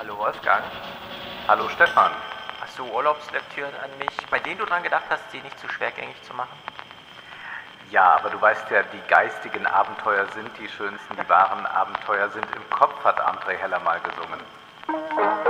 Hallo Wolfgang. Hallo Stefan. Hast du Urlaubslektüren an mich, bei denen du dran gedacht hast, die nicht zu schwergängig zu machen? Ja, aber du weißt ja, die geistigen Abenteuer sind die schönsten, die wahren Abenteuer sind im Kopf, hat André Heller mal gesungen.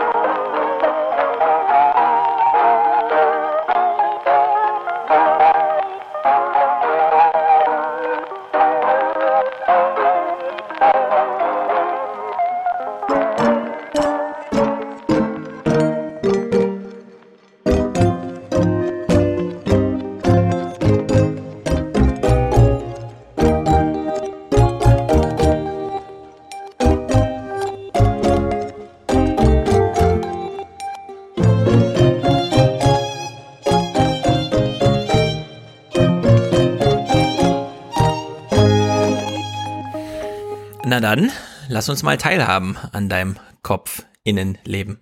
Dann, lass uns mal teilhaben an deinem Kopf-Innenleben.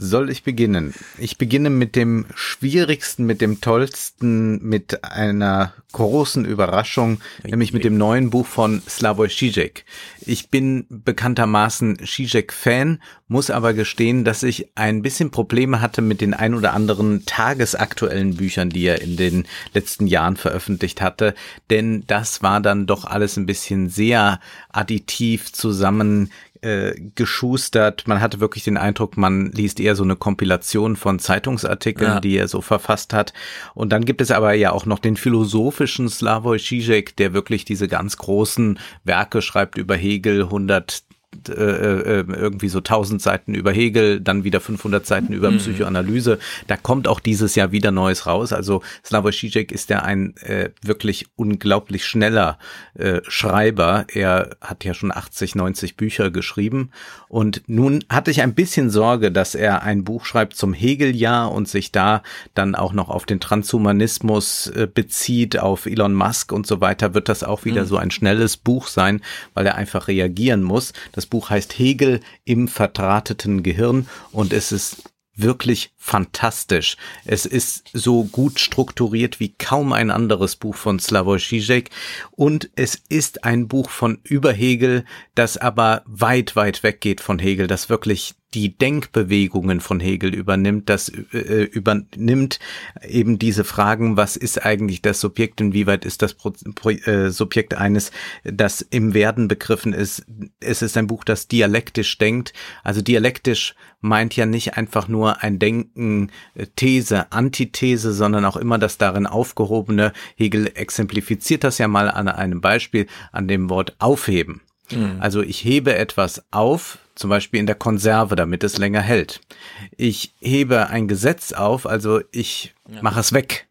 Soll ich beginnen? Ich beginne mit dem schwierigsten, mit dem tollsten, mit einer großen Überraschung, nämlich mit dem neuen Buch von Slavoj Žižek. Ich bin bekanntermaßen Žižek-Fan, muss aber gestehen, dass ich ein bisschen Probleme hatte mit den ein oder anderen tagesaktuellen Büchern, die er in den letzten Jahren veröffentlicht hatte, denn das war dann doch alles ein bisschen sehr additiv zusammen äh, geschustert. Man hatte wirklich den Eindruck, man liest eher so eine Kompilation von Zeitungsartikeln, ja. die er so verfasst hat. Und dann gibt es aber ja auch noch den philosophischen Slavoj Žižek, der wirklich diese ganz großen Werke schreibt über Hegel, 100 äh, äh, irgendwie so 1000 Seiten über Hegel, dann wieder 500 Seiten über mhm. Psychoanalyse. Da kommt auch dieses Jahr wieder Neues raus. Also Slavoj Žižek ist ja ein äh, wirklich unglaublich schneller äh, Schreiber. Er hat ja schon 80, 90 Bücher geschrieben. Und nun hatte ich ein bisschen Sorge, dass er ein Buch schreibt zum Hegeljahr und sich da dann auch noch auf den Transhumanismus äh, bezieht, auf Elon Musk und so weiter. Wird das auch wieder mhm. so ein schnelles Buch sein, weil er einfach reagieren muss. Das Buch heißt Hegel im verdrahteten Gehirn und es ist wirklich fantastisch. Es ist so gut strukturiert wie kaum ein anderes Buch von Slavoj Žižek und es ist ein Buch von über Hegel, das aber weit, weit weggeht von Hegel, das wirklich die Denkbewegungen von Hegel übernimmt, das äh, übernimmt eben diese Fragen, was ist eigentlich das Subjekt, inwieweit ist das Pro, Pro, äh, Subjekt eines, das im Werden begriffen ist. Es ist ein Buch, das dialektisch denkt. Also dialektisch meint ja nicht einfach nur ein Denken, äh, These, Antithese, sondern auch immer das darin aufgehobene. Hegel exemplifiziert das ja mal an einem Beispiel, an dem Wort aufheben. Mhm. Also ich hebe etwas auf, zum Beispiel in der Konserve, damit es länger hält. Ich hebe ein Gesetz auf, also ich ja. mache es weg.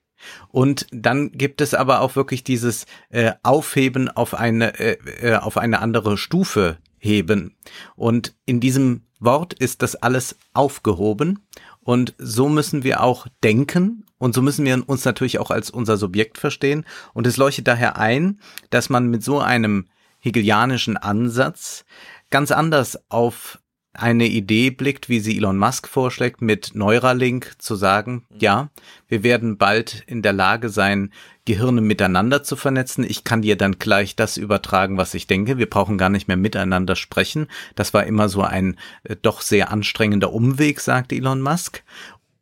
Und dann gibt es aber auch wirklich dieses äh, Aufheben auf eine äh, äh, auf eine andere Stufe heben. Und in diesem Wort ist das alles aufgehoben. Und so müssen wir auch denken und so müssen wir uns natürlich auch als unser Subjekt verstehen. Und es leuchtet daher ein, dass man mit so einem hegelianischen Ansatz ganz anders auf eine Idee blickt, wie sie Elon Musk vorschlägt, mit Neuralink zu sagen, mhm. ja, wir werden bald in der Lage sein, Gehirne miteinander zu vernetzen. Ich kann dir dann gleich das übertragen, was ich denke. Wir brauchen gar nicht mehr miteinander sprechen. Das war immer so ein äh, doch sehr anstrengender Umweg, sagt Elon Musk.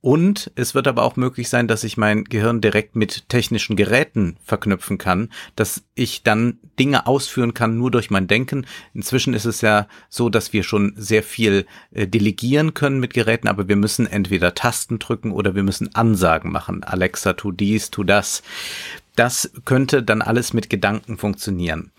Und es wird aber auch möglich sein, dass ich mein Gehirn direkt mit technischen Geräten verknüpfen kann, dass ich dann Dinge ausführen kann nur durch mein Denken. Inzwischen ist es ja so, dass wir schon sehr viel äh, delegieren können mit Geräten, aber wir müssen entweder Tasten drücken oder wir müssen Ansagen machen. Alexa, tu dies, tu das. Das könnte dann alles mit Gedanken funktionieren.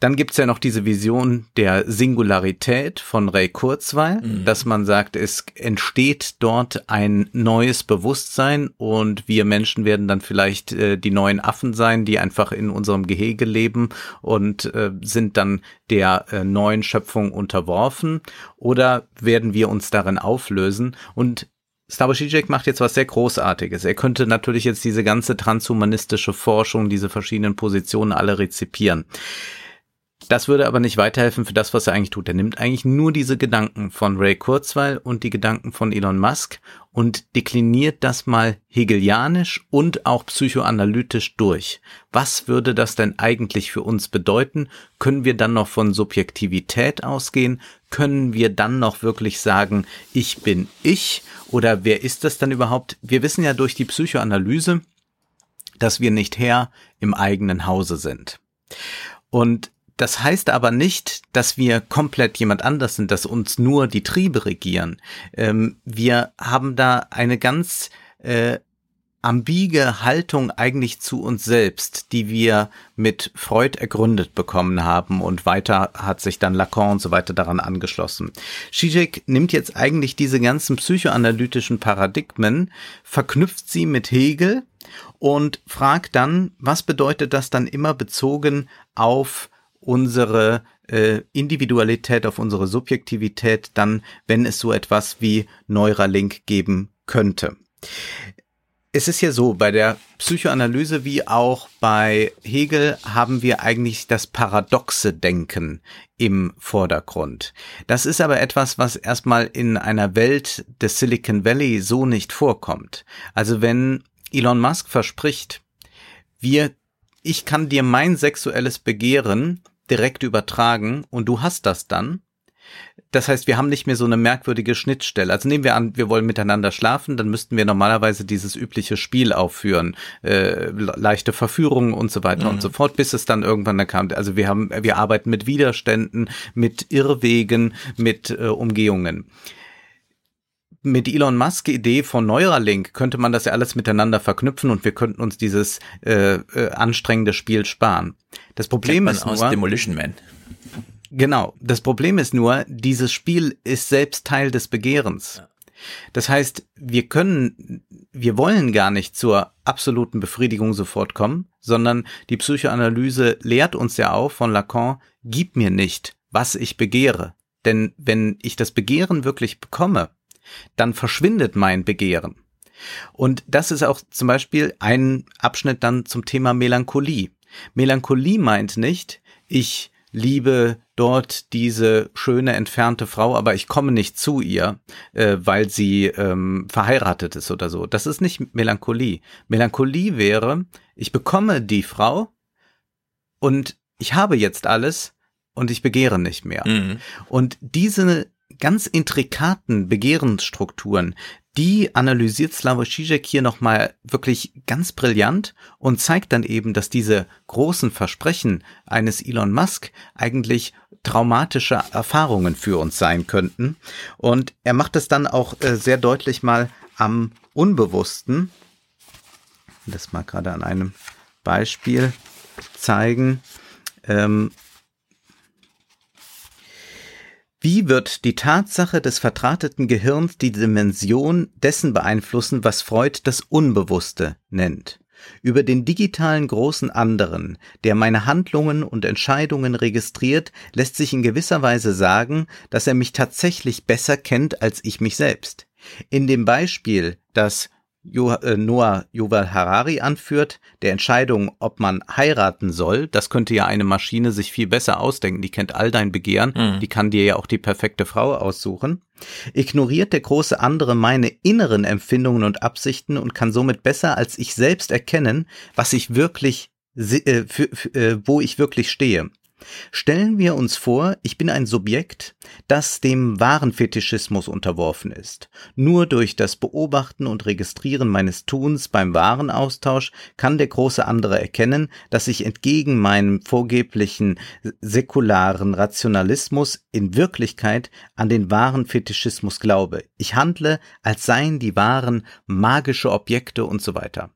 Dann gibt's ja noch diese Vision der Singularität von Ray Kurzweil, mhm. dass man sagt, es entsteht dort ein neues Bewusstsein und wir Menschen werden dann vielleicht äh, die neuen Affen sein, die einfach in unserem Gehege leben und äh, sind dann der äh, neuen Schöpfung unterworfen oder werden wir uns darin auflösen und Slavoj Žižek macht jetzt was sehr Großartiges. Er könnte natürlich jetzt diese ganze transhumanistische Forschung, diese verschiedenen Positionen alle rezipieren. Das würde aber nicht weiterhelfen für das, was er eigentlich tut. Er nimmt eigentlich nur diese Gedanken von Ray Kurzweil und die Gedanken von Elon Musk und dekliniert das mal hegelianisch und auch psychoanalytisch durch. Was würde das denn eigentlich für uns bedeuten? Können wir dann noch von Subjektivität ausgehen? können wir dann noch wirklich sagen, ich bin ich oder wer ist das dann überhaupt? Wir wissen ja durch die Psychoanalyse, dass wir nicht Herr im eigenen Hause sind. Und das heißt aber nicht, dass wir komplett jemand anders sind, dass uns nur die Triebe regieren. Ähm, wir haben da eine ganz äh, ambige Haltung eigentlich zu uns selbst, die wir mit Freud ergründet bekommen haben und weiter hat sich dann Lacan und so weiter daran angeschlossen. Zizek nimmt jetzt eigentlich diese ganzen psychoanalytischen Paradigmen, verknüpft sie mit Hegel und fragt dann, was bedeutet das dann immer bezogen auf unsere äh, Individualität, auf unsere Subjektivität, dann, wenn es so etwas wie Neuralink geben könnte. Es ist ja so, bei der Psychoanalyse wie auch bei Hegel haben wir eigentlich das paradoxe Denken im Vordergrund. Das ist aber etwas, was erstmal in einer Welt des Silicon Valley so nicht vorkommt. Also wenn Elon Musk verspricht, wir, ich kann dir mein sexuelles Begehren direkt übertragen und du hast das dann, das heißt, wir haben nicht mehr so eine merkwürdige Schnittstelle. Also nehmen wir an, wir wollen miteinander schlafen, dann müssten wir normalerweise dieses übliche Spiel aufführen, äh, leichte Verführungen und so weiter mhm. und so fort, bis es dann irgendwann da kam. Also wir haben, wir arbeiten mit Widerständen, mit Irrwegen, mit äh, Umgehungen mit Elon Musk Idee von Neuralink könnte man das ja alles miteinander verknüpfen und wir könnten uns dieses äh, äh, anstrengende Spiel sparen. Das Problem ist nur Demolition Man. Genau. Das Problem ist nur, dieses Spiel ist selbst Teil des Begehrens. Das heißt, wir können, wir wollen gar nicht zur absoluten Befriedigung sofort kommen, sondern die Psychoanalyse lehrt uns ja auch von Lacan, gib mir nicht, was ich begehre. Denn wenn ich das Begehren wirklich bekomme, dann verschwindet mein Begehren. Und das ist auch zum Beispiel ein Abschnitt dann zum Thema Melancholie. Melancholie meint nicht, ich liebe dort diese schöne entfernte Frau, aber ich komme nicht zu ihr, äh, weil sie ähm, verheiratet ist oder so. Das ist nicht Melancholie. Melancholie wäre, ich bekomme die Frau und ich habe jetzt alles und ich begehre nicht mehr. Mhm. Und diese ganz intrikaten Begehrensstrukturen, die analysiert Slavoj Žižek hier nochmal wirklich ganz brillant und zeigt dann eben, dass diese großen Versprechen eines Elon Musk eigentlich traumatische Erfahrungen für uns sein könnten. Und er macht es dann auch äh, sehr deutlich mal am Unbewussten. Das mal gerade an einem Beispiel zeigen. Ähm, wie wird die Tatsache des vertrateten Gehirns die Dimension dessen beeinflussen, was Freud das Unbewusste nennt? Über den digitalen großen anderen, der meine Handlungen und Entscheidungen registriert, lässt sich in gewisser Weise sagen, dass er mich tatsächlich besser kennt als ich mich selbst. In dem Beispiel, das äh, Noah Yuval Harari anführt, der Entscheidung, ob man heiraten soll, das könnte ja eine Maschine sich viel besser ausdenken. Die kennt all dein Begehren, mhm. die kann dir ja auch die perfekte Frau aussuchen. Ignoriert der große andere meine inneren Empfindungen und Absichten und kann somit besser als ich selbst erkennen, was ich wirklich, äh, für, für, äh, wo ich wirklich stehe. Stellen wir uns vor, ich bin ein Subjekt, das dem wahren Fetischismus unterworfen ist. Nur durch das Beobachten und Registrieren meines Tuns beim Warenaustausch kann der große andere erkennen, dass ich entgegen meinem vorgeblichen säkularen Rationalismus in Wirklichkeit an den wahren Fetischismus glaube. Ich handle, als seien die Waren magische Objekte und so weiter.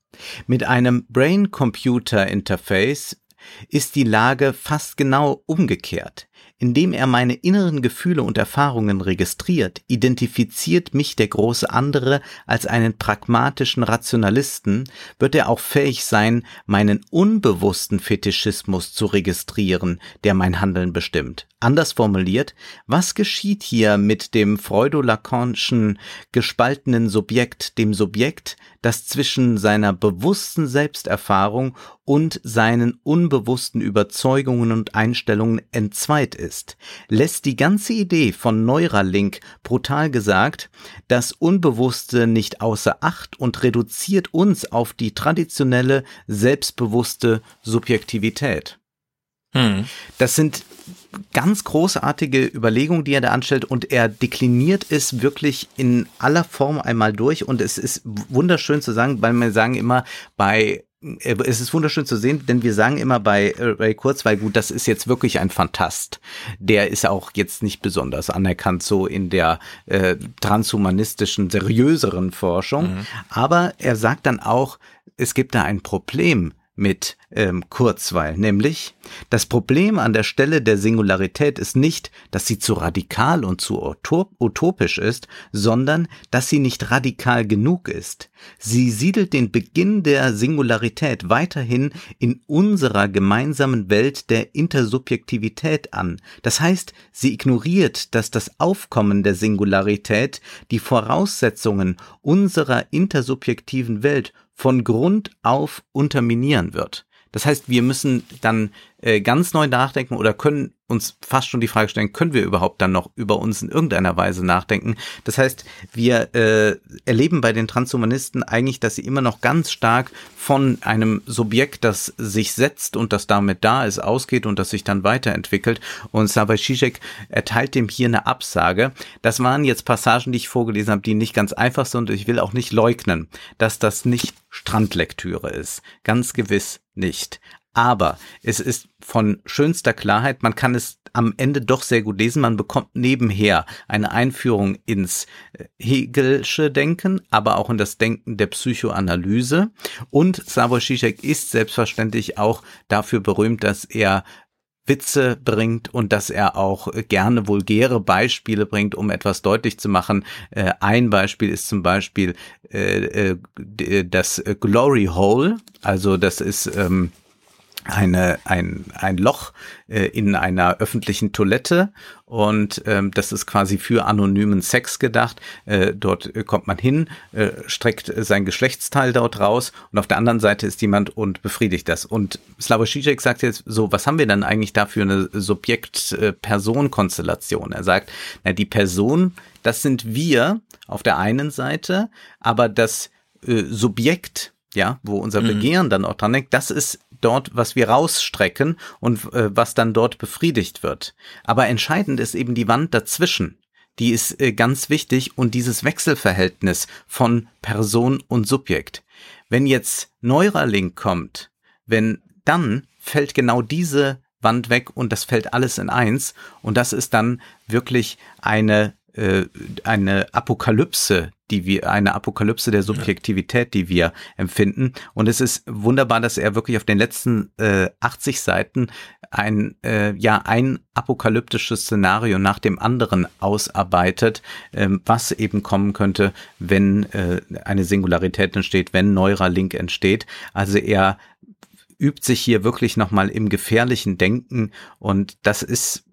Mit einem Brain-Computer-Interface ist die Lage fast genau umgekehrt. Indem er meine inneren Gefühle und Erfahrungen registriert, identifiziert mich der große andere als einen pragmatischen Rationalisten, wird er auch fähig sein, meinen unbewussten Fetischismus zu registrieren, der mein Handeln bestimmt. Anders formuliert, was geschieht hier mit dem freudo-lacanischen gespaltenen Subjekt, dem Subjekt, das zwischen seiner bewussten Selbsterfahrung und seinen unbewussten Überzeugungen und Einstellungen entzweit ist, lässt die ganze Idee von Neuralink brutal gesagt das Unbewusste nicht außer Acht und reduziert uns auf die traditionelle, selbstbewusste Subjektivität. Hm. Das sind ganz großartige Überlegung, die er da anstellt und er dekliniert es wirklich in aller Form einmal durch und es ist wunderschön zu sagen, weil wir sagen immer bei äh, es ist wunderschön zu sehen, denn wir sagen immer bei Ray Kurzweil, gut, das ist jetzt wirklich ein Fantast. Der ist auch jetzt nicht besonders anerkannt so in der äh, transhumanistischen, seriöseren Forschung. Mhm. Aber er sagt dann auch, es gibt da ein Problem mit ähm, Kurzweil, nämlich das Problem an der Stelle der Singularität ist nicht, dass sie zu radikal und zu utopisch ist, sondern dass sie nicht radikal genug ist. Sie siedelt den Beginn der Singularität weiterhin in unserer gemeinsamen Welt der Intersubjektivität an. Das heißt, sie ignoriert, dass das Aufkommen der Singularität die Voraussetzungen unserer intersubjektiven Welt von Grund auf unterminieren wird. Das heißt, wir müssen dann äh, ganz neu nachdenken oder können uns fast schon die Frage stellen, können wir überhaupt dann noch über uns in irgendeiner Weise nachdenken? Das heißt, wir äh, erleben bei den Transhumanisten eigentlich, dass sie immer noch ganz stark von einem Subjekt, das sich setzt und das damit da ist, ausgeht und das sich dann weiterentwickelt. Und Slavoj Žižek erteilt dem hier eine Absage. Das waren jetzt Passagen, die ich vorgelesen habe, die nicht ganz einfach sind. Ich will auch nicht leugnen, dass das nicht Strandlektüre ist. Ganz gewiss nicht. Aber es ist von schönster Klarheit, man kann es am Ende doch sehr gut lesen. Man bekommt nebenher eine Einführung ins äh, Hegelsche Denken, aber auch in das Denken der Psychoanalyse. Und Slavoj Žižek ist selbstverständlich auch dafür berühmt, dass er Witze bringt und dass er auch gerne vulgäre Beispiele bringt, um etwas deutlich zu machen. Äh, ein Beispiel ist zum Beispiel äh, das Glory Hole, also das ist ähm, eine, ein, ein Loch äh, in einer öffentlichen Toilette und ähm, das ist quasi für anonymen Sex gedacht. Äh, dort äh, kommt man hin, äh, streckt sein Geschlechtsteil dort raus und auf der anderen Seite ist jemand und befriedigt das. Und Slavoj Žižek sagt jetzt so, was haben wir dann eigentlich da für eine Subjekt-Person-Konstellation? Er sagt, na, die Person, das sind wir auf der einen Seite, aber das äh, Subjekt, ja, wo unser mhm. Begehren dann auch dran denkt, das ist dort, was wir rausstrecken und äh, was dann dort befriedigt wird. Aber entscheidend ist eben die Wand dazwischen. Die ist äh, ganz wichtig und dieses Wechselverhältnis von Person und Subjekt. Wenn jetzt Neuralink kommt, wenn dann fällt genau diese Wand weg und das fällt alles in eins und das ist dann wirklich eine äh, eine Apokalypse, die wir, eine Apokalypse der Subjektivität, die wir empfinden. Und es ist wunderbar, dass er wirklich auf den letzten äh, 80 Seiten ein, äh, ja, ein apokalyptisches Szenario nach dem anderen ausarbeitet, ähm, was eben kommen könnte, wenn äh, eine Singularität entsteht, wenn Neuralink entsteht. Also er übt sich hier wirklich nochmal im gefährlichen Denken und das ist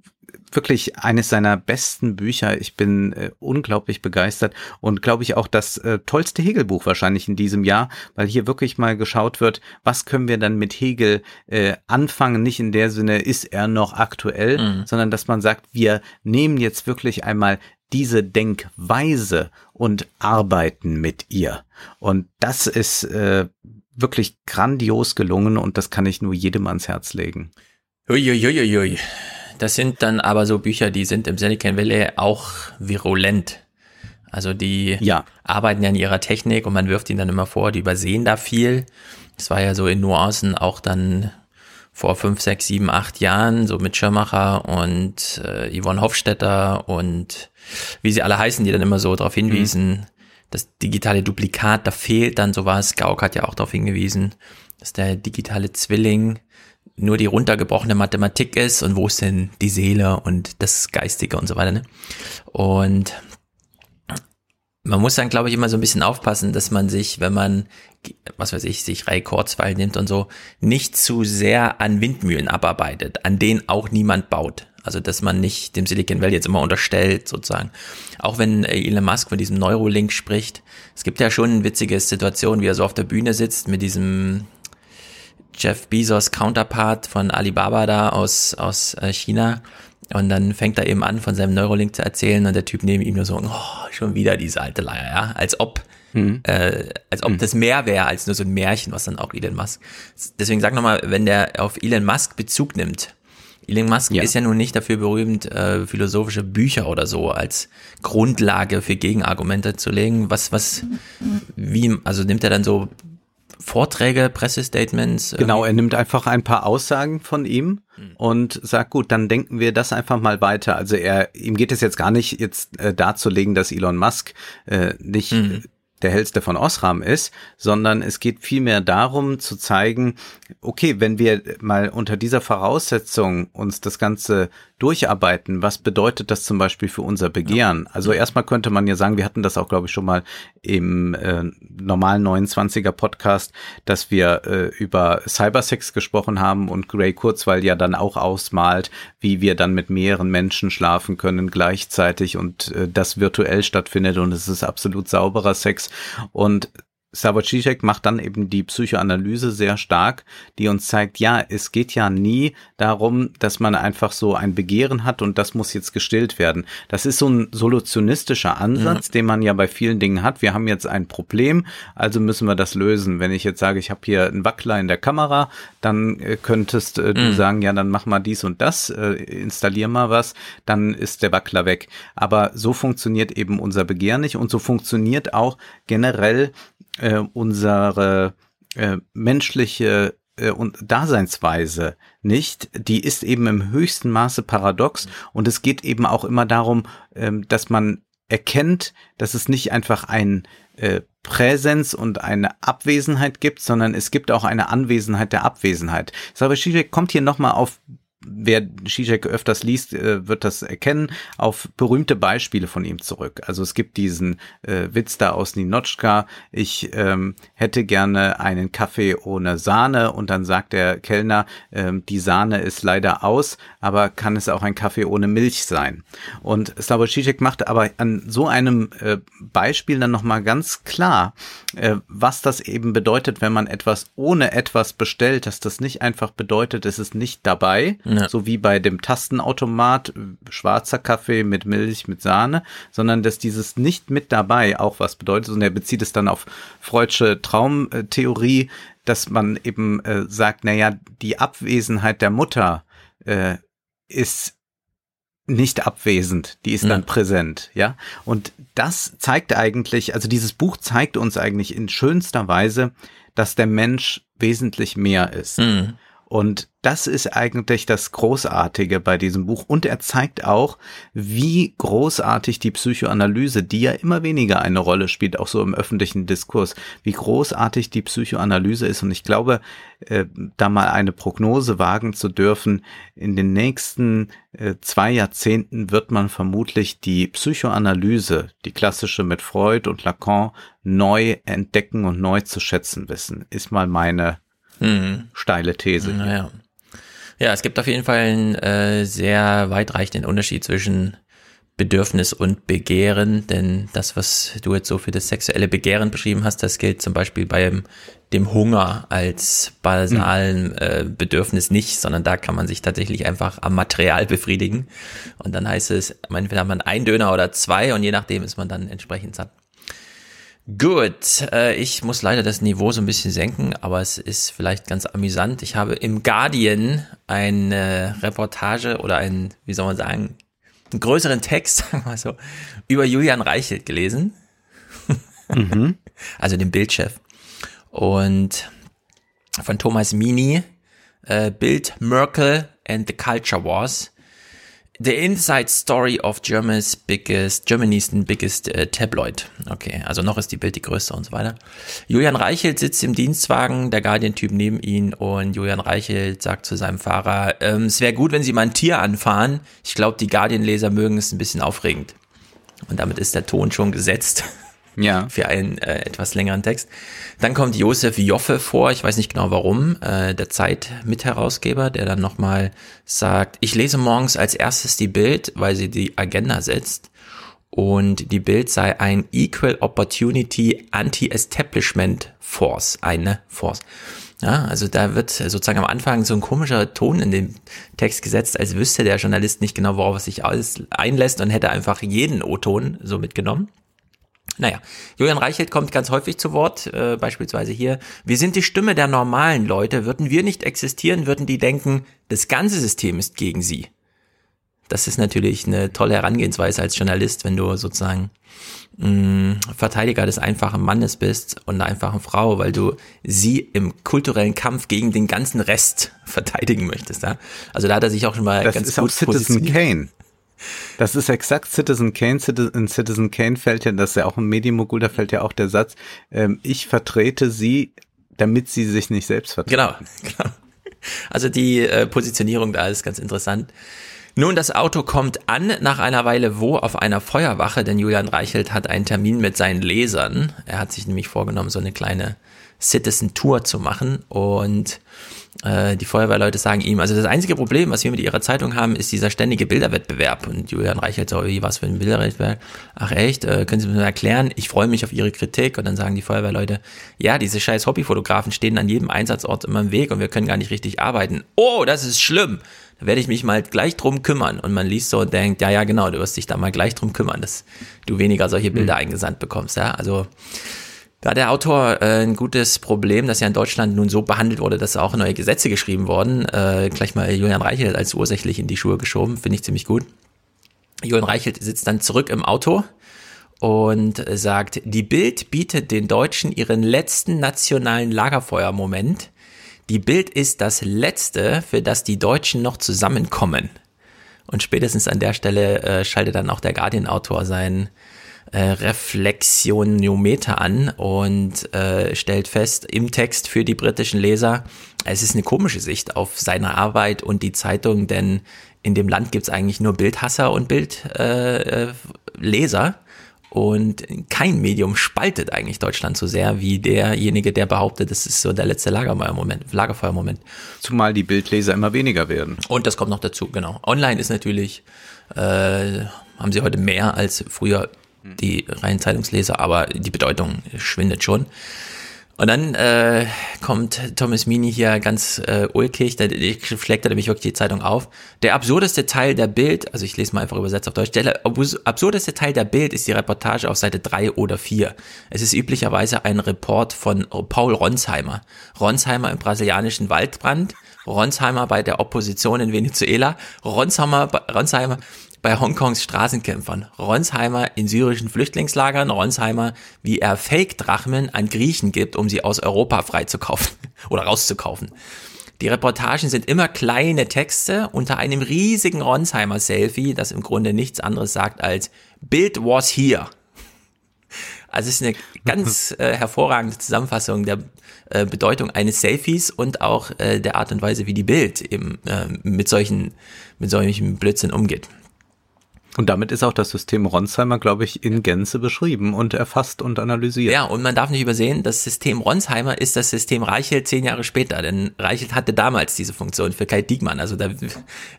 wirklich eines seiner besten Bücher. Ich bin äh, unglaublich begeistert und glaube ich auch das äh, tollste Hegel-Buch wahrscheinlich in diesem Jahr, weil hier wirklich mal geschaut wird, was können wir dann mit Hegel äh, anfangen. Nicht in der Sinne, ist er noch aktuell, mhm. sondern dass man sagt, wir nehmen jetzt wirklich einmal diese Denkweise und arbeiten mit ihr. Und das ist äh, wirklich grandios gelungen und das kann ich nur jedem ans Herz legen. Uiuiuiui. Das sind dann aber so Bücher, die sind im Silicon Valley auch virulent. Also die ja. arbeiten ja in ihrer Technik und man wirft ihnen dann immer vor, die übersehen da viel. Das war ja so in Nuancen auch dann vor fünf, sechs, sieben, acht Jahren, so mit Schirmacher und äh, Yvonne Hofstetter und wie sie alle heißen, die dann immer so darauf hinwiesen, mhm. das digitale Duplikat, da fehlt dann sowas. Gauck hat ja auch darauf hingewiesen, dass der digitale Zwilling nur die runtergebrochene Mathematik ist und wo ist denn die Seele und das Geistige und so weiter. Ne? Und man muss dann, glaube ich, immer so ein bisschen aufpassen, dass man sich, wenn man, was weiß ich, sich Ray Kurzweil nimmt und so, nicht zu sehr an Windmühlen abarbeitet, an denen auch niemand baut. Also, dass man nicht dem Silicon Valley jetzt immer unterstellt, sozusagen. Auch wenn Elon Musk von diesem Neurolink spricht. Es gibt ja schon eine witzige Situation, wie er so auf der Bühne sitzt mit diesem Jeff Bezos Counterpart von Alibaba da aus, aus äh, China. Und dann fängt er eben an, von seinem Neurolink zu erzählen und der Typ neben ihm nur so, oh, schon wieder diese alte Leier, ja, als ob, mhm. äh, als ob mhm. das mehr wäre als nur so ein Märchen, was dann auch Elon Musk. Deswegen sag nochmal, wenn der auf Elon Musk Bezug nimmt, Elon Musk ja. ist ja nun nicht dafür berühmt, äh, philosophische Bücher oder so als Grundlage für Gegenargumente zu legen. Was, was, wie, also nimmt er dann so Vorträge, Pressestatements? Genau, er nimmt einfach ein paar Aussagen von ihm hm. und sagt, gut, dann denken wir das einfach mal weiter. Also er, ihm geht es jetzt gar nicht jetzt äh, darzulegen, dass Elon Musk äh, nicht mhm der hellste von Osram ist, sondern es geht vielmehr darum zu zeigen, okay, wenn wir mal unter dieser Voraussetzung uns das Ganze durcharbeiten, was bedeutet das zum Beispiel für unser Begehren? Also erstmal könnte man ja sagen, wir hatten das auch, glaube ich, schon mal im äh, normalen 29er Podcast, dass wir äh, über Cybersex gesprochen haben und Gray Kurzweil ja dann auch ausmalt, wie wir dann mit mehreren Menschen schlafen können gleichzeitig und äh, das virtuell stattfindet und es ist absolut sauberer Sex und Slavoj Žižek macht dann eben die Psychoanalyse sehr stark, die uns zeigt, ja, es geht ja nie darum, dass man einfach so ein Begehren hat und das muss jetzt gestillt werden. Das ist so ein solutionistischer Ansatz, mhm. den man ja bei vielen Dingen hat. Wir haben jetzt ein Problem, also müssen wir das lösen. Wenn ich jetzt sage, ich habe hier einen Wackler in der Kamera, dann äh, könntest äh, mhm. du sagen, ja, dann mach mal dies und das, äh, installier mal was, dann ist der Wackler weg. Aber so funktioniert eben unser Begehren nicht und so funktioniert auch generell äh, unsere äh, menschliche äh, und Daseinsweise nicht, die ist eben im höchsten Maße paradox und es geht eben auch immer darum, ähm, dass man erkennt, dass es nicht einfach ein äh, Präsenz und eine Abwesenheit gibt, sondern es gibt auch eine Anwesenheit der Abwesenheit. Sabah kommt hier nochmal auf wer Zizek öfters liest, äh, wird das erkennen, auf berühmte Beispiele von ihm zurück. Also es gibt diesen äh, Witz da aus Ninochka, ich ähm, hätte gerne einen Kaffee ohne Sahne und dann sagt der Kellner, ähm, die Sahne ist leider aus, aber kann es auch ein Kaffee ohne Milch sein? Und Slavoj Zizek macht aber an so einem äh, Beispiel dann nochmal ganz klar, äh, was das eben bedeutet, wenn man etwas ohne etwas bestellt, dass das nicht einfach bedeutet, es ist nicht dabei, ja. so wie bei dem Tastenautomat, schwarzer Kaffee mit Milch, mit Sahne, sondern dass dieses nicht mit dabei auch was bedeutet. Und er bezieht es dann auf Freudsche Traumtheorie, dass man eben äh, sagt, naja, die Abwesenheit der Mutter äh, ist nicht abwesend, die ist ja. dann präsent, ja. Und das zeigt eigentlich, also dieses Buch zeigt uns eigentlich in schönster Weise, dass der Mensch wesentlich mehr ist. Mhm. Und das ist eigentlich das Großartige bei diesem Buch. Und er zeigt auch, wie großartig die Psychoanalyse, die ja immer weniger eine Rolle spielt, auch so im öffentlichen Diskurs, wie großartig die Psychoanalyse ist. Und ich glaube, äh, da mal eine Prognose wagen zu dürfen, in den nächsten äh, zwei Jahrzehnten wird man vermutlich die Psychoanalyse, die klassische mit Freud und Lacan, neu entdecken und neu zu schätzen wissen. Ist mal meine Mhm. Steile These. Naja. Ja, es gibt auf jeden Fall einen äh, sehr weitreichenden Unterschied zwischen Bedürfnis und Begehren, denn das, was du jetzt so für das sexuelle Begehren beschrieben hast, das gilt zum Beispiel beim dem Hunger als basalen äh, Bedürfnis nicht, sondern da kann man sich tatsächlich einfach am Material befriedigen. Und dann heißt es, entweder hat man ein Döner oder zwei und je nachdem ist man dann entsprechend satt. Gut, äh, ich muss leider das Niveau so ein bisschen senken, aber es ist vielleicht ganz amüsant. Ich habe im Guardian eine Reportage oder ein, wie soll man sagen, einen größeren Text, sagen wir mal so, über Julian Reichelt gelesen. Mhm. also den Bildchef. Und von Thomas Mini, äh, Bild Merkel and the Culture Wars. The Inside Story of Germany's biggest, Germany's biggest äh, tabloid. Okay, also noch ist die Bild die größte und so weiter. Julian Reichelt sitzt im Dienstwagen, der Guardian-Typ neben ihn und Julian Reichelt sagt zu seinem Fahrer, ähm, es wäre gut, wenn Sie mal ein Tier anfahren. Ich glaube, die Guardian-Leser mögen es ein bisschen aufregend. Und damit ist der Ton schon gesetzt ja. für einen äh, etwas längeren Text. Dann kommt Josef Joffe vor, ich weiß nicht genau warum, äh, der Zeit-Mitherausgeber, der dann nochmal sagt, ich lese morgens als erstes die Bild, weil sie die Agenda setzt. Und die Bild sei ein Equal Opportunity Anti-Establishment Force, eine Force. Ja, also da wird sozusagen am Anfang so ein komischer Ton in den Text gesetzt, als wüsste der Journalist nicht genau, worauf er sich alles einlässt und hätte einfach jeden O-Ton so mitgenommen. Naja, Julian Reichelt kommt ganz häufig zu Wort, äh, beispielsweise hier. Wir sind die Stimme der normalen Leute. Würden wir nicht existieren, würden die denken, das ganze System ist gegen sie. Das ist natürlich eine tolle Herangehensweise als Journalist, wenn du sozusagen mh, mm, Verteidiger des einfachen Mannes bist und einer einfachen Frau, weil du sie im kulturellen Kampf gegen den ganzen Rest verteidigen möchtest. Ja? Also da hat er sich auch schon mal das ganz ist gut auch Citizen Kane. Das ist exakt Citizen Kane. In Citizen Kane fällt ja, das ist ja auch ein Medienmogul, da fällt ja auch der Satz, ähm, ich vertrete sie, damit sie sich nicht selbst vertreten. Genau, genau. Also die äh, Positionierung da ist ganz interessant. Nun, das Auto kommt an nach einer Weile wo auf einer Feuerwache, denn Julian Reichelt hat einen Termin mit seinen Lesern. Er hat sich nämlich vorgenommen, so eine kleine Citizen Tour zu machen und äh, die Feuerwehrleute sagen ihm, also das einzige Problem, was wir mit ihrer Zeitung haben, ist dieser ständige Bilderwettbewerb. Und Julian Reichelt so, wie, was für ein Bilderwettbewerb? Ach echt, äh, können Sie mir erklären? Ich freue mich auf Ihre Kritik. Und dann sagen die Feuerwehrleute, ja, diese scheiß Hobbyfotografen stehen an jedem Einsatzort immer im Weg und wir können gar nicht richtig arbeiten. Oh, das ist schlimm. Da werde ich mich mal gleich drum kümmern. Und man liest so und denkt, ja, ja, genau, du wirst dich da mal gleich drum kümmern, dass du weniger solche Bilder mhm. eingesandt bekommst. Ja, also da der Autor äh, ein gutes Problem, dass ja in Deutschland nun so behandelt wurde, dass auch neue Gesetze geschrieben wurden. Äh, gleich mal Julian Reichelt als ursächlich in die Schuhe geschoben, finde ich ziemlich gut. Julian Reichelt sitzt dann zurück im Auto und sagt, die Bild bietet den Deutschen ihren letzten nationalen Lagerfeuermoment. Die Bild ist das Letzte, für das die Deutschen noch zusammenkommen. Und spätestens an der Stelle äh, schaltet dann auch der Guardian-Autor sein äh, Reflexionometer an und äh, stellt fest im Text für die britischen Leser, es ist eine komische Sicht auf seine Arbeit und die Zeitung, denn in dem Land gibt's eigentlich nur Bildhasser und Bildleser. Äh, und kein Medium spaltet eigentlich Deutschland so sehr wie derjenige, der behauptet, das ist so der letzte Lagerfeuermoment. Lagerfeuermoment. Zumal die Bildleser immer weniger werden. Und das kommt noch dazu, genau. Online ist natürlich, äh, haben sie heute mehr als früher die reinen Zeitungsleser, aber die Bedeutung schwindet schon. Und dann äh, kommt Thomas Mini hier ganz äh, ulkig, da schlägt er nämlich wirklich die Zeitung auf. Der absurdeste Teil der Bild, also ich lese mal einfach übersetzt auf Deutsch, der absurdeste Teil der Bild ist die Reportage auf Seite 3 oder 4. Es ist üblicherweise ein Report von Paul Ronsheimer. Ronsheimer im brasilianischen Waldbrand, Ronsheimer bei der Opposition in Venezuela, Ronsheimer, Ronsheimer bei Hongkongs Straßenkämpfern, Ronsheimer in syrischen Flüchtlingslagern, Ronsheimer, wie er Fake-Drachmen an Griechen gibt, um sie aus Europa freizukaufen oder rauszukaufen. Die Reportagen sind immer kleine Texte unter einem riesigen Ronsheimer-Selfie, das im Grunde nichts anderes sagt als Bild was here. Also es ist eine ganz äh, hervorragende Zusammenfassung der äh, Bedeutung eines Selfies und auch äh, der Art und Weise, wie die Bild eben äh, mit solchen mit solchen Blödsinn umgeht. Und damit ist auch das System Ronsheimer, glaube ich, in Gänze beschrieben und erfasst und analysiert. Ja, und man darf nicht übersehen, das System Ronsheimer ist das System Reichelt zehn Jahre später, denn Reichelt hatte damals diese Funktion für Kai Diekmann. Also da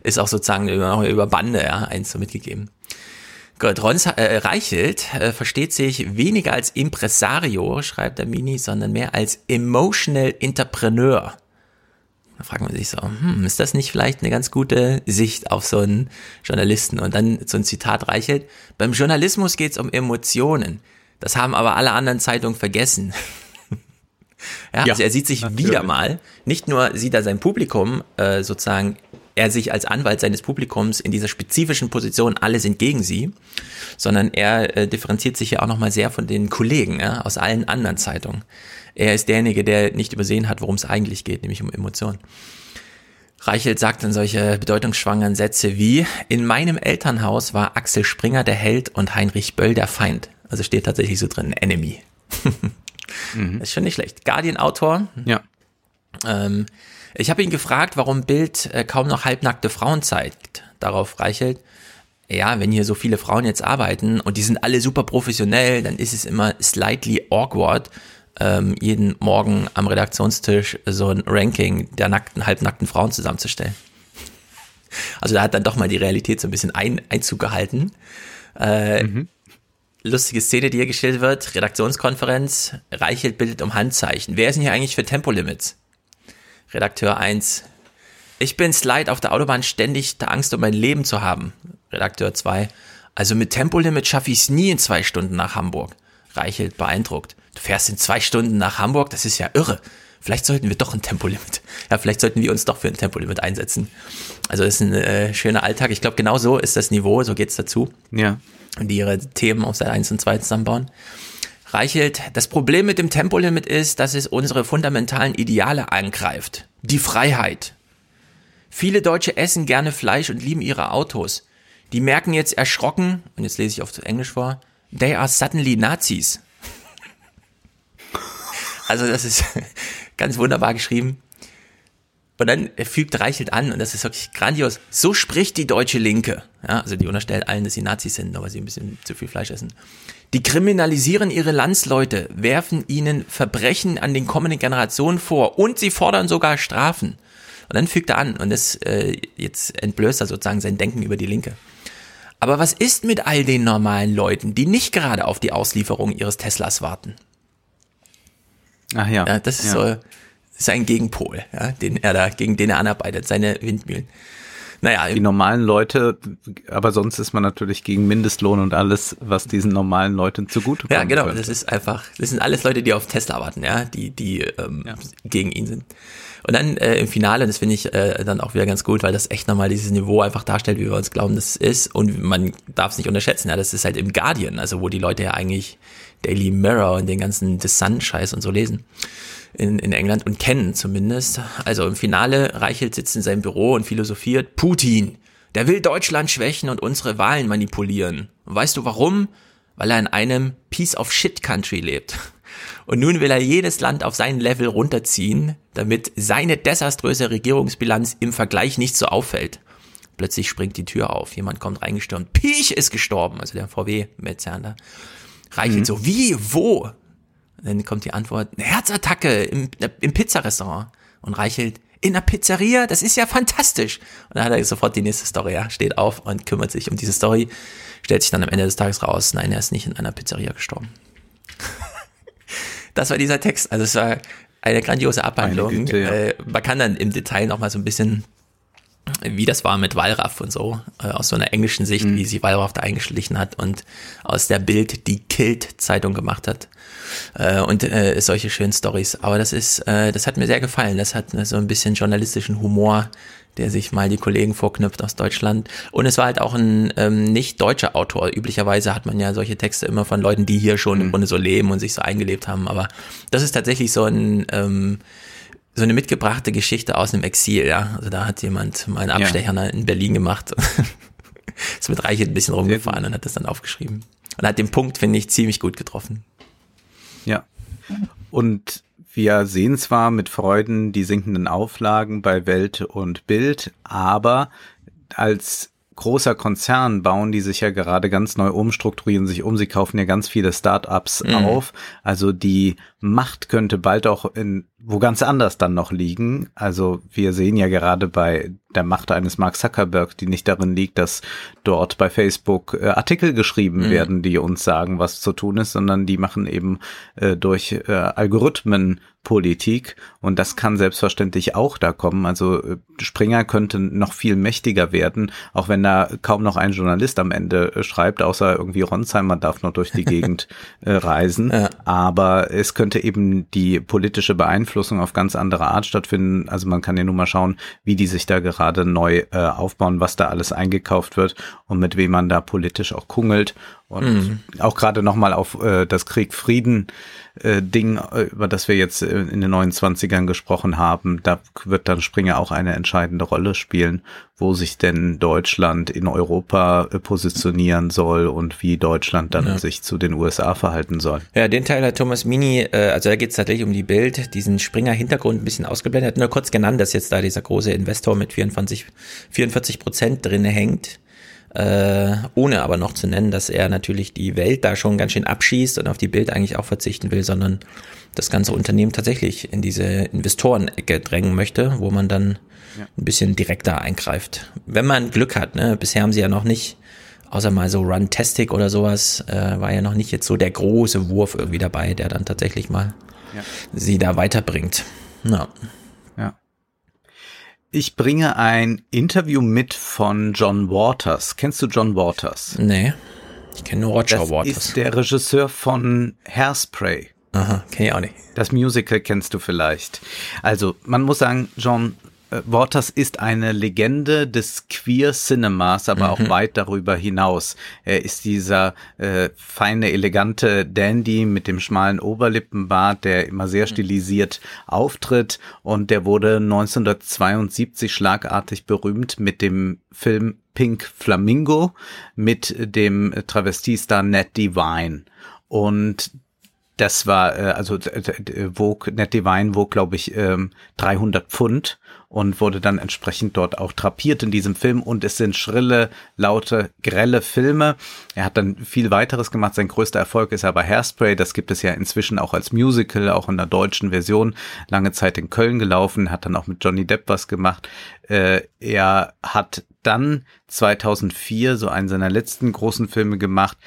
ist auch sozusagen über, über Bande ja, eins so mitgegeben. Gut, Rons, äh, Reichelt äh, versteht sich weniger als Impresario, schreibt der Mini, sondern mehr als Emotional Entrepreneur. Da fragt man sich so, hm, ist das nicht vielleicht eine ganz gute Sicht auf so einen Journalisten? Und dann so ein Zitat reichelt, beim Journalismus geht es um Emotionen. Das haben aber alle anderen Zeitungen vergessen. ja, ja, also er sieht sich natürlich. wieder mal, nicht nur sieht er sein Publikum äh, sozusagen, er sich als Anwalt seines Publikums in dieser spezifischen Position, alle sind gegen sie, sondern er äh, differenziert sich ja auch nochmal sehr von den Kollegen ja, aus allen anderen Zeitungen. Er ist derjenige, der nicht übersehen hat, worum es eigentlich geht, nämlich um Emotionen. Reichelt sagt dann solche bedeutungsschwangeren Sätze wie, in meinem Elternhaus war Axel Springer der Held und Heinrich Böll der Feind. Also steht tatsächlich so drin, Enemy. mhm. Das ist schon nicht schlecht. Guardian-Autor. Ja. Ähm, ich habe ihn gefragt, warum Bild äh, kaum noch halbnackte Frauen zeigt. Darauf Reichelt, ja, wenn hier so viele Frauen jetzt arbeiten und die sind alle super professionell, dann ist es immer slightly awkward, ähm, jeden Morgen am Redaktionstisch so ein Ranking der nackten, halbnackten Frauen zusammenzustellen. Also da hat dann doch mal die Realität so ein bisschen ein, Einzug gehalten. Äh, mhm. Lustige Szene, die hier gestellt wird, Redaktionskonferenz, Reichelt bildet um Handzeichen. Wer ist denn hier eigentlich für Tempolimits? Redakteur 1, ich bin Slide auf der Autobahn ständig der Angst um mein Leben zu haben. Redakteur 2, also mit Tempolimit schaffe ich es nie in zwei Stunden nach Hamburg. Reichelt beeindruckt. Du fährst in zwei Stunden nach Hamburg, das ist ja irre. Vielleicht sollten wir doch ein Tempolimit. Ja, vielleicht sollten wir uns doch für ein Tempolimit einsetzen. Also das ist ein äh, schöner Alltag. Ich glaube, genau so ist das Niveau, so geht's dazu. Ja. Und die ihre Themen auf Seite 1 und 2 zusammenbauen. Reichelt, das Problem mit dem Tempolimit ist, dass es unsere fundamentalen Ideale angreift. Die Freiheit. Viele Deutsche essen gerne Fleisch und lieben ihre Autos. Die merken jetzt erschrocken, und jetzt lese ich auf Englisch vor, they are suddenly Nazis. Also das ist ganz wunderbar geschrieben. Und dann fügt Reichelt an, und das ist wirklich grandios, so spricht die deutsche Linke. Ja, also die unterstellt allen, dass sie Nazis sind, aber sie ein bisschen zu viel Fleisch essen. Die kriminalisieren ihre Landsleute, werfen ihnen Verbrechen an den kommenden Generationen vor und sie fordern sogar Strafen. Und dann fügt er an, und das äh, jetzt entblößt er sozusagen sein Denken über die Linke. Aber was ist mit all den normalen Leuten, die nicht gerade auf die Auslieferung ihres Teslas warten? Ach ja. ja das ist ja. so sein Gegenpol, ja, den er da, gegen den er anarbeitet, seine Windmühlen. Naja. Die normalen Leute, aber sonst ist man natürlich gegen Mindestlohn und alles, was diesen normalen Leuten zugute kommt. Ja, genau. Könnte. Das ist einfach, das sind alles Leute, die auf Tesla warten, ja, die, die ähm, ja. gegen ihn sind. Und dann äh, im Finale, das finde ich äh, dann auch wieder ganz gut, weil das echt nochmal dieses Niveau einfach darstellt, wie wir uns glauben, das ist. Und man darf es nicht unterschätzen, ja, das ist halt im Guardian, also wo die Leute ja eigentlich Daily Mirror und den ganzen The Sun-Scheiß und so lesen in, in England und kennen zumindest. Also im Finale, Reichelt sitzt in seinem Büro und philosophiert, Putin, der will Deutschland schwächen und unsere Wahlen manipulieren. Und weißt du warum? Weil er in einem Piece of Shit Country lebt. Und nun will er jedes Land auf sein Level runterziehen, damit seine desaströse Regierungsbilanz im Vergleich nicht so auffällt. Plötzlich springt die Tür auf, jemand kommt reingestürmt. Piech ist gestorben, also der VW-Metzger. Reichelt mhm. so, wie, wo? dann kommt die Antwort, eine Herzattacke im, im Pizzarestaurant. Und Reichelt, in der Pizzeria, das ist ja fantastisch. Und dann hat er sofort die nächste Story, ja, steht auf und kümmert sich um diese Story. Stellt sich dann am Ende des Tages raus, nein, er ist nicht in einer Pizzeria gestorben. Das war dieser Text. Also es war eine grandiose Abhandlung. Güte, ja. äh, man kann dann im Detail nochmal so ein bisschen wie das war mit Wallraff und so, äh, aus so einer englischen Sicht, mhm. wie sie Wallraff da eingeschlichen hat und aus der Bild die Kilt-Zeitung gemacht hat. Äh, und solche schönen Stories. Aber das ist, das hat mir sehr gefallen. Das hat so ein bisschen journalistischen Humor, der sich mal die Kollegen vorknüpft aus Deutschland. Und es war halt auch ein ähm, nicht deutscher Autor. Üblicherweise hat man ja solche Texte immer von Leuten, die hier schon mhm. im Grunde so leben und sich so eingelebt haben. Aber das ist tatsächlich so ein ähm, so eine mitgebrachte Geschichte aus einem Exil, ja. Also da hat jemand mal einen Abstecher ja. in Berlin gemacht. ist mit Reichelt ein bisschen rumgefahren und hat das dann aufgeschrieben. Und hat den Punkt, finde ich, ziemlich gut getroffen. Ja. Und wir sehen zwar mit Freuden die sinkenden Auflagen bei Welt und Bild, aber als großer Konzern bauen die sich ja gerade ganz neu umstrukturieren sich um. Sie kaufen ja ganz viele Startups mhm. auf. Also die Macht könnte bald auch in wo ganz anders dann noch liegen. Also wir sehen ja gerade bei der Macht eines Mark Zuckerberg, die nicht darin liegt, dass dort bei Facebook äh, Artikel geschrieben mhm. werden, die uns sagen, was zu tun ist, sondern die machen eben äh, durch äh, Algorithmen Politik und das kann selbstverständlich auch da kommen. Also äh, Springer könnte noch viel mächtiger werden, auch wenn da kaum noch ein Journalist am Ende äh, schreibt, außer irgendwie Ronsheimer darf noch durch die Gegend äh, reisen. Ja. Aber es könnte eben die politische Beeinflussung auf ganz andere Art stattfinden. Also man kann ja nur mal schauen, wie die sich da gerade neu äh, aufbauen, was da alles eingekauft wird und mit wem man da politisch auch kungelt. Und mhm. auch gerade nochmal auf äh, das Krieg-Frieden äh, äh, über das wir jetzt äh, in den 29ern gesprochen haben, da wird dann Springer auch eine entscheidende Rolle spielen, wo sich denn Deutschland in Europa äh, positionieren soll und wie Deutschland dann ja. sich zu den USA verhalten soll. Ja, den Teil hat Thomas Mini, äh, also da geht es tatsächlich um die Bild, diesen Springer-Hintergrund ein bisschen ausgeblendet, nur kurz genannt, dass jetzt da dieser große Investor mit 24, 44 Prozent drin hängt äh, ohne aber noch zu nennen, dass er natürlich die Welt da schon ganz schön abschießt und auf die Bild eigentlich auch verzichten will, sondern das ganze Unternehmen tatsächlich in diese Investorenecke drängen möchte, wo man dann ja. ein bisschen direkter eingreift. Wenn man Glück hat, ne? bisher haben sie ja noch nicht, außer mal so Runtastic oder sowas, äh, war ja noch nicht jetzt so der große Wurf irgendwie dabei, der dann tatsächlich mal ja. sie da weiterbringt. Ja. Ich bringe ein Interview mit von John Waters. Kennst du John Waters? Nee. Ich kenne nur Roger das Waters. Ist der Regisseur von Hairspray. Aha, kenne ich auch nicht. Das Musical kennst du vielleicht. Also, man muss sagen, John Waters ist eine Legende des Queer Cinemas, aber mhm. auch weit darüber hinaus. Er ist dieser äh, feine, elegante Dandy mit dem schmalen Oberlippenbart, der immer sehr mhm. stilisiert auftritt und der wurde 1972 schlagartig berühmt mit dem Film Pink Flamingo mit dem Travestiestar Ned Divine. Und das war, äh, also wog, Net Divine wog, glaube ich, ähm, 300 Pfund und wurde dann entsprechend dort auch trapiert in diesem Film. Und es sind schrille, laute, grelle Filme. Er hat dann viel weiteres gemacht. Sein größter Erfolg ist aber Hairspray. Das gibt es ja inzwischen auch als Musical, auch in der deutschen Version. Lange Zeit in Köln gelaufen, hat dann auch mit Johnny Depp was gemacht. Äh, er hat dann 2004 so einen seiner letzten großen Filme gemacht,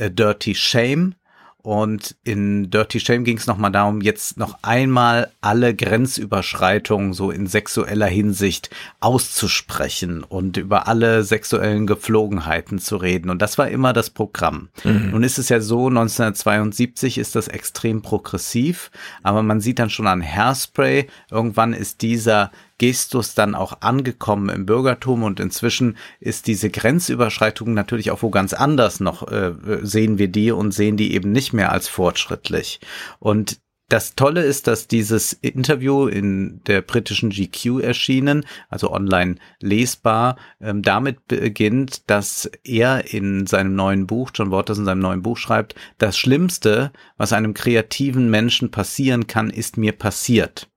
A Dirty Shame und in Dirty Shame ging es nochmal darum, jetzt noch einmal alle Grenzüberschreitungen so in sexueller Hinsicht auszusprechen und über alle sexuellen Gepflogenheiten zu reden. Und das war immer das Programm. Mhm. Nun ist es ja so, 1972 ist das extrem progressiv, aber man sieht dann schon an Hairspray, irgendwann ist dieser Gestus dann auch angekommen im Bürgertum und inzwischen ist diese Grenzüberschreitung natürlich auch wo ganz anders noch, äh, sehen wir die und sehen die eben nicht mehr als fortschrittlich. Und das Tolle ist, dass dieses Interview in der britischen GQ erschienen, also online lesbar, ähm, damit beginnt, dass er in seinem neuen Buch, John Waters in seinem neuen Buch schreibt, das Schlimmste, was einem kreativen Menschen passieren kann, ist mir passiert.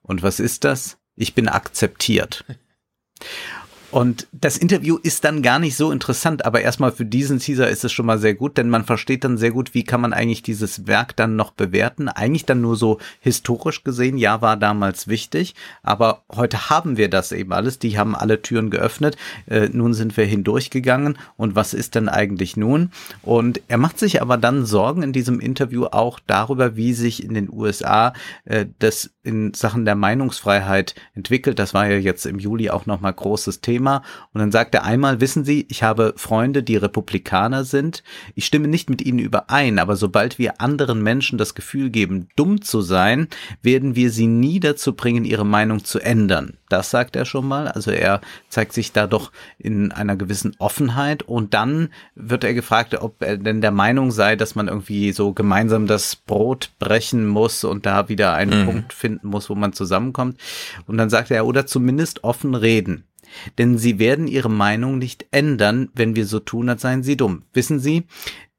Und was ist das? Ich bin akzeptiert. Und das Interview ist dann gar nicht so interessant, aber erstmal für diesen Teaser ist es schon mal sehr gut, denn man versteht dann sehr gut, wie kann man eigentlich dieses Werk dann noch bewerten. Eigentlich dann nur so historisch gesehen, ja, war damals wichtig, aber heute haben wir das eben alles. Die haben alle Türen geöffnet. Äh, nun sind wir hindurchgegangen und was ist denn eigentlich nun? Und er macht sich aber dann Sorgen in diesem Interview auch darüber, wie sich in den USA äh, das in Sachen der Meinungsfreiheit entwickelt. Das war ja jetzt im Juli auch nochmal großes Thema. Und dann sagt er einmal, wissen Sie, ich habe Freunde, die Republikaner sind. Ich stimme nicht mit ihnen überein, aber sobald wir anderen Menschen das Gefühl geben, dumm zu sein, werden wir sie nie dazu bringen, ihre Meinung zu ändern. Das sagt er schon mal. Also er zeigt sich da doch in einer gewissen Offenheit. Und dann wird er gefragt, ob er denn der Meinung sei, dass man irgendwie so gemeinsam das Brot brechen muss und da wieder einen mhm. Punkt finden muss, wo man zusammenkommt. Und dann sagt er, oder zumindest offen reden. Denn sie werden ihre Meinung nicht ändern, wenn wir so tun, als seien sie dumm. Wissen Sie,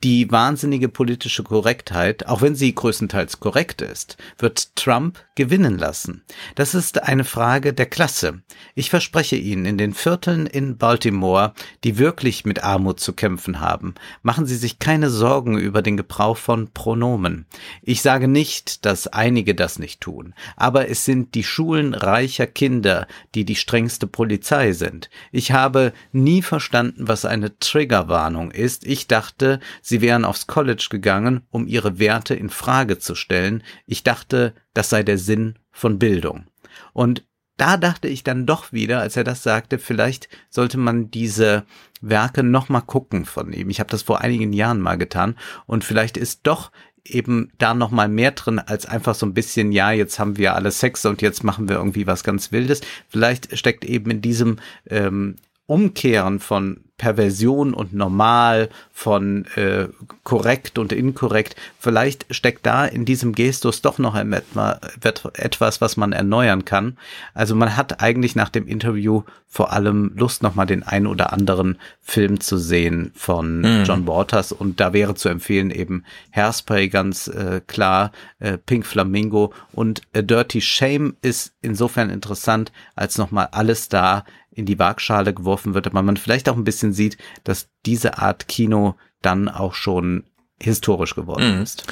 die wahnsinnige politische Korrektheit, auch wenn sie größtenteils korrekt ist, wird Trump gewinnen lassen. Das ist eine Frage der Klasse. Ich verspreche Ihnen, in den Vierteln in Baltimore, die wirklich mit Armut zu kämpfen haben, machen Sie sich keine Sorgen über den Gebrauch von Pronomen. Ich sage nicht, dass einige das nicht tun, aber es sind die Schulen reicher Kinder, die die strengste Polizei sind. Ich habe nie verstanden, was eine Triggerwarnung ist. Ich dachte, Sie wären aufs College gegangen, um ihre Werte in Frage zu stellen. Ich dachte, das sei der Sinn von Bildung. Und da dachte ich dann doch wieder, als er das sagte, vielleicht sollte man diese Werke noch mal gucken von ihm. Ich habe das vor einigen Jahren mal getan und vielleicht ist doch eben da noch mal mehr drin als einfach so ein bisschen ja jetzt haben wir alle Sex und jetzt machen wir irgendwie was ganz Wildes. Vielleicht steckt eben in diesem ähm, Umkehren von Perversion und normal, von äh, korrekt und inkorrekt. Vielleicht steckt da in diesem Gestus doch noch etwas, was man erneuern kann. Also man hat eigentlich nach dem Interview vor allem Lust, nochmal den einen oder anderen Film zu sehen von mhm. John Waters. Und da wäre zu empfehlen eben Hairspray ganz äh, klar, äh, Pink Flamingo und A Dirty Shame ist insofern interessant, als nochmal alles da in die Waagschale geworfen wird, aber man vielleicht auch ein bisschen sieht, dass diese Art Kino dann auch schon historisch geworden mhm. ist.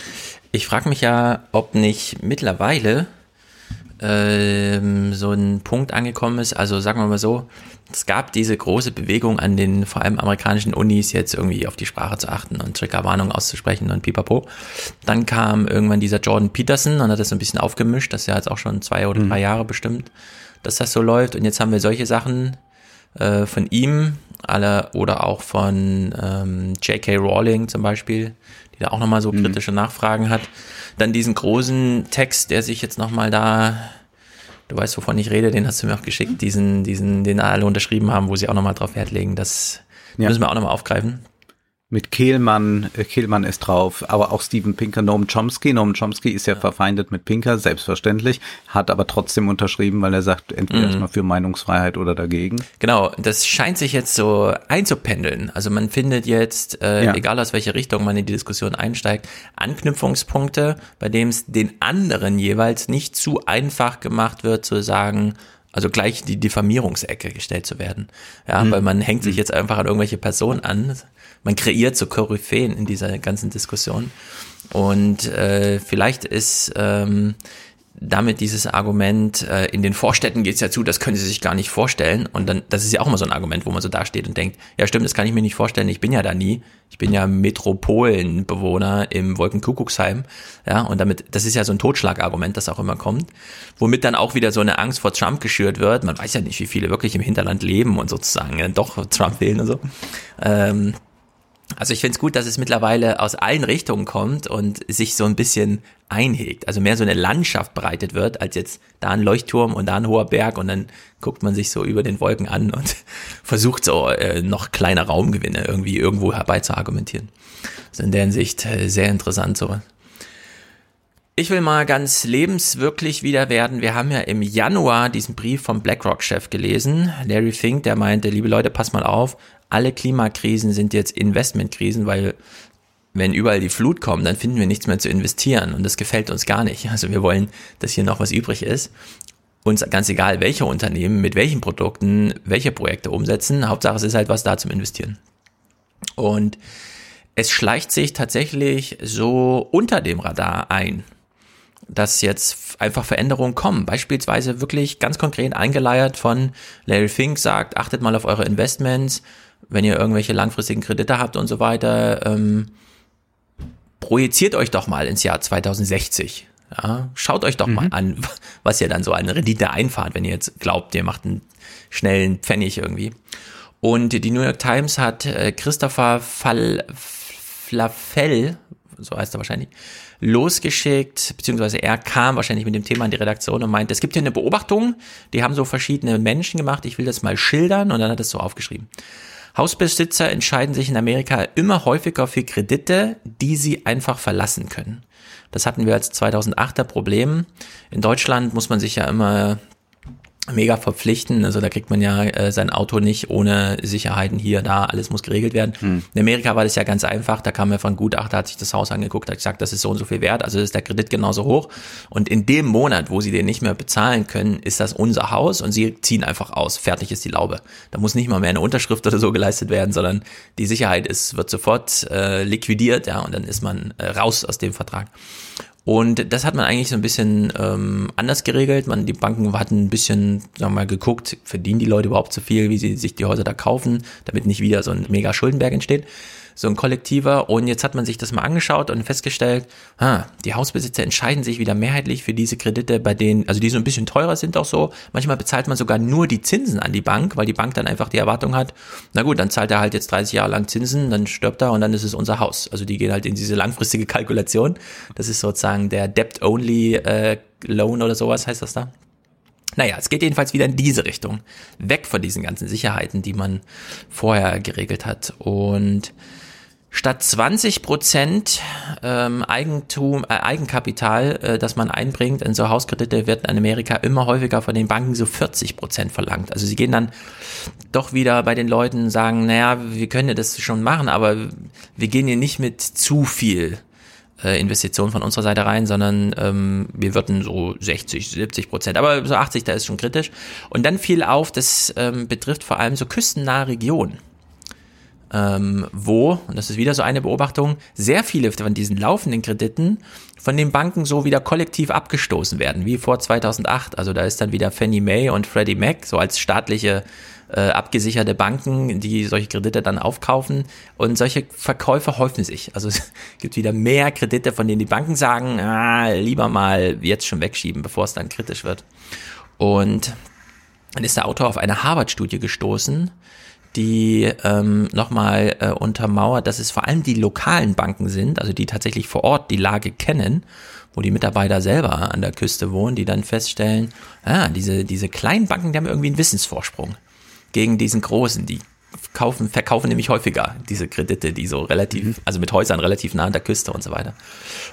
Ich frage mich ja, ob nicht mittlerweile ähm, so ein Punkt angekommen ist. Also sagen wir mal so, es gab diese große Bewegung an den vor allem amerikanischen Unis, jetzt irgendwie auf die Sprache zu achten und Triggerwarnungen auszusprechen und pipapo. Dann kam irgendwann dieser Jordan Peterson und hat das so ein bisschen aufgemischt, das ist ja jetzt auch schon zwei oder drei mhm. Jahre bestimmt dass das so läuft. Und jetzt haben wir solche Sachen äh, von ihm alle, oder auch von ähm, J.K. Rowling zum Beispiel, die da auch nochmal so mhm. kritische Nachfragen hat. Dann diesen großen Text, der sich jetzt nochmal da, du weißt, wovon ich rede, den hast du mir auch geschickt, diesen, diesen, den alle unterschrieben haben, wo sie auch nochmal drauf Wert legen. Das ja. müssen wir auch nochmal aufgreifen mit Kehlmann, äh, Kehlmann ist drauf, aber auch Steven Pinker, Noam Chomsky. Noam Chomsky ist ja, ja, verfeindet mit Pinker, selbstverständlich, hat aber trotzdem unterschrieben, weil er sagt, entweder mhm. erstmal für Meinungsfreiheit oder dagegen. Genau, das scheint sich jetzt so einzupendeln. Also man findet jetzt, äh, ja. egal aus welcher Richtung man in die Diskussion einsteigt, Anknüpfungspunkte, bei dem es den anderen jeweils nicht zu einfach gemacht wird, zu sagen, also gleich die Diffamierungsecke gestellt zu werden. Ja, mhm. weil man hängt sich mhm. jetzt einfach an irgendwelche Personen an, man kreiert so Koryphäen in dieser ganzen Diskussion. Und äh, vielleicht ist ähm, damit dieses Argument, äh, in den Vorstädten geht es ja zu, das können sie sich gar nicht vorstellen. Und dann, das ist ja auch immer so ein Argument, wo man so dasteht und denkt, ja stimmt, das kann ich mir nicht vorstellen, ich bin ja da nie. Ich bin ja Metropolenbewohner im Wolkenkuckucksheim. Ja, und damit, das ist ja so ein Totschlagargument, das auch immer kommt. Womit dann auch wieder so eine Angst vor Trump geschürt wird. Man weiß ja nicht, wie viele wirklich im Hinterland leben und sozusagen äh, doch Trump wählen und so. Ähm, also ich finde es gut, dass es mittlerweile aus allen Richtungen kommt und sich so ein bisschen einhegt. Also mehr so eine Landschaft bereitet wird, als jetzt da ein Leuchtturm und da ein hoher Berg und dann guckt man sich so über den Wolken an und versucht so äh, noch kleine Raumgewinne irgendwie irgendwo herbei zu argumentieren. Also in der Hinsicht äh, sehr interessant so. Ich will mal ganz lebenswirklich wieder werden. Wir haben ja im Januar diesen Brief vom BlackRock-Chef gelesen, Larry Fink, der meinte, liebe Leute, passt mal auf, alle Klimakrisen sind jetzt Investmentkrisen, weil wenn überall die Flut kommt, dann finden wir nichts mehr zu investieren und das gefällt uns gar nicht. Also wir wollen, dass hier noch was übrig ist. Uns ganz egal, welche Unternehmen mit welchen Produkten welche Projekte umsetzen. Hauptsache es ist halt was da zum Investieren. Und es schleicht sich tatsächlich so unter dem Radar ein, dass jetzt einfach Veränderungen kommen. Beispielsweise wirklich ganz konkret eingeleiert von Larry Fink sagt, achtet mal auf eure Investments, wenn ihr irgendwelche langfristigen Kredite habt und so weiter, ähm, projiziert euch doch mal ins Jahr 2060. Ja, schaut euch doch mhm. mal an, was ihr dann so an Rendite einfahrt, wenn ihr jetzt glaubt, ihr macht einen schnellen Pfennig irgendwie. Und die New York Times hat äh, Christopher Fall, Flafell, so heißt er wahrscheinlich, losgeschickt, beziehungsweise er kam wahrscheinlich mit dem Thema in die Redaktion und meinte, es gibt hier eine Beobachtung, die haben so verschiedene Menschen gemacht, ich will das mal schildern und dann hat es so aufgeschrieben. Hausbesitzer entscheiden sich in Amerika immer häufiger für Kredite, die sie einfach verlassen können. Das hatten wir als 2008er Problem. In Deutschland muss man sich ja immer mega verpflichten. Also da kriegt man ja äh, sein Auto nicht ohne Sicherheiten hier, da, alles muss geregelt werden. Hm. In Amerika war das ja ganz einfach. Da kam mir von Gutachter, hat sich das Haus angeguckt, hat gesagt, das ist so und so viel wert, also ist der Kredit genauso hoch. Und in dem Monat, wo sie den nicht mehr bezahlen können, ist das unser Haus und sie ziehen einfach aus. Fertig ist die Laube. Da muss nicht mal mehr eine Unterschrift oder so geleistet werden, sondern die Sicherheit ist, wird sofort äh, liquidiert, ja, und dann ist man äh, raus aus dem Vertrag. Und das hat man eigentlich so ein bisschen ähm, anders geregelt. Man, die Banken hatten ein bisschen, sagen wir mal, geguckt, verdienen die Leute überhaupt so viel, wie sie sich die Häuser da kaufen, damit nicht wieder so ein mega Schuldenberg entsteht so ein kollektiver. Und jetzt hat man sich das mal angeschaut und festgestellt, ah, die Hausbesitzer entscheiden sich wieder mehrheitlich für diese Kredite, bei denen, also die so ein bisschen teurer sind auch so. Manchmal bezahlt man sogar nur die Zinsen an die Bank, weil die Bank dann einfach die Erwartung hat, na gut, dann zahlt er halt jetzt 30 Jahre lang Zinsen, dann stirbt er und dann ist es unser Haus. Also die gehen halt in diese langfristige Kalkulation. Das ist sozusagen der Debt-Only äh, Loan oder sowas heißt das da. Naja, es geht jedenfalls wieder in diese Richtung. Weg von diesen ganzen Sicherheiten, die man vorher geregelt hat. Und Statt 20 Prozent ähm, Eigentum, äh, Eigenkapital, äh, das man einbringt in so Hauskredite, wird in Amerika immer häufiger von den Banken so 40 Prozent verlangt. Also sie gehen dann doch wieder bei den Leuten sagen, naja, wir können ja das schon machen, aber wir gehen hier nicht mit zu viel äh, Investitionen von unserer Seite rein, sondern ähm, wir würden so 60, 70 Prozent, aber so 80, da ist schon kritisch. Und dann fiel auf, das ähm, betrifft vor allem so küstennahe Regionen ähm, wo, und das ist wieder so eine Beobachtung, sehr viele von diesen laufenden Krediten von den Banken so wieder kollektiv abgestoßen werden, wie vor 2008. Also da ist dann wieder Fannie Mae und Freddie Mac so als staatliche äh, abgesicherte Banken, die solche Kredite dann aufkaufen. Und solche Verkäufe häufen sich. Also es gibt wieder mehr Kredite, von denen die Banken sagen, ah, lieber mal jetzt schon wegschieben, bevor es dann kritisch wird. Und dann ist der Autor auf eine Harvard-Studie gestoßen, die ähm, nochmal äh, untermauert, dass es vor allem die lokalen Banken sind, also die tatsächlich vor Ort die Lage kennen, wo die Mitarbeiter selber an der Küste wohnen, die dann feststellen, ah, diese, diese kleinen Banken, die haben irgendwie einen Wissensvorsprung gegen diesen großen, die kaufen, verkaufen nämlich häufiger diese Kredite, die so relativ, mhm. also mit Häusern relativ nah an der Küste und so weiter.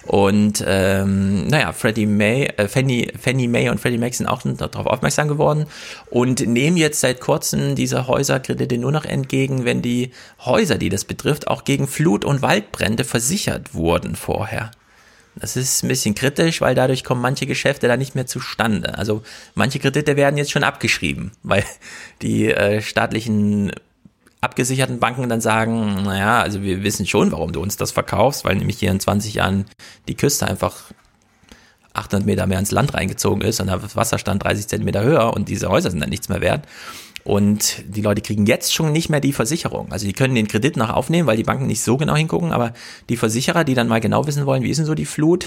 Und ähm, naja, Freddie May, äh, Fannie, Fannie May und Freddie Mac sind auch darauf aufmerksam geworden und nehmen jetzt seit kurzem diese Häuserkredite nur noch entgegen, wenn die Häuser, die das betrifft, auch gegen Flut- und Waldbrände versichert wurden vorher. Das ist ein bisschen kritisch, weil dadurch kommen manche Geschäfte da nicht mehr zustande. Also manche Kredite werden jetzt schon abgeschrieben, weil die äh, staatlichen abgesicherten Banken dann sagen, naja, also wir wissen schon, warum du uns das verkaufst, weil nämlich hier in 20 Jahren die Küste einfach 800 Meter mehr ins Land reingezogen ist und der Wasserstand 30 Zentimeter höher und diese Häuser sind dann nichts mehr wert. Und die Leute kriegen jetzt schon nicht mehr die Versicherung. Also die können den Kredit noch aufnehmen, weil die Banken nicht so genau hingucken, aber die Versicherer, die dann mal genau wissen wollen, wie ist denn so die Flut,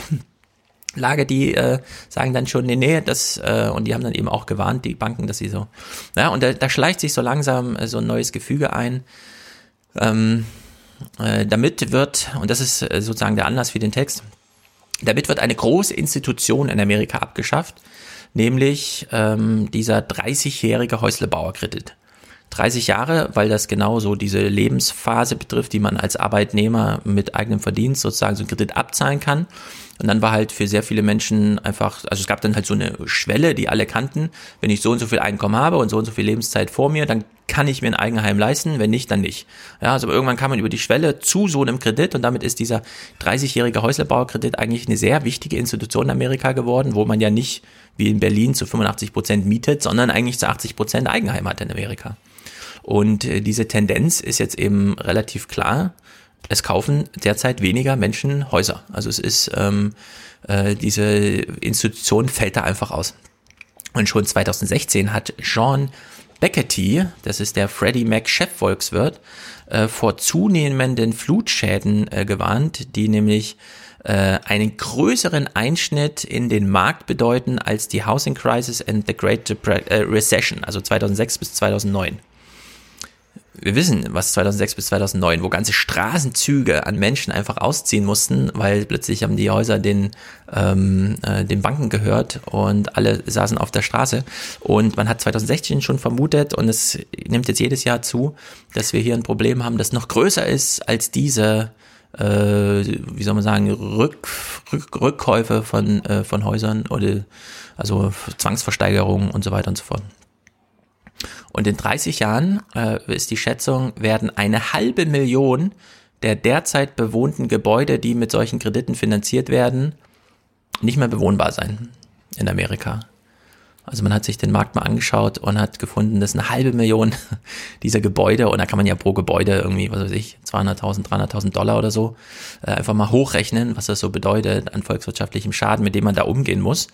Lage, die äh, sagen dann schon, nee, nee, das, äh, und die haben dann eben auch gewarnt, die Banken, dass sie so, ja, und da, da schleicht sich so langsam äh, so ein neues Gefüge ein. Ähm, äh, damit wird, und das ist äh, sozusagen der Anlass für den Text, damit wird eine große Institution in Amerika abgeschafft, nämlich ähm, dieser 30-jährige Häuslebauerkredit. 30 Jahre, weil das genau so diese Lebensphase betrifft, die man als Arbeitnehmer mit eigenem Verdienst sozusagen so einen Kredit abzahlen kann. Und dann war halt für sehr viele Menschen einfach, also es gab dann halt so eine Schwelle, die alle kannten. Wenn ich so und so viel Einkommen habe und so und so viel Lebenszeit vor mir, dann kann ich mir ein Eigenheim leisten, wenn nicht, dann nicht. Ja, also irgendwann kam man über die Schwelle zu so einem Kredit und damit ist dieser 30-jährige Häuslebauerkredit eigentlich eine sehr wichtige Institution in Amerika geworden, wo man ja nicht wie in Berlin zu 85 Prozent mietet, sondern eigentlich zu 80 Prozent Eigenheim hat in Amerika. Und äh, diese Tendenz ist jetzt eben relativ klar es kaufen derzeit weniger Menschen Häuser. Also es ist, ähm, äh, diese Institution fällt da einfach aus. Und schon 2016 hat Jean Beckety, das ist der Freddie Mac Chefvolkswirt, äh, vor zunehmenden Flutschäden äh, gewarnt, die nämlich äh, einen größeren Einschnitt in den Markt bedeuten als die Housing Crisis and the Great Depre äh, Recession, also 2006 bis 2009 wir wissen, was 2006 bis 2009, wo ganze Straßenzüge an Menschen einfach ausziehen mussten, weil plötzlich haben die Häuser den, ähm, äh, den Banken gehört und alle saßen auf der Straße. Und man hat 2016 schon vermutet und es nimmt jetzt jedes Jahr zu, dass wir hier ein Problem haben, das noch größer ist als diese äh, wie soll man sagen, Rück, Rück, Rückkäufe von, äh, von Häusern oder also Zwangsversteigerungen und so weiter und so fort. Und in 30 Jahren äh, ist die Schätzung, werden eine halbe Million der derzeit bewohnten Gebäude, die mit solchen Krediten finanziert werden, nicht mehr bewohnbar sein in Amerika. Also man hat sich den Markt mal angeschaut und hat gefunden, dass eine halbe Million dieser Gebäude, und da kann man ja pro Gebäude irgendwie, was weiß ich, 200.000, 300.000 Dollar oder so, äh, einfach mal hochrechnen, was das so bedeutet an volkswirtschaftlichem Schaden, mit dem man da umgehen muss.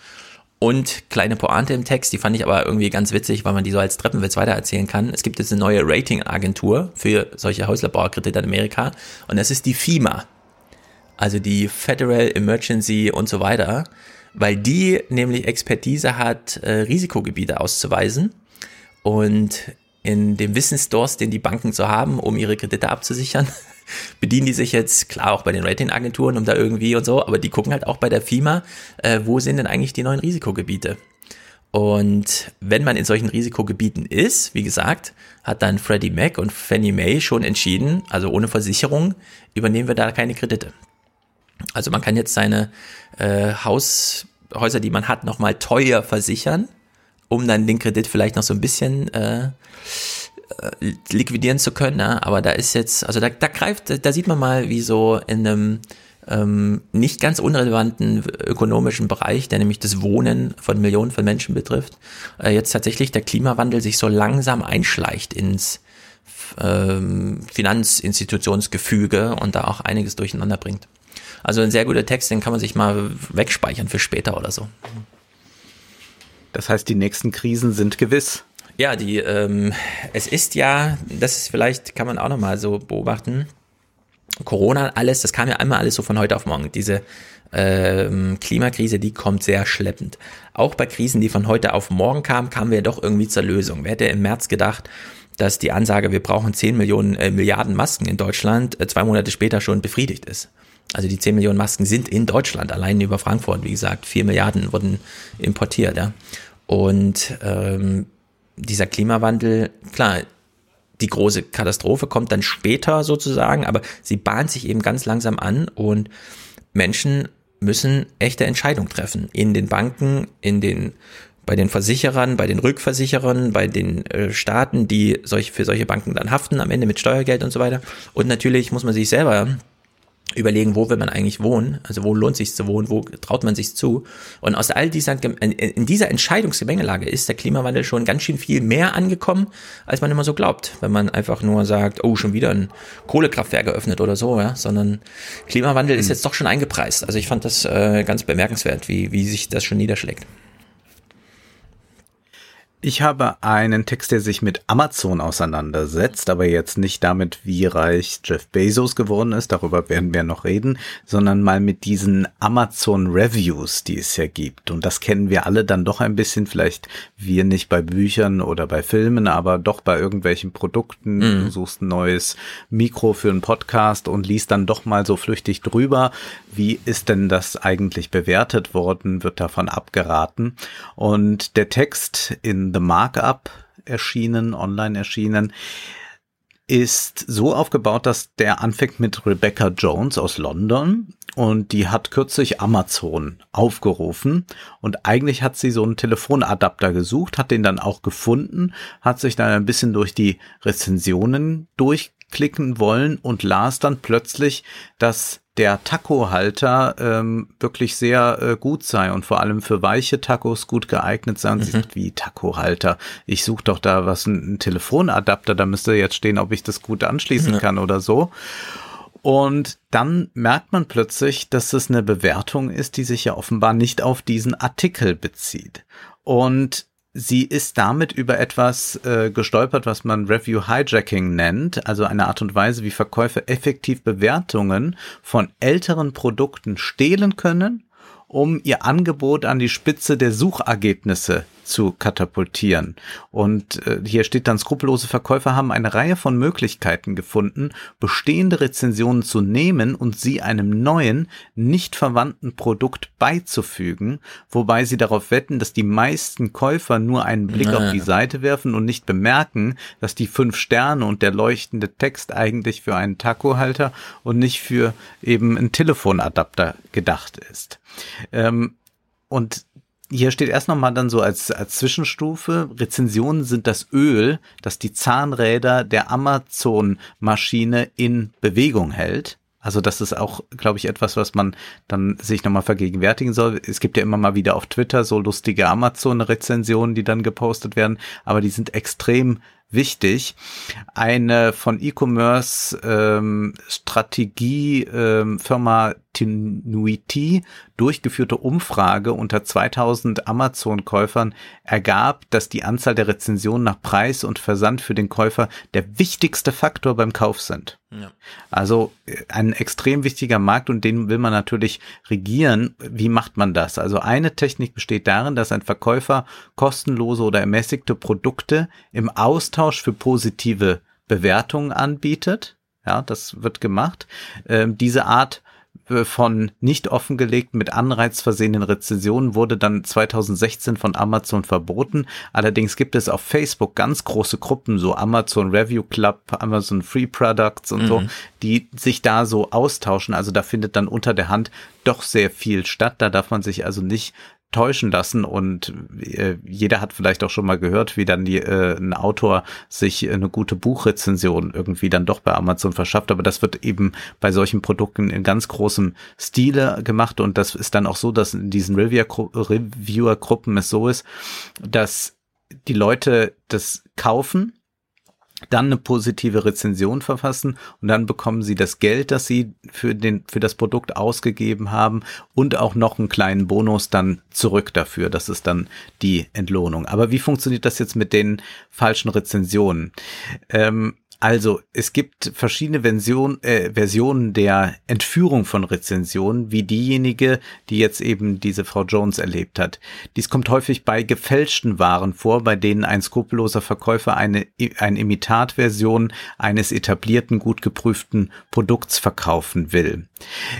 Und kleine Pointe im Text, die fand ich aber irgendwie ganz witzig, weil man die so als Treppenwitz weitererzählen kann. Es gibt jetzt eine neue Ratingagentur für solche Häuslerbauerkredite in Amerika und das ist die FEMA. Also die Federal Emergency und so weiter, weil die nämlich Expertise hat, äh, Risikogebiete auszuweisen und in dem Wissensdurst, den die Banken so haben, um ihre Kredite abzusichern, bedienen die sich jetzt, klar auch bei den Ratingagenturen, um da irgendwie und so, aber die gucken halt auch bei der FIMA, äh, wo sind denn eigentlich die neuen Risikogebiete? Und wenn man in solchen Risikogebieten ist, wie gesagt, hat dann Freddie Mac und Fannie Mae schon entschieden, also ohne Versicherung übernehmen wir da keine Kredite. Also man kann jetzt seine äh, Haushäuser, die man hat, nochmal teuer versichern, um dann den Kredit vielleicht noch so ein bisschen äh, äh, liquidieren zu können. Ja? Aber da ist jetzt, also da, da greift, da sieht man mal, wie so in einem ähm, nicht ganz unrelevanten ökonomischen Bereich, der nämlich das Wohnen von Millionen von Menschen betrifft, äh, jetzt tatsächlich der Klimawandel sich so langsam einschleicht ins ähm, Finanzinstitutionsgefüge und da auch einiges durcheinander bringt. Also ein sehr guter Text, den kann man sich mal wegspeichern für später oder so. Das heißt, die nächsten Krisen sind gewiss. Ja, die, ähm, es ist ja, das ist vielleicht, kann man auch nochmal so beobachten, Corona, alles, das kam ja einmal alles so von heute auf morgen. Diese ähm, Klimakrise, die kommt sehr schleppend. Auch bei Krisen, die von heute auf morgen kamen, kamen wir doch irgendwie zur Lösung. Wer hätte im März gedacht, dass die Ansage, wir brauchen 10 Millionen äh, Milliarden Masken in Deutschland, äh, zwei Monate später schon befriedigt ist. Also die 10 Millionen Masken sind in Deutschland, allein über Frankfurt, wie gesagt, 4 Milliarden wurden importiert. Ja. Und ähm, dieser Klimawandel, klar, die große Katastrophe kommt dann später sozusagen, aber sie bahnt sich eben ganz langsam an und Menschen müssen echte Entscheidungen treffen. In den Banken, in den, bei den Versicherern, bei den Rückversicherern, bei den äh, Staaten, die solch, für solche Banken dann haften, am Ende mit Steuergeld und so weiter. Und natürlich muss man sich selber überlegen, wo will man eigentlich wohnen, also wo lohnt sich zu wohnen, wo traut man sich zu. Und aus all dieser, in dieser Entscheidungsgemengelage ist der Klimawandel schon ganz schön viel mehr angekommen, als man immer so glaubt, wenn man einfach nur sagt, oh, schon wieder ein Kohlekraftwerk geöffnet oder so, ja, sondern Klimawandel ist hm. jetzt doch schon eingepreist. Also ich fand das äh, ganz bemerkenswert, wie, wie sich das schon niederschlägt. Ich habe einen Text, der sich mit Amazon auseinandersetzt, aber jetzt nicht damit, wie reich Jeff Bezos geworden ist, darüber werden wir noch reden, sondern mal mit diesen Amazon Reviews, die es ja gibt. Und das kennen wir alle dann doch ein bisschen, vielleicht wir nicht bei Büchern oder bei Filmen, aber doch bei irgendwelchen Produkten. Mhm. Du suchst ein neues Mikro für einen Podcast und liest dann doch mal so flüchtig drüber. Wie ist denn das eigentlich bewertet worden? Wird davon abgeraten? Und der Text in The Markup erschienen, online erschienen, ist so aufgebaut, dass der anfängt mit Rebecca Jones aus London und die hat kürzlich Amazon aufgerufen und eigentlich hat sie so einen Telefonadapter gesucht, hat den dann auch gefunden, hat sich dann ein bisschen durch die Rezensionen durchklicken wollen und las dann plötzlich, dass der Taco-Halter ähm, wirklich sehr äh, gut sei und vor allem für weiche Tacos gut geeignet sei. Und mhm. sie sagt, wie Taco-Halter? Ich suche doch da was, ein, ein, Telefonadapter, da müsste jetzt stehen, ob ich das gut anschließen ja. kann oder so. Und dann merkt man plötzlich, dass es eine Bewertung ist, die sich ja offenbar nicht auf diesen Artikel bezieht. Und sie ist damit über etwas äh, gestolpert, was man Review Hijacking nennt, also eine Art und Weise, wie Verkäufer effektiv Bewertungen von älteren Produkten stehlen können, um ihr Angebot an die Spitze der Suchergebnisse zu katapultieren. Und äh, hier steht dann, skrupellose Verkäufer haben eine Reihe von Möglichkeiten gefunden, bestehende Rezensionen zu nehmen und sie einem neuen, nicht verwandten Produkt beizufügen, wobei sie darauf wetten, dass die meisten Käufer nur einen Blick naja. auf die Seite werfen und nicht bemerken, dass die fünf Sterne und der leuchtende Text eigentlich für einen Taco-Halter und nicht für eben einen Telefonadapter gedacht ist. Ähm, und hier steht erst nochmal dann so als, als Zwischenstufe, Rezensionen sind das Öl, das die Zahnräder der Amazon-Maschine in Bewegung hält. Also das ist auch, glaube ich, etwas, was man dann sich nochmal vergegenwärtigen soll. Es gibt ja immer mal wieder auf Twitter so lustige Amazon-Rezensionen, die dann gepostet werden, aber die sind extrem wichtig. Eine von E-Commerce ähm, Strategie ähm, Firma Tinuiti durchgeführte Umfrage unter 2000 Amazon-Käufern ergab, dass die Anzahl der Rezensionen nach Preis und Versand für den Käufer der wichtigste Faktor beim Kauf sind. Ja. Also äh, ein extrem wichtiger Markt und den will man natürlich regieren. Wie macht man das? Also eine Technik besteht darin, dass ein Verkäufer kostenlose oder ermäßigte Produkte im Austausch für positive Bewertungen anbietet. Ja, das wird gemacht. Ähm, diese Art von nicht offengelegten mit Anreiz versehenen Rezensionen wurde dann 2016 von Amazon verboten. Allerdings gibt es auf Facebook ganz große Gruppen, so Amazon Review Club, Amazon Free Products und mhm. so, die sich da so austauschen. Also da findet dann unter der Hand doch sehr viel statt. Da darf man sich also nicht täuschen lassen. Und äh, jeder hat vielleicht auch schon mal gehört, wie dann die, äh, ein Autor sich eine gute Buchrezension irgendwie dann doch bei Amazon verschafft, aber das wird eben bei solchen Produkten in ganz großem Stile gemacht. Und das ist dann auch so, dass in diesen Reviewer-Gruppen es so ist, dass die Leute das kaufen dann eine positive Rezension verfassen und dann bekommen sie das Geld, das sie für den für das Produkt ausgegeben haben und auch noch einen kleinen Bonus dann zurück dafür. Das ist dann die Entlohnung. Aber wie funktioniert das jetzt mit den falschen Rezensionen? Ähm, also es gibt verschiedene Version, äh, Versionen der Entführung von Rezensionen, wie diejenige, die jetzt eben diese Frau Jones erlebt hat. Dies kommt häufig bei gefälschten Waren vor, bei denen ein skrupelloser Verkäufer eine, eine Imitatversion eines etablierten, gut geprüften Produkts verkaufen will.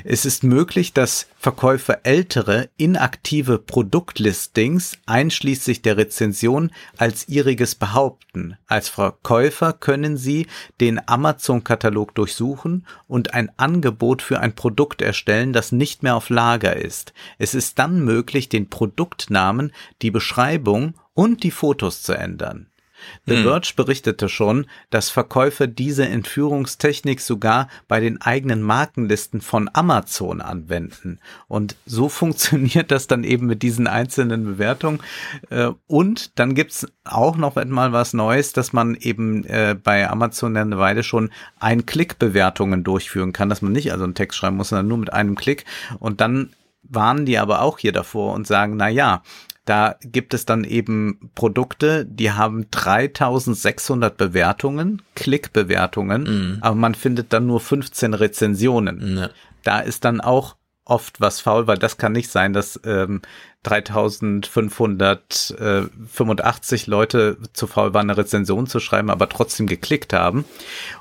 Es ist möglich, dass Verkäufer ältere, inaktive Produktlistings einschließlich der Rezension als ihriges behaupten. Als Verkäufer können sie den Amazon-Katalog durchsuchen und ein Angebot für ein Produkt erstellen, das nicht mehr auf Lager ist. Es ist dann möglich, den Produktnamen, die Beschreibung und die Fotos zu ändern. The hm. Verge berichtete schon, dass Verkäufer diese Entführungstechnik sogar bei den eigenen Markenlisten von Amazon anwenden. Und so funktioniert das dann eben mit diesen einzelnen Bewertungen. Äh, und dann gibt's auch noch einmal was Neues, dass man eben äh, bei Amazon eine Weile schon Ein-Klick-Bewertungen durchführen kann, dass man nicht also einen Text schreiben muss, sondern nur mit einem Klick. Und dann warnen die aber auch hier davor und sagen, na ja, da gibt es dann eben Produkte, die haben 3600 Bewertungen, Klickbewertungen, mhm. aber man findet dann nur 15 Rezensionen. Ja. Da ist dann auch oft was faul, weil das kann nicht sein, dass ähm, 3585 Leute zu faul waren, eine Rezension zu schreiben, aber trotzdem geklickt haben.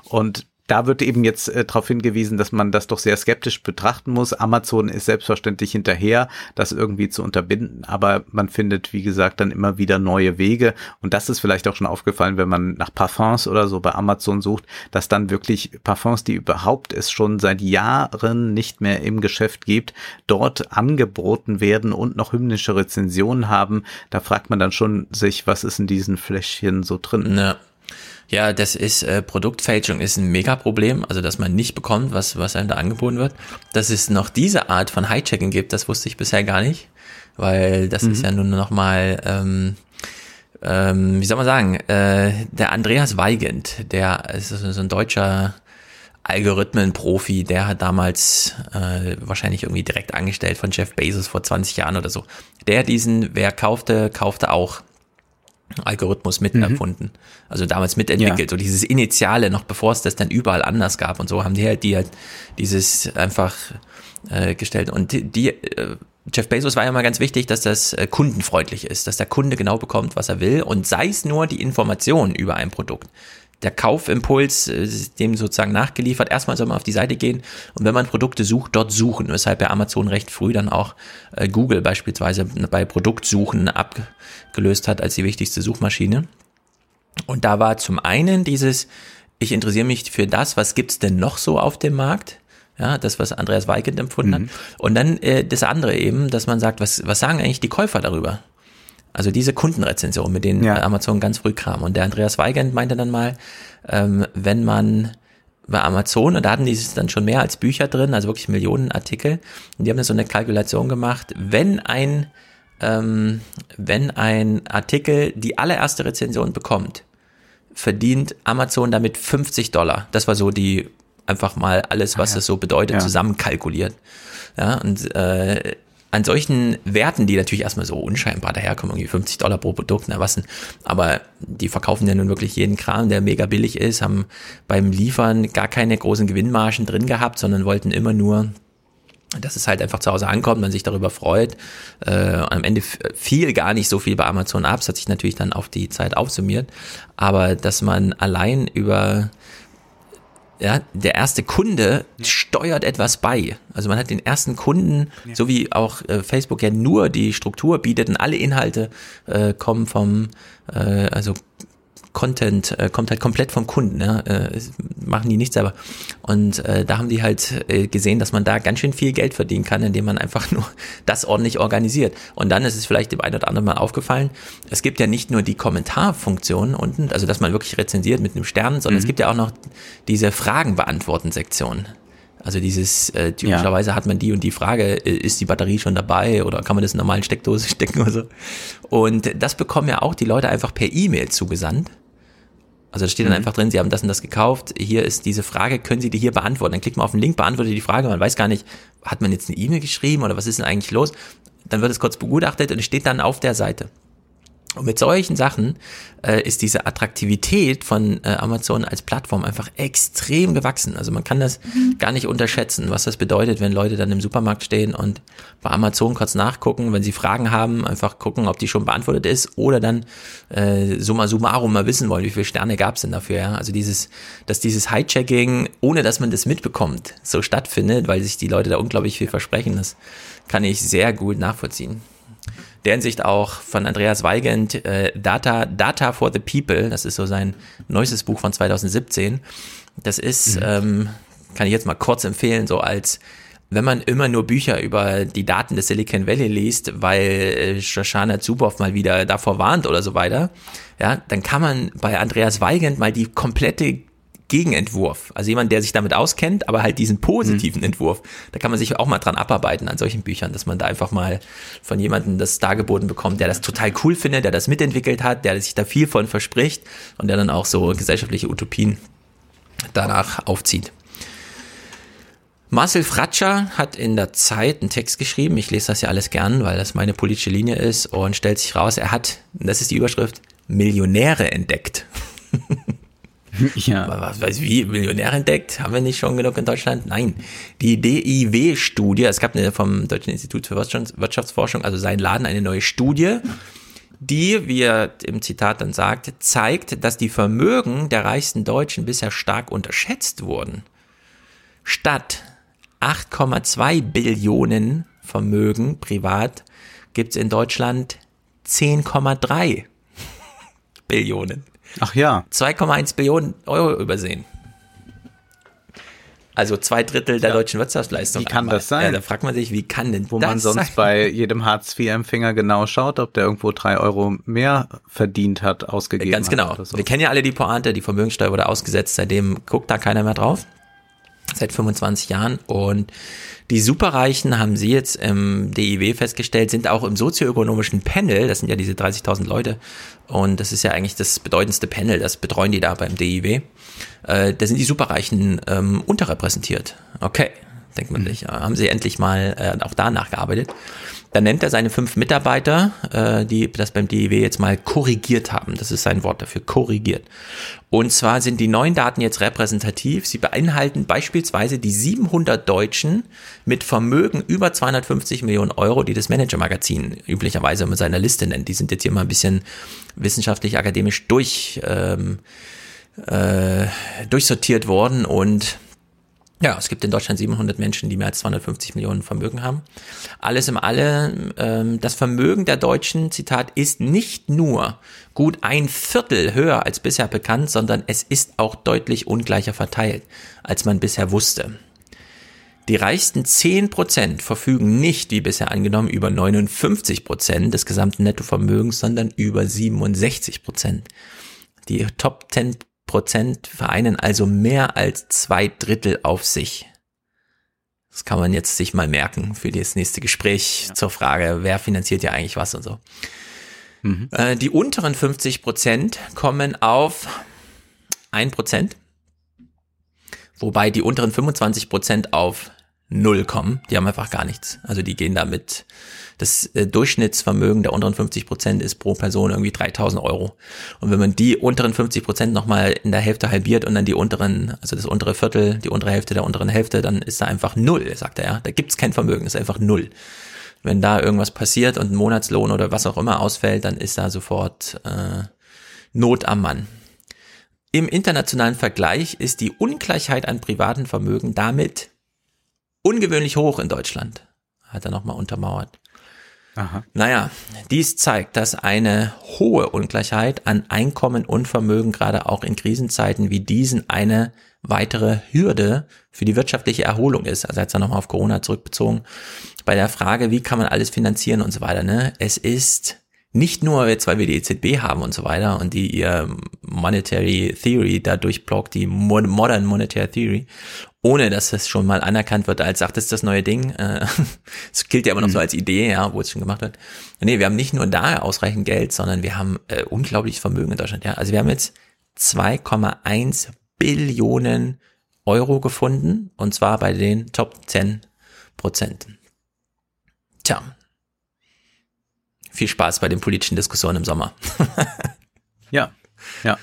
Und da wird eben jetzt äh, darauf hingewiesen, dass man das doch sehr skeptisch betrachten muss. Amazon ist selbstverständlich hinterher, das irgendwie zu unterbinden, aber man findet, wie gesagt, dann immer wieder neue Wege. Und das ist vielleicht auch schon aufgefallen, wenn man nach Parfums oder so bei Amazon sucht, dass dann wirklich Parfums, die überhaupt es schon seit Jahren nicht mehr im Geschäft gibt, dort angeboten werden und noch hymnische Rezensionen haben. Da fragt man dann schon sich, was ist in diesen Fläschchen so drin? Ja. Ja, das ist äh, Produktfälschung ist ein Megaproblem, also dass man nicht bekommt, was was einem da angeboten wird. Dass es noch diese Art von Hijacking gibt, das wusste ich bisher gar nicht, weil das mhm. ist ja nun noch mal ähm, ähm, wie soll man sagen, äh, der Andreas Weigand, der ist so ein deutscher Algorithmenprofi, der hat damals äh, wahrscheinlich irgendwie direkt angestellt von Jeff Bezos vor 20 Jahren oder so. Der diesen, wer kaufte, kaufte auch Algorithmus mit mhm. erfunden. Also damals mitentwickelt. Ja. So dieses Initiale, noch bevor es das dann überall anders gab und so, haben die halt, die halt dieses einfach äh, gestellt. Und die, die äh, Jeff Bezos war ja mal ganz wichtig, dass das äh, kundenfreundlich ist, dass der Kunde genau bekommt, was er will und sei es nur die Information über ein Produkt der Kaufimpuls äh, dem sozusagen nachgeliefert. Erstmal soll man auf die Seite gehen und wenn man Produkte sucht, dort suchen, weshalb ja Amazon recht früh dann auch äh, Google beispielsweise bei Produktsuchen abgelöst hat als die wichtigste Suchmaschine. Und da war zum einen dieses, ich interessiere mich für das, was gibt's denn noch so auf dem Markt? Ja, das, was Andreas Weigand empfunden mhm. hat. Und dann äh, das andere eben, dass man sagt, was, was sagen eigentlich die Käufer darüber? Also diese Kundenrezension, mit denen ja. Amazon ganz früh kam. Und der Andreas Weigand meinte dann mal, ähm, wenn man bei Amazon, und da hatten die dann schon mehr als Bücher drin, also wirklich Millionen Artikel, und die haben dann so eine Kalkulation gemacht, wenn ein, ähm, wenn ein Artikel die allererste Rezension bekommt, verdient Amazon damit 50 Dollar. Das war so die einfach mal alles, was ah, ja. es so bedeutet, ja. zusammenkalkuliert. Ja, und äh, an solchen Werten, die natürlich erstmal so unscheinbar daherkommen, irgendwie 50 Dollar pro Produkt, na was denn, aber die verkaufen ja nun wirklich jeden Kram, der mega billig ist, haben beim Liefern gar keine großen Gewinnmargen drin gehabt, sondern wollten immer nur dass es halt einfach zu Hause ankommt, man sich darüber freut. Äh, am Ende fiel gar nicht so viel bei Amazon ab, es hat sich natürlich dann auf die Zeit aufsummiert, aber dass man allein über ja, der erste Kunde steuert etwas bei. Also man hat den ersten Kunden, ja. so wie auch äh, Facebook ja nur die Struktur bietet und alle Inhalte äh, kommen vom, äh, also Content äh, kommt halt komplett vom Kunden, ja? äh, machen die nicht selber. Und äh, da haben die halt äh, gesehen, dass man da ganz schön viel Geld verdienen kann, indem man einfach nur das ordentlich organisiert. Und dann ist es vielleicht dem einen oder anderen mal aufgefallen, es gibt ja nicht nur die Kommentarfunktion unten, also dass man wirklich rezensiert mit einem Stern, sondern mhm. es gibt ja auch noch diese Fragen beantworten Sektion. Also dieses, äh, typischerweise ja. hat man die und die Frage, äh, ist die Batterie schon dabei oder kann man das in normalen Steckdose stecken oder so. Und das bekommen ja auch die Leute einfach per E-Mail zugesandt. Also da steht dann mhm. einfach drin, Sie haben das und das gekauft. Hier ist diese Frage, können Sie die hier beantworten? Dann klickt man auf den Link, beantwortet die Frage. Man weiß gar nicht, hat man jetzt eine E-Mail geschrieben oder was ist denn eigentlich los? Dann wird es kurz begutachtet und es steht dann auf der Seite. Und mit solchen Sachen äh, ist diese Attraktivität von äh, Amazon als Plattform einfach extrem gewachsen. Also man kann das mhm. gar nicht unterschätzen, was das bedeutet, wenn Leute dann im Supermarkt stehen und bei Amazon kurz nachgucken, wenn sie Fragen haben, einfach gucken, ob die schon beantwortet ist oder dann äh, summa summarum mal wissen wollen, wie viele Sterne gab es denn dafür. Ja? Also dieses, dass dieses Hijacking, ohne dass man das mitbekommt, so stattfindet, weil sich die Leute da unglaublich viel versprechen, das kann ich sehr gut nachvollziehen der Hinsicht auch von Andreas Weigand, äh, Data, Data for the People, das ist so sein neuestes Buch von 2017. Das ist, mhm. ähm, kann ich jetzt mal kurz empfehlen, so als wenn man immer nur Bücher über die Daten des Silicon Valley liest, weil äh, Shoshana Zuboff mal wieder davor warnt oder so weiter, ja, dann kann man bei Andreas Weigand mal die komplette Gegenentwurf. Also jemand, der sich damit auskennt, aber halt diesen positiven mhm. Entwurf. Da kann man sich auch mal dran abarbeiten an solchen Büchern, dass man da einfach mal von jemandem das dargeboten bekommt, der das total cool findet, der das mitentwickelt hat, der sich da viel von verspricht und der dann auch so gesellschaftliche Utopien danach aufzieht. Marcel Fratscher hat in der Zeit einen Text geschrieben. Ich lese das ja alles gern, weil das meine politische Linie ist und stellt sich raus, er hat, das ist die Überschrift, Millionäre entdeckt. Ja. Was weiß wie, Millionär entdeckt? Haben wir nicht schon genug in Deutschland? Nein. Die DIW-Studie, es gab eine vom Deutschen Institut für Wirtschaftsforschung, also sein Laden, eine neue Studie, die, wie er im Zitat dann sagt, zeigt, dass die Vermögen der reichsten Deutschen bisher stark unterschätzt wurden. Statt 8,2 Billionen Vermögen privat gibt es in Deutschland 10,3 Billionen. Ach ja. 2,1 Billionen Euro übersehen. Also zwei Drittel der ja. deutschen Wirtschaftsleistung. Wie kann einmal. das sein? Ja, da fragt man sich, wie kann denn Wo das man sonst sein? bei jedem Hartz-IV-Empfänger genau schaut, ob der irgendwo drei Euro mehr verdient hat, ausgegeben Ganz genau. So. Wir kennen ja alle die Pointe, die Vermögenssteuer wurde ausgesetzt, seitdem guckt da keiner mehr drauf. Seit 25 Jahren. Und die Superreichen, haben Sie jetzt im DIW festgestellt, sind auch im sozioökonomischen Panel, das sind ja diese 30.000 Leute, und das ist ja eigentlich das bedeutendste Panel, das betreuen die da beim DIW, äh, da sind die Superreichen ähm, unterrepräsentiert. Okay, denkt man mhm. sich, haben sie endlich mal äh, auch da nachgearbeitet. Dann nennt er seine fünf Mitarbeiter, äh, die das beim DIW jetzt mal korrigiert haben. Das ist sein Wort dafür, korrigiert. Und zwar sind die neuen Daten jetzt repräsentativ. Sie beinhalten beispielsweise die 700 Deutschen mit Vermögen über 250 Millionen Euro, die das Manager-Magazin üblicherweise mit seiner Liste nennt. Die sind jetzt hier mal ein bisschen wissenschaftlich, akademisch durch, ähm, äh, durchsortiert worden und ja, es gibt in Deutschland 700 Menschen, die mehr als 250 Millionen Vermögen haben. Alles im Alle, ähm, das Vermögen der Deutschen, Zitat, ist nicht nur gut ein Viertel höher als bisher bekannt, sondern es ist auch deutlich ungleicher verteilt, als man bisher wusste. Die reichsten 10 Prozent verfügen nicht, wie bisher angenommen, über 59 Prozent des gesamten Nettovermögens, sondern über 67 Prozent. Die Top 10 Prozent vereinen also mehr als zwei Drittel auf sich. Das kann man jetzt sich mal merken für das nächste Gespräch ja. zur Frage, wer finanziert ja eigentlich was und so. Mhm. Äh, die unteren 50 Prozent kommen auf ein Prozent, wobei die unteren 25 Prozent auf null kommen. Die haben einfach gar nichts. Also die gehen damit das äh, Durchschnittsvermögen der unteren 50 Prozent ist pro Person irgendwie 3000 Euro. Und wenn man die unteren 50 Prozent nochmal in der Hälfte halbiert und dann die unteren, also das untere Viertel, die untere Hälfte der unteren Hälfte, dann ist da einfach null, sagt er ja. Da gibt's kein Vermögen, ist einfach null. Wenn da irgendwas passiert und ein Monatslohn oder was auch immer ausfällt, dann ist da sofort äh, Not am Mann. Im internationalen Vergleich ist die Ungleichheit an privaten Vermögen damit ungewöhnlich hoch in Deutschland, hat er nochmal untermauert. Aha. Naja, dies zeigt, dass eine hohe Ungleichheit an Einkommen und Vermögen gerade auch in Krisenzeiten wie diesen eine weitere Hürde für die wirtschaftliche Erholung ist. Also jetzt nochmal auf Corona zurückbezogen. Bei der Frage, wie kann man alles finanzieren und so weiter. Ne? Es ist nicht nur jetzt, weil wir die EZB haben und so weiter und die ihr Monetary Theory dadurch blockt, die Modern Monetary Theory, ohne dass es schon mal anerkannt wird als, ach, das ist das neue Ding. Äh, es gilt ja immer noch so mhm. als Idee, ja, wo es schon gemacht wird. Nee, wir haben nicht nur da ausreichend Geld, sondern wir haben äh, unglaublich Vermögen in Deutschland. Ja, also wir haben jetzt 2,1 Billionen Euro gefunden und zwar bei den Top 10 Prozenten. Tja. Viel Spaß bei den politischen Diskussionen im Sommer. ja, ja.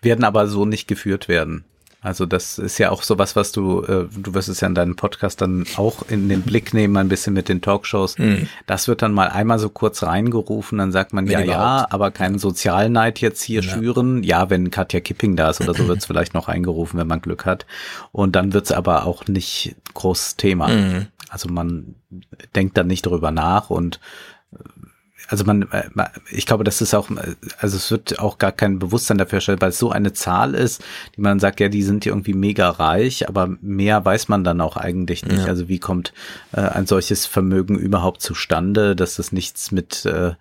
Werden aber so nicht geführt werden. Also das ist ja auch sowas, was du, äh, du wirst es ja in deinem Podcast dann auch in den Blick nehmen, ein bisschen mit den Talkshows. Mhm. Das wird dann mal einmal so kurz reingerufen, dann sagt man, wenn ja, überhaupt. ja, aber keinen Sozialneid jetzt hier ja. schüren. Ja, wenn Katja Kipping da ist oder so, wird es vielleicht noch eingerufen, wenn man Glück hat. Und dann wird es aber auch nicht groß Thema. Mhm. Also man denkt dann nicht darüber nach und also man, äh, ich glaube, das ist auch, also es wird auch gar kein Bewusstsein dafür erstellt, weil es so eine Zahl ist, die man sagt, ja, die sind ja irgendwie mega reich, aber mehr weiß man dann auch eigentlich nicht. Ja. Also wie kommt äh, ein solches Vermögen überhaupt zustande, dass das nichts mit äh,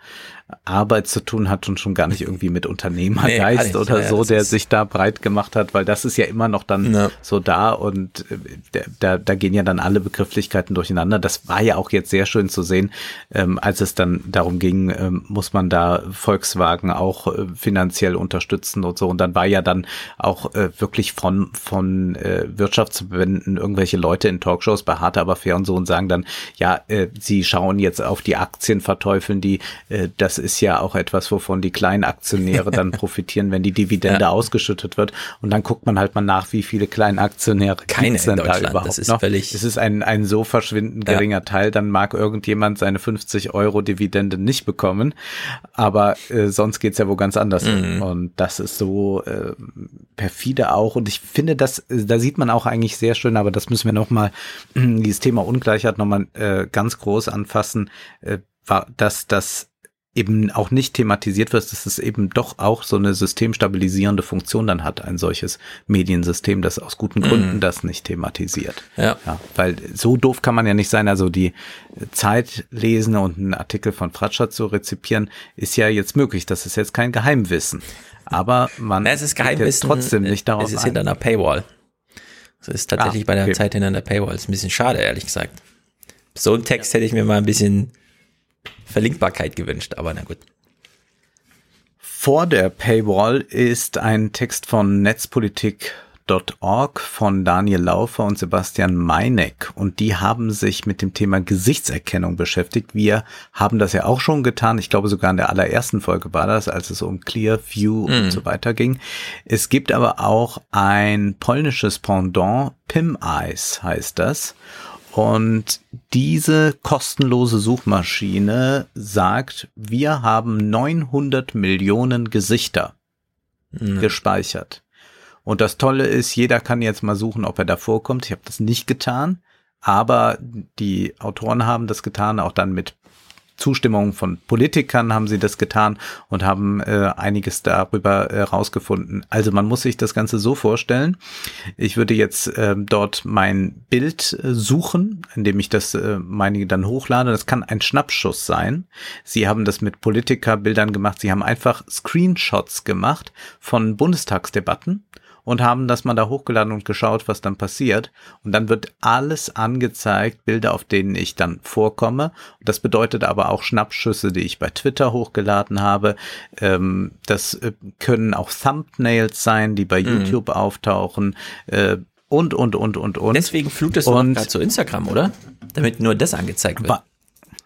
Arbeit zu tun hat und schon gar nicht irgendwie mit Unternehmergeist nee, oder so, der sich da breit gemacht hat, weil das ist ja immer noch dann ja. so da und äh, da, da gehen ja dann alle Begrifflichkeiten durcheinander. Das war ja auch jetzt sehr schön zu sehen, ähm, als es dann darum ging, ähm, muss man da Volkswagen auch äh, finanziell unterstützen und so. Und dann war ja dann auch äh, wirklich von, von äh, Wirtschaftsverbänden irgendwelche Leute in Talkshows bei Harte aber fair und so und sagen dann, ja, äh, sie schauen jetzt auf die Aktien, verteufeln die, äh, das das ist ja auch etwas, wovon die kleinen Aktionäre dann profitieren, wenn die Dividende ja. ausgeschüttet wird. Und dann guckt man halt mal nach, wie viele kleine Aktionäre keine in da überhaupt das ist noch. Völlig es ist ein, ein so verschwindend geringer ja. Teil, dann mag irgendjemand seine 50 Euro Dividende nicht bekommen. Aber äh, sonst geht's ja wo ganz anders. Mhm. Und das ist so äh, perfide auch. Und ich finde, das, da sieht man auch eigentlich sehr schön, aber das müssen wir nochmal, dieses Thema Ungleichheit nochmal äh, ganz groß anfassen, äh, war, dass das eben auch nicht thematisiert wird, dass es eben doch auch so eine systemstabilisierende Funktion dann hat, ein solches Mediensystem, das aus guten Gründen mm. das nicht thematisiert. Ja. ja. Weil so doof kann man ja nicht sein. Also die Zeit lesen und einen Artikel von Fratscher zu rezipieren, ist ja jetzt möglich. Das ist jetzt kein Geheimwissen. Aber man Na, es ist Geheimwissen, trotzdem nicht darauf Es ist hinter einer Paywall. Es ist tatsächlich ah, okay. bei der Zeit hinter einer Paywall. Das ist ein bisschen schade, ehrlich gesagt. So einen Text hätte ich mir mal ein bisschen Verlinkbarkeit gewünscht, aber na gut. Vor der Paywall ist ein Text von Netzpolitik.org von Daniel Laufer und Sebastian Meineck und die haben sich mit dem Thema Gesichtserkennung beschäftigt. Wir haben das ja auch schon getan. Ich glaube sogar in der allerersten Folge war das, als es um Clear View mm. und mhm. so weiter ging. Es gibt aber auch ein polnisches Pendant, Pim Eyes heißt das. Und diese kostenlose Suchmaschine sagt, wir haben 900 Millionen Gesichter mhm. gespeichert. Und das Tolle ist, jeder kann jetzt mal suchen, ob er da vorkommt. Ich habe das nicht getan, aber die Autoren haben das getan, auch dann mit Zustimmung von Politikern haben sie das getan und haben äh, einiges darüber äh, rausgefunden. Also man muss sich das Ganze so vorstellen. Ich würde jetzt äh, dort mein Bild äh, suchen, indem ich das äh, meinige dann hochlade. Das kann ein Schnappschuss sein. Sie haben das mit Politikerbildern gemacht. Sie haben einfach Screenshots gemacht von Bundestagsdebatten und haben das mal da hochgeladen und geschaut, was dann passiert. Und dann wird alles angezeigt, Bilder, auf denen ich dann vorkomme. Das bedeutet aber auch Schnappschüsse, die ich bei Twitter hochgeladen habe. Ähm, das äh, können auch Thumbnails sein, die bei mhm. YouTube auftauchen. Äh, und, und, und, und, und. Deswegen flutest du gerade zu Instagram, oder? Damit nur das angezeigt wird.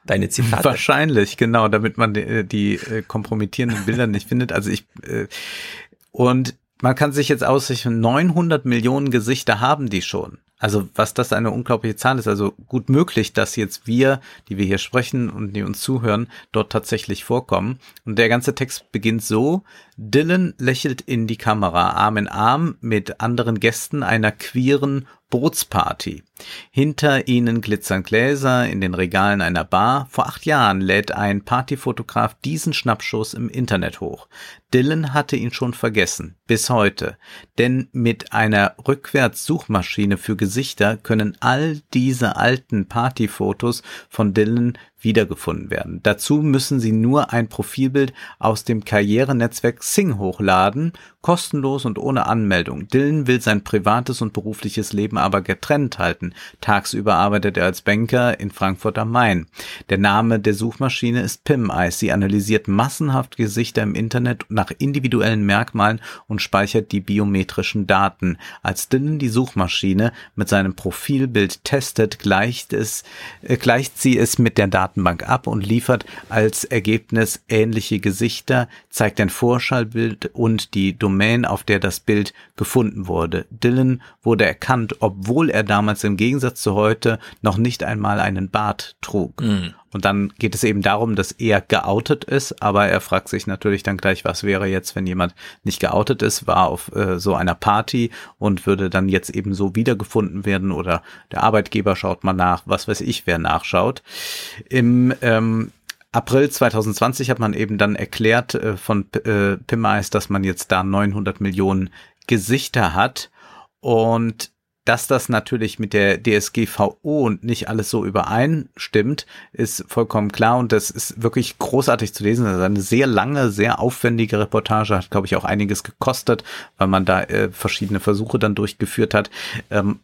Deine Zitate. Wahrscheinlich, genau, damit man die, die äh, kompromittierenden Bilder nicht findet. Also ich, äh, und man kann sich jetzt ausrechnen, 900 Millionen Gesichter haben die schon. Also was das eine unglaubliche Zahl ist. Also gut möglich, dass jetzt wir, die wir hier sprechen und die uns zuhören, dort tatsächlich vorkommen. Und der ganze Text beginnt so. Dylan lächelt in die Kamera, Arm in Arm mit anderen Gästen einer queeren Bootsparty. Hinter ihnen glitzern Gläser in den Regalen einer Bar. Vor acht Jahren lädt ein Partyfotograf diesen Schnappschuss im Internet hoch. Dylan hatte ihn schon vergessen, bis heute. Denn mit einer Rückwärtssuchmaschine für Gesichter können all diese alten Partyfotos von Dylan wiedergefunden werden. Dazu müssen Sie nur ein Profilbild aus dem Karrierenetzwerk Sing hochladen, kostenlos und ohne Anmeldung. Dylan will sein privates und berufliches Leben aber getrennt halten. Tagsüber arbeitet er als Banker in Frankfurt am Main. Der Name der Suchmaschine ist PimEyes. Sie analysiert massenhaft Gesichter im Internet nach individuellen Merkmalen und speichert die biometrischen Daten. Als Dylan die Suchmaschine mit seinem Profilbild testet, gleicht es, äh, gleicht sie es mit der Datenbank ab und liefert als Ergebnis ähnliche Gesichter, zeigt ein Vorschallbild und die Domain, auf der das Bild gefunden wurde. Dylan wurde erkannt, obwohl er damals im Gegensatz zu heute noch nicht einmal einen Bart trug. Mhm. Und dann geht es eben darum, dass er geoutet ist, aber er fragt sich natürlich dann gleich, was wäre jetzt, wenn jemand nicht geoutet ist, war auf äh, so einer Party und würde dann jetzt eben so wiedergefunden werden oder der Arbeitgeber schaut mal nach, was weiß ich, wer nachschaut. Im ähm, April 2020 hat man eben dann erklärt äh, von äh, Pimmeyes, dass man jetzt da 900 Millionen Gesichter hat und dass das natürlich mit der DSGVO nicht alles so übereinstimmt, ist vollkommen klar und das ist wirklich großartig zu lesen. Das ist eine sehr lange, sehr aufwendige Reportage, hat glaube ich auch einiges gekostet, weil man da äh, verschiedene Versuche dann durchgeführt hat. Ähm,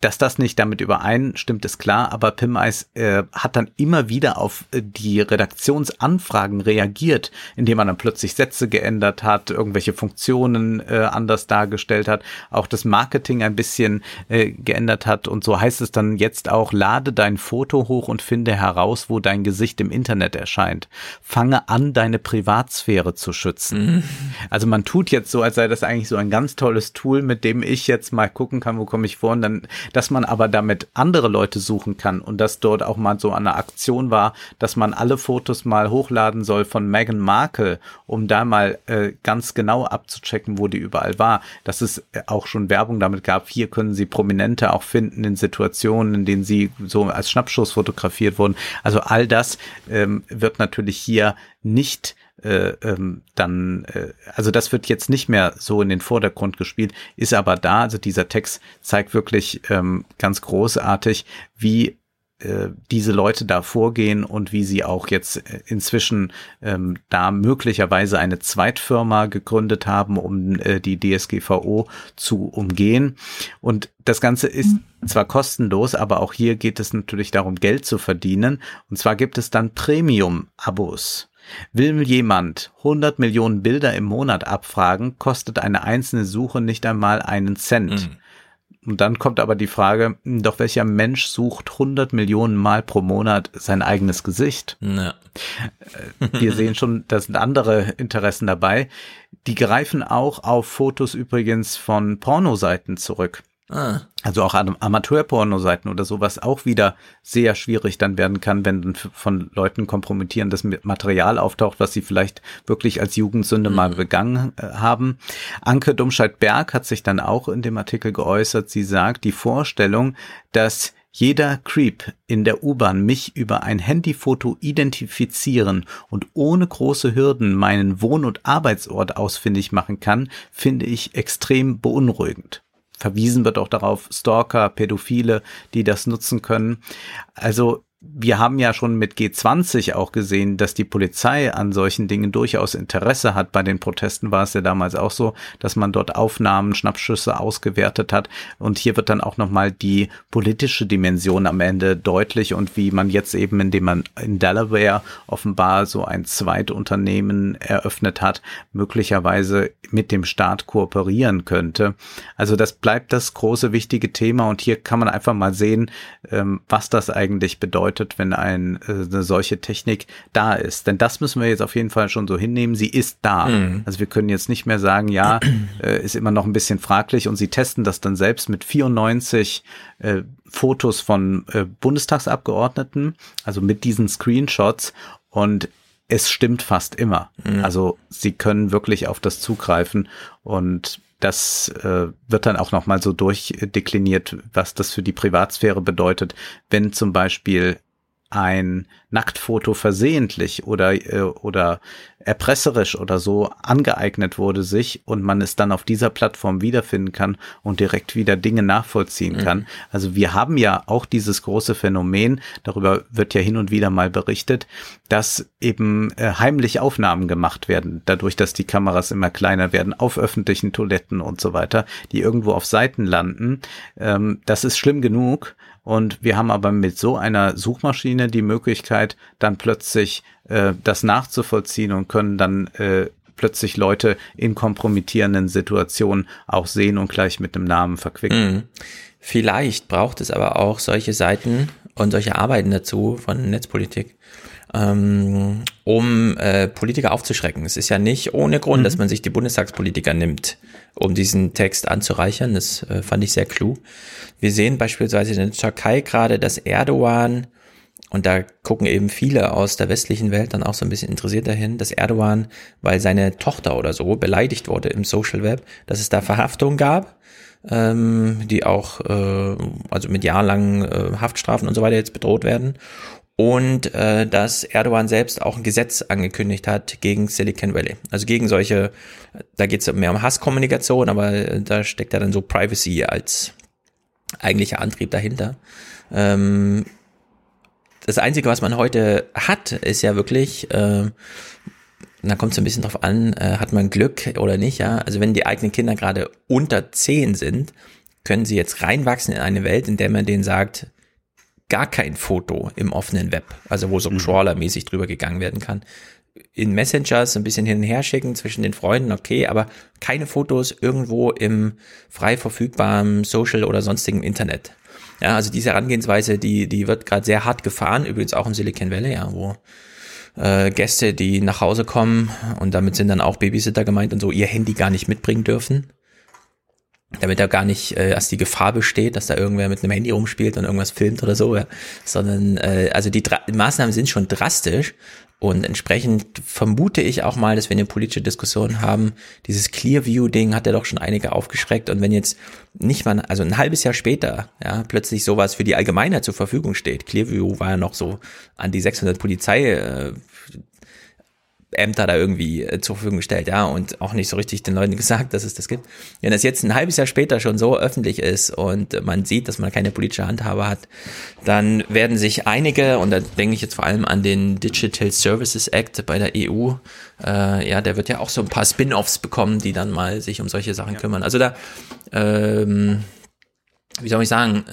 dass das nicht damit übereinstimmt, ist klar, aber Pim Eis äh, hat dann immer wieder auf äh, die Redaktionsanfragen reagiert, indem man dann plötzlich Sätze geändert hat, irgendwelche Funktionen äh, anders dargestellt hat, auch das Marketing ein bisschen äh, geändert hat und so heißt es dann jetzt auch, lade dein Foto hoch und finde heraus, wo dein Gesicht im Internet erscheint. Fange an, deine Privatsphäre zu schützen. Mhm. Also man tut jetzt so, als sei das eigentlich so ein ganz tolles Tool, mit dem ich jetzt mal gucken kann, wo komme ich vor und dann dass man aber damit andere Leute suchen kann und dass dort auch mal so eine Aktion war, dass man alle Fotos mal hochladen soll von Meghan Markle, um da mal äh, ganz genau abzuchecken, wo die überall war. Dass es äh, auch schon Werbung damit gab, hier können Sie Prominente auch finden in Situationen, in denen sie so als Schnappschuss fotografiert wurden. Also all das ähm, wird natürlich hier nicht äh, ähm, dann, äh, also das wird jetzt nicht mehr so in den Vordergrund gespielt, ist aber da. Also dieser Text zeigt wirklich ähm, ganz großartig, wie äh, diese Leute da vorgehen und wie sie auch jetzt äh, inzwischen ähm, da möglicherweise eine Zweitfirma gegründet haben, um äh, die DSGVO zu umgehen. Und das Ganze ist zwar kostenlos, aber auch hier geht es natürlich darum, Geld zu verdienen. Und zwar gibt es dann Premium-Abos. Will jemand 100 Millionen Bilder im Monat abfragen, kostet eine einzelne Suche nicht einmal einen Cent. Mhm. Und dann kommt aber die Frage, doch welcher Mensch sucht 100 Millionen Mal pro Monat sein eigenes Gesicht? Ja. Äh, wir sehen schon, da sind andere Interessen dabei. Die greifen auch auf Fotos übrigens von Pornoseiten zurück. Ah. Also auch Amateurporno-Seiten oder sowas auch wieder sehr schwierig dann werden kann, wenn von Leuten kompromittierendes Material auftaucht, was sie vielleicht wirklich als Jugendsünde mhm. mal begangen äh, haben. Anke Domscheit-Berg hat sich dann auch in dem Artikel geäußert. Sie sagt, die Vorstellung, dass jeder Creep in der U-Bahn mich über ein Handyfoto identifizieren und ohne große Hürden meinen Wohn- und Arbeitsort ausfindig machen kann, finde ich extrem beunruhigend verwiesen wird auch darauf, Stalker, Pädophile, die das nutzen können. Also wir haben ja schon mit G20 auch gesehen, dass die Polizei an solchen Dingen durchaus Interesse hat. Bei den Protesten war es ja damals auch so, dass man dort Aufnahmen, Schnappschüsse ausgewertet hat. Und hier wird dann auch nochmal die politische Dimension am Ende deutlich und wie man jetzt eben, indem man in Delaware offenbar so ein Zweitunternehmen eröffnet hat, möglicherweise mit dem Staat kooperieren könnte. Also das bleibt das große wichtige Thema und hier kann man einfach mal sehen, ähm, was das eigentlich bedeutet bedeutet, wenn ein, äh, eine solche Technik da ist. Denn das müssen wir jetzt auf jeden Fall schon so hinnehmen. Sie ist da. Mhm. Also wir können jetzt nicht mehr sagen, ja, äh, ist immer noch ein bisschen fraglich und sie testen das dann selbst mit 94 äh, Fotos von äh, Bundestagsabgeordneten, also mit diesen Screenshots und es stimmt fast immer. Mhm. Also sie können wirklich auf das zugreifen und das äh, wird dann auch nochmal so durchdekliniert, was das für die Privatsphäre bedeutet, wenn zum Beispiel ein Nacktfoto versehentlich oder, äh, oder erpresserisch oder so angeeignet wurde sich und man es dann auf dieser Plattform wiederfinden kann und direkt wieder Dinge nachvollziehen kann. Mhm. Also wir haben ja auch dieses große Phänomen, darüber wird ja hin und wieder mal berichtet, dass eben äh, heimlich Aufnahmen gemacht werden, dadurch, dass die Kameras immer kleiner werden, auf öffentlichen Toiletten und so weiter, die irgendwo auf Seiten landen. Ähm, das ist schlimm genug. Und wir haben aber mit so einer Suchmaschine die Möglichkeit, dann plötzlich äh, das nachzuvollziehen und können dann äh, plötzlich Leute in kompromittierenden Situationen auch sehen und gleich mit einem Namen verquicken. Mhm. Vielleicht braucht es aber auch solche Seiten und solche Arbeiten dazu von Netzpolitik, ähm, um äh, Politiker aufzuschrecken. Es ist ja nicht ohne Grund, mhm. dass man sich die Bundestagspolitiker nimmt, um diesen Text anzureichern. Das äh, fand ich sehr klug. Wir sehen beispielsweise in der Türkei gerade, dass Erdogan und da gucken eben viele aus der westlichen Welt dann auch so ein bisschen interessiert dahin, dass Erdogan, weil seine Tochter oder so beleidigt wurde im Social Web, dass es da Verhaftungen gab, ähm, die auch äh, also mit jahrelangen äh, Haftstrafen und so weiter jetzt bedroht werden. Und äh, dass Erdogan selbst auch ein Gesetz angekündigt hat gegen Silicon Valley. Also gegen solche, da geht es mehr um Hasskommunikation, aber da steckt ja dann so Privacy als eigentlicher Antrieb dahinter. Ähm, das Einzige, was man heute hat, ist ja wirklich, äh, da kommt es ein bisschen drauf an, äh, hat man Glück oder nicht, ja. Also wenn die eigenen Kinder gerade unter zehn sind, können sie jetzt reinwachsen in eine Welt, in der man denen sagt, gar kein Foto im offenen Web, also wo so mhm. Crawler-mäßig drüber gegangen werden kann. In Messengers ein bisschen hin und her schicken zwischen den Freunden, okay, aber keine Fotos irgendwo im frei verfügbaren Social oder sonstigen Internet. Ja, also diese Herangehensweise, die, die wird gerade sehr hart gefahren, übrigens auch im Silicon Valley, ja, wo äh, Gäste, die nach Hause kommen und damit sind dann auch Babysitter gemeint und so, ihr Handy gar nicht mitbringen dürfen. Damit da gar nicht äh, erst die Gefahr besteht, dass da irgendwer mit einem Handy rumspielt und irgendwas filmt oder so, ja. sondern äh, also die, die Maßnahmen sind schon drastisch und entsprechend vermute ich auch mal, dass wir eine politische Diskussion haben. Dieses Clearview-Ding hat ja doch schon einige aufgeschreckt. Und wenn jetzt nicht mal, also ein halbes Jahr später, ja, plötzlich sowas für die Allgemeinheit zur Verfügung steht. Clearview war ja noch so an die 600 Polizei, äh, Ämter da irgendwie äh, zur Verfügung gestellt, ja, und auch nicht so richtig den Leuten gesagt, dass es das gibt. Wenn das jetzt ein halbes Jahr später schon so öffentlich ist und man sieht, dass man keine politische Handhabe hat, dann werden sich einige, und da denke ich jetzt vor allem an den Digital Services Act bei der EU, äh, ja, der wird ja auch so ein paar Spin-offs bekommen, die dann mal sich um solche Sachen ja. kümmern. Also da, ähm, wie soll ich sagen,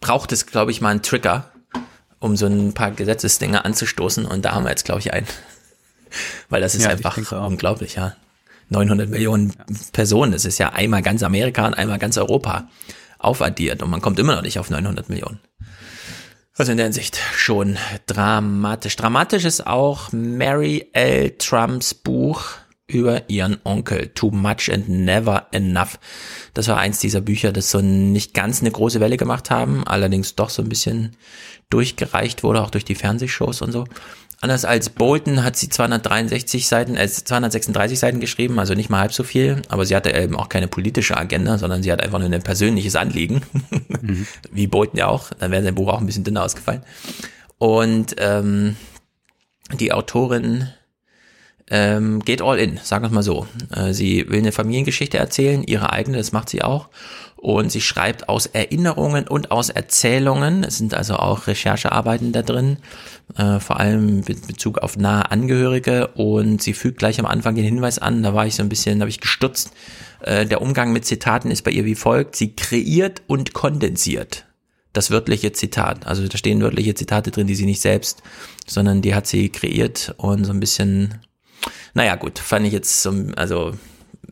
braucht es, glaube ich, mal einen Trigger, um so ein paar Gesetzesdinge anzustoßen. Und da haben wir jetzt, glaube ich, einen. Weil das ist ja, einfach unglaublich, ja. 900 Millionen ja. Personen, das ist ja einmal ganz Amerika und einmal ganz Europa aufaddiert und man kommt immer noch nicht auf 900 Millionen. Also in der Hinsicht schon dramatisch. Dramatisch ist auch Mary L. Trumps Buch über ihren Onkel. Too Much and Never Enough. Das war eins dieser Bücher, das so nicht ganz eine große Welle gemacht haben, allerdings doch so ein bisschen durchgereicht wurde, auch durch die Fernsehshows und so. Anders als Bolton hat sie 263 Seiten, äh, 236 Seiten geschrieben, also nicht mal halb so viel, aber sie hatte eben auch keine politische Agenda, sondern sie hat einfach nur ein persönliches Anliegen, mhm. wie Bolton ja auch, dann wäre sein Buch auch ein bisschen dünner ausgefallen. Und ähm, die Autorin ähm, geht all in, sagen wir mal so. Äh, sie will eine Familiengeschichte erzählen, ihre eigene, das macht sie auch. Und sie schreibt aus Erinnerungen und aus Erzählungen. Es sind also auch Recherchearbeiten da drin, äh, vor allem mit Bezug auf nahe Angehörige. Und sie fügt gleich am Anfang den Hinweis an, da war ich so ein bisschen, da habe ich gestutzt. Äh, der Umgang mit Zitaten ist bei ihr wie folgt. Sie kreiert und kondensiert das wörtliche Zitat. Also da stehen wörtliche Zitate drin, die sie nicht selbst, sondern die hat sie kreiert und so ein bisschen, naja gut, fand ich jetzt so, also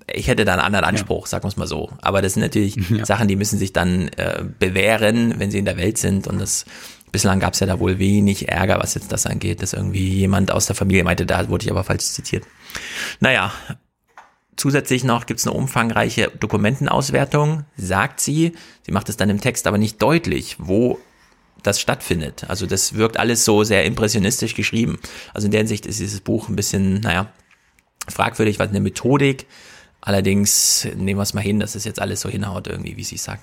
ich hätte da einen anderen Anspruch, ja. sagen wir es mal so. Aber das sind natürlich ja. Sachen, die müssen sich dann äh, bewähren, wenn sie in der Welt sind. Und das bislang gab es ja da wohl wenig Ärger, was jetzt das angeht, dass irgendwie jemand aus der Familie meinte, da wurde ich aber falsch zitiert. Naja, Zusätzlich noch gibt es eine umfangreiche Dokumentenauswertung, sagt sie. Sie macht es dann im Text aber nicht deutlich, wo das stattfindet. Also das wirkt alles so sehr impressionistisch geschrieben. Also in der Hinsicht ist dieses Buch ein bisschen, naja, fragwürdig, was eine Methodik Allerdings nehmen wir es mal hin, dass es jetzt alles so hinhaut irgendwie, wie sie sagt.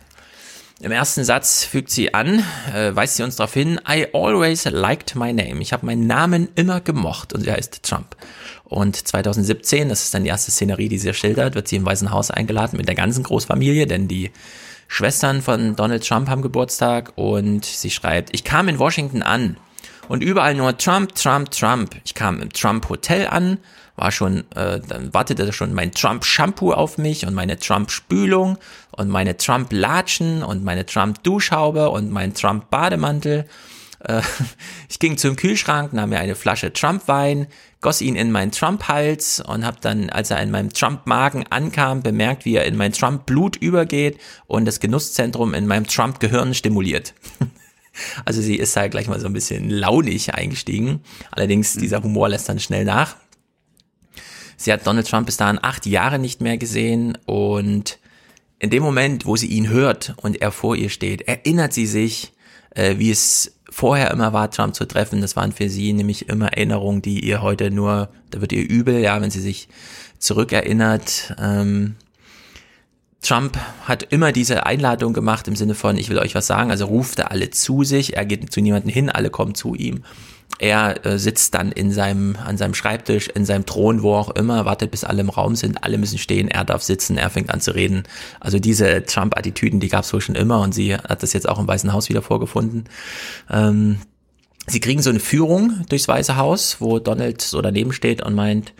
Im ersten Satz fügt sie an, äh, weist sie uns darauf hin, I always liked my name. Ich habe meinen Namen immer gemocht und sie heißt Trump. Und 2017, das ist dann die erste Szenerie, die sie schildert, wird sie im Weißen Haus eingeladen mit der ganzen Großfamilie, denn die Schwestern von Donald Trump haben Geburtstag und sie schreibt, ich kam in Washington an und überall nur Trump, Trump, Trump. Ich kam im Trump Hotel an war schon, äh, dann wartete schon mein Trump-Shampoo auf mich und meine Trump-Spülung und meine Trump-Latschen und meine Trump-Duschhaube und mein Trump-Bademantel. Äh, ich ging zum Kühlschrank, nahm mir eine Flasche Trump-Wein, goss ihn in meinen Trump-Hals und habe dann, als er in meinem Trump-Magen ankam, bemerkt, wie er in mein Trump-Blut übergeht und das Genusszentrum in meinem Trump-Gehirn stimuliert. Also sie ist halt gleich mal so ein bisschen launig eingestiegen. Allerdings, dieser Humor lässt dann schnell nach. Sie hat Donald Trump bis dahin acht Jahre nicht mehr gesehen und in dem Moment, wo sie ihn hört und er vor ihr steht, erinnert sie sich, äh, wie es vorher immer war, Trump zu treffen. Das waren für sie nämlich immer Erinnerungen, die ihr heute nur, da wird ihr übel, ja, wenn sie sich zurückerinnert. Ähm, Trump hat immer diese Einladung gemacht im Sinne von, ich will euch was sagen, also ruft er alle zu sich, er geht zu niemanden hin, alle kommen zu ihm. Er äh, sitzt dann in seinem, an seinem Schreibtisch, in seinem Thron, wo auch immer, wartet, bis alle im Raum sind, alle müssen stehen, er darf sitzen, er fängt an zu reden. Also diese Trump-Attitüden, die gab es wohl schon immer und sie hat das jetzt auch im Weißen Haus wieder vorgefunden. Ähm, sie kriegen so eine Führung durchs Weiße Haus, wo Donald so daneben steht und meint,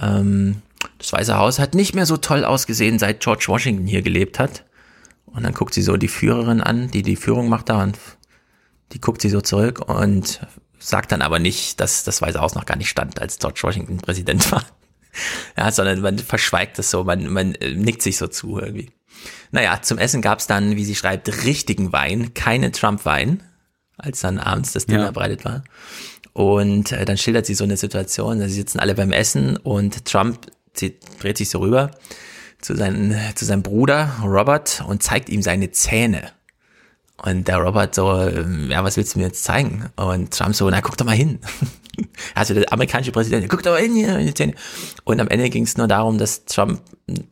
ähm, das Weiße Haus hat nicht mehr so toll ausgesehen, seit George Washington hier gelebt hat. Und dann guckt sie so die Führerin an, die die Führung macht da und die guckt sie so zurück und sagt dann aber nicht, dass das Weiße Haus noch gar nicht stand, als George Washington Präsident war. ja, sondern man verschweigt es so, man, man äh, nickt sich so zu irgendwie. Naja, zum Essen gab's dann, wie sie schreibt, richtigen Wein, keine Trump-Wein, als dann abends das Dinner ja. bereitet war. Und äh, dann schildert sie so eine Situation, sie sitzen alle beim Essen und Trump sie dreht sich so rüber zu, seinen, zu seinem Bruder Robert und zeigt ihm seine Zähne. Und der Robert so, ähm, ja, was willst du mir jetzt zeigen? Und Trump so, na, guck doch mal hin. Also der amerikanische Präsident, guck doch mal hin hier in die Zähne. Und am Ende ging es nur darum, dass Trump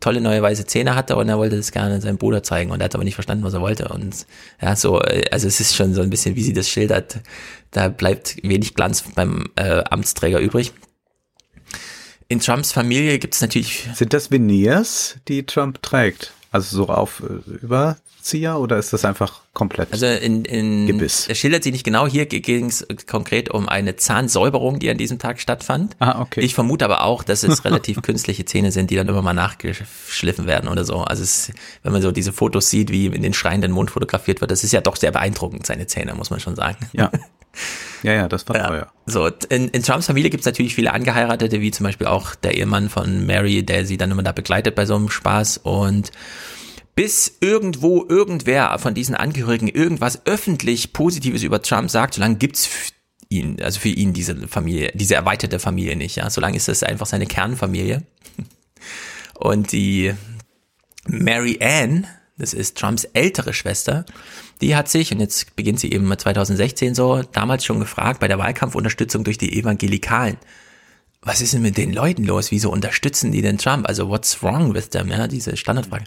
tolle neue weiße Zähne hatte und er wollte das gerne seinem Bruder zeigen und er hat aber nicht verstanden, was er wollte. Und ja, so, äh, also es ist schon so ein bisschen, wie sie das schildert, da bleibt wenig Glanz beim äh, Amtsträger übrig. In Trumps Familie gibt es natürlich. Sind das Veneers, die Trump trägt? Also so auf äh, Überzieher oder ist das einfach komplett Also in, in Gebiss? Er schildert sie nicht genau. Hier ging es konkret um eine Zahnsäuberung, die an diesem Tag stattfand. Ah, okay. Ich vermute aber auch, dass es relativ künstliche Zähne sind, die dann immer mal nachgeschliffen werden oder so. Also es, wenn man so diese Fotos sieht, wie in den schreienden Mund fotografiert wird, das ist ja doch sehr beeindruckend, seine Zähne, muss man schon sagen. Ja. Ja, ja, das war teuer. So, in, in Trumps Familie gibt es natürlich viele Angeheiratete, wie zum Beispiel auch der Ehemann von Mary, der sie dann immer da begleitet bei so einem Spaß. Und bis irgendwo irgendwer von diesen Angehörigen irgendwas öffentlich Positives über Trump sagt, solange gibt's ihn, also für ihn diese Familie, diese erweiterte Familie nicht, ja. Solange ist es einfach seine Kernfamilie. Und die Mary Ann, das ist Trumps ältere Schwester, die hat sich, und jetzt beginnt sie eben 2016 so, damals schon gefragt bei der Wahlkampfunterstützung durch die Evangelikalen. Was ist denn mit den Leuten los? Wieso unterstützen die denn Trump? Also what's wrong with them? Ja, diese Standardfrage.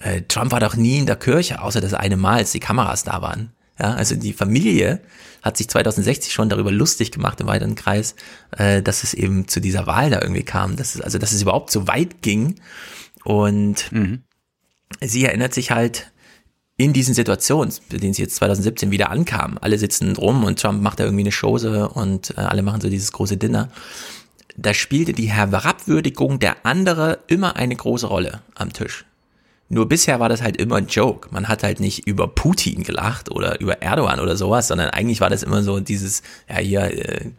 Äh, Trump war doch nie in der Kirche, außer das eine Mal, als die Kameras da waren. Ja, also die Familie hat sich 2060 schon darüber lustig gemacht im weiteren Kreis, äh, dass es eben zu dieser Wahl da irgendwie kam, dass es, also dass es überhaupt so weit ging. Und mhm. Sie erinnert sich halt in diesen Situationen, in denen sie jetzt 2017 wieder ankam, alle sitzen drum und Trump macht da irgendwie eine Chose und äh, alle machen so dieses große Dinner. Da spielte die Herabwürdigung der andere immer eine große Rolle am Tisch. Nur bisher war das halt immer ein Joke. Man hat halt nicht über Putin gelacht oder über Erdogan oder sowas, sondern eigentlich war das immer so dieses, ja hier, äh,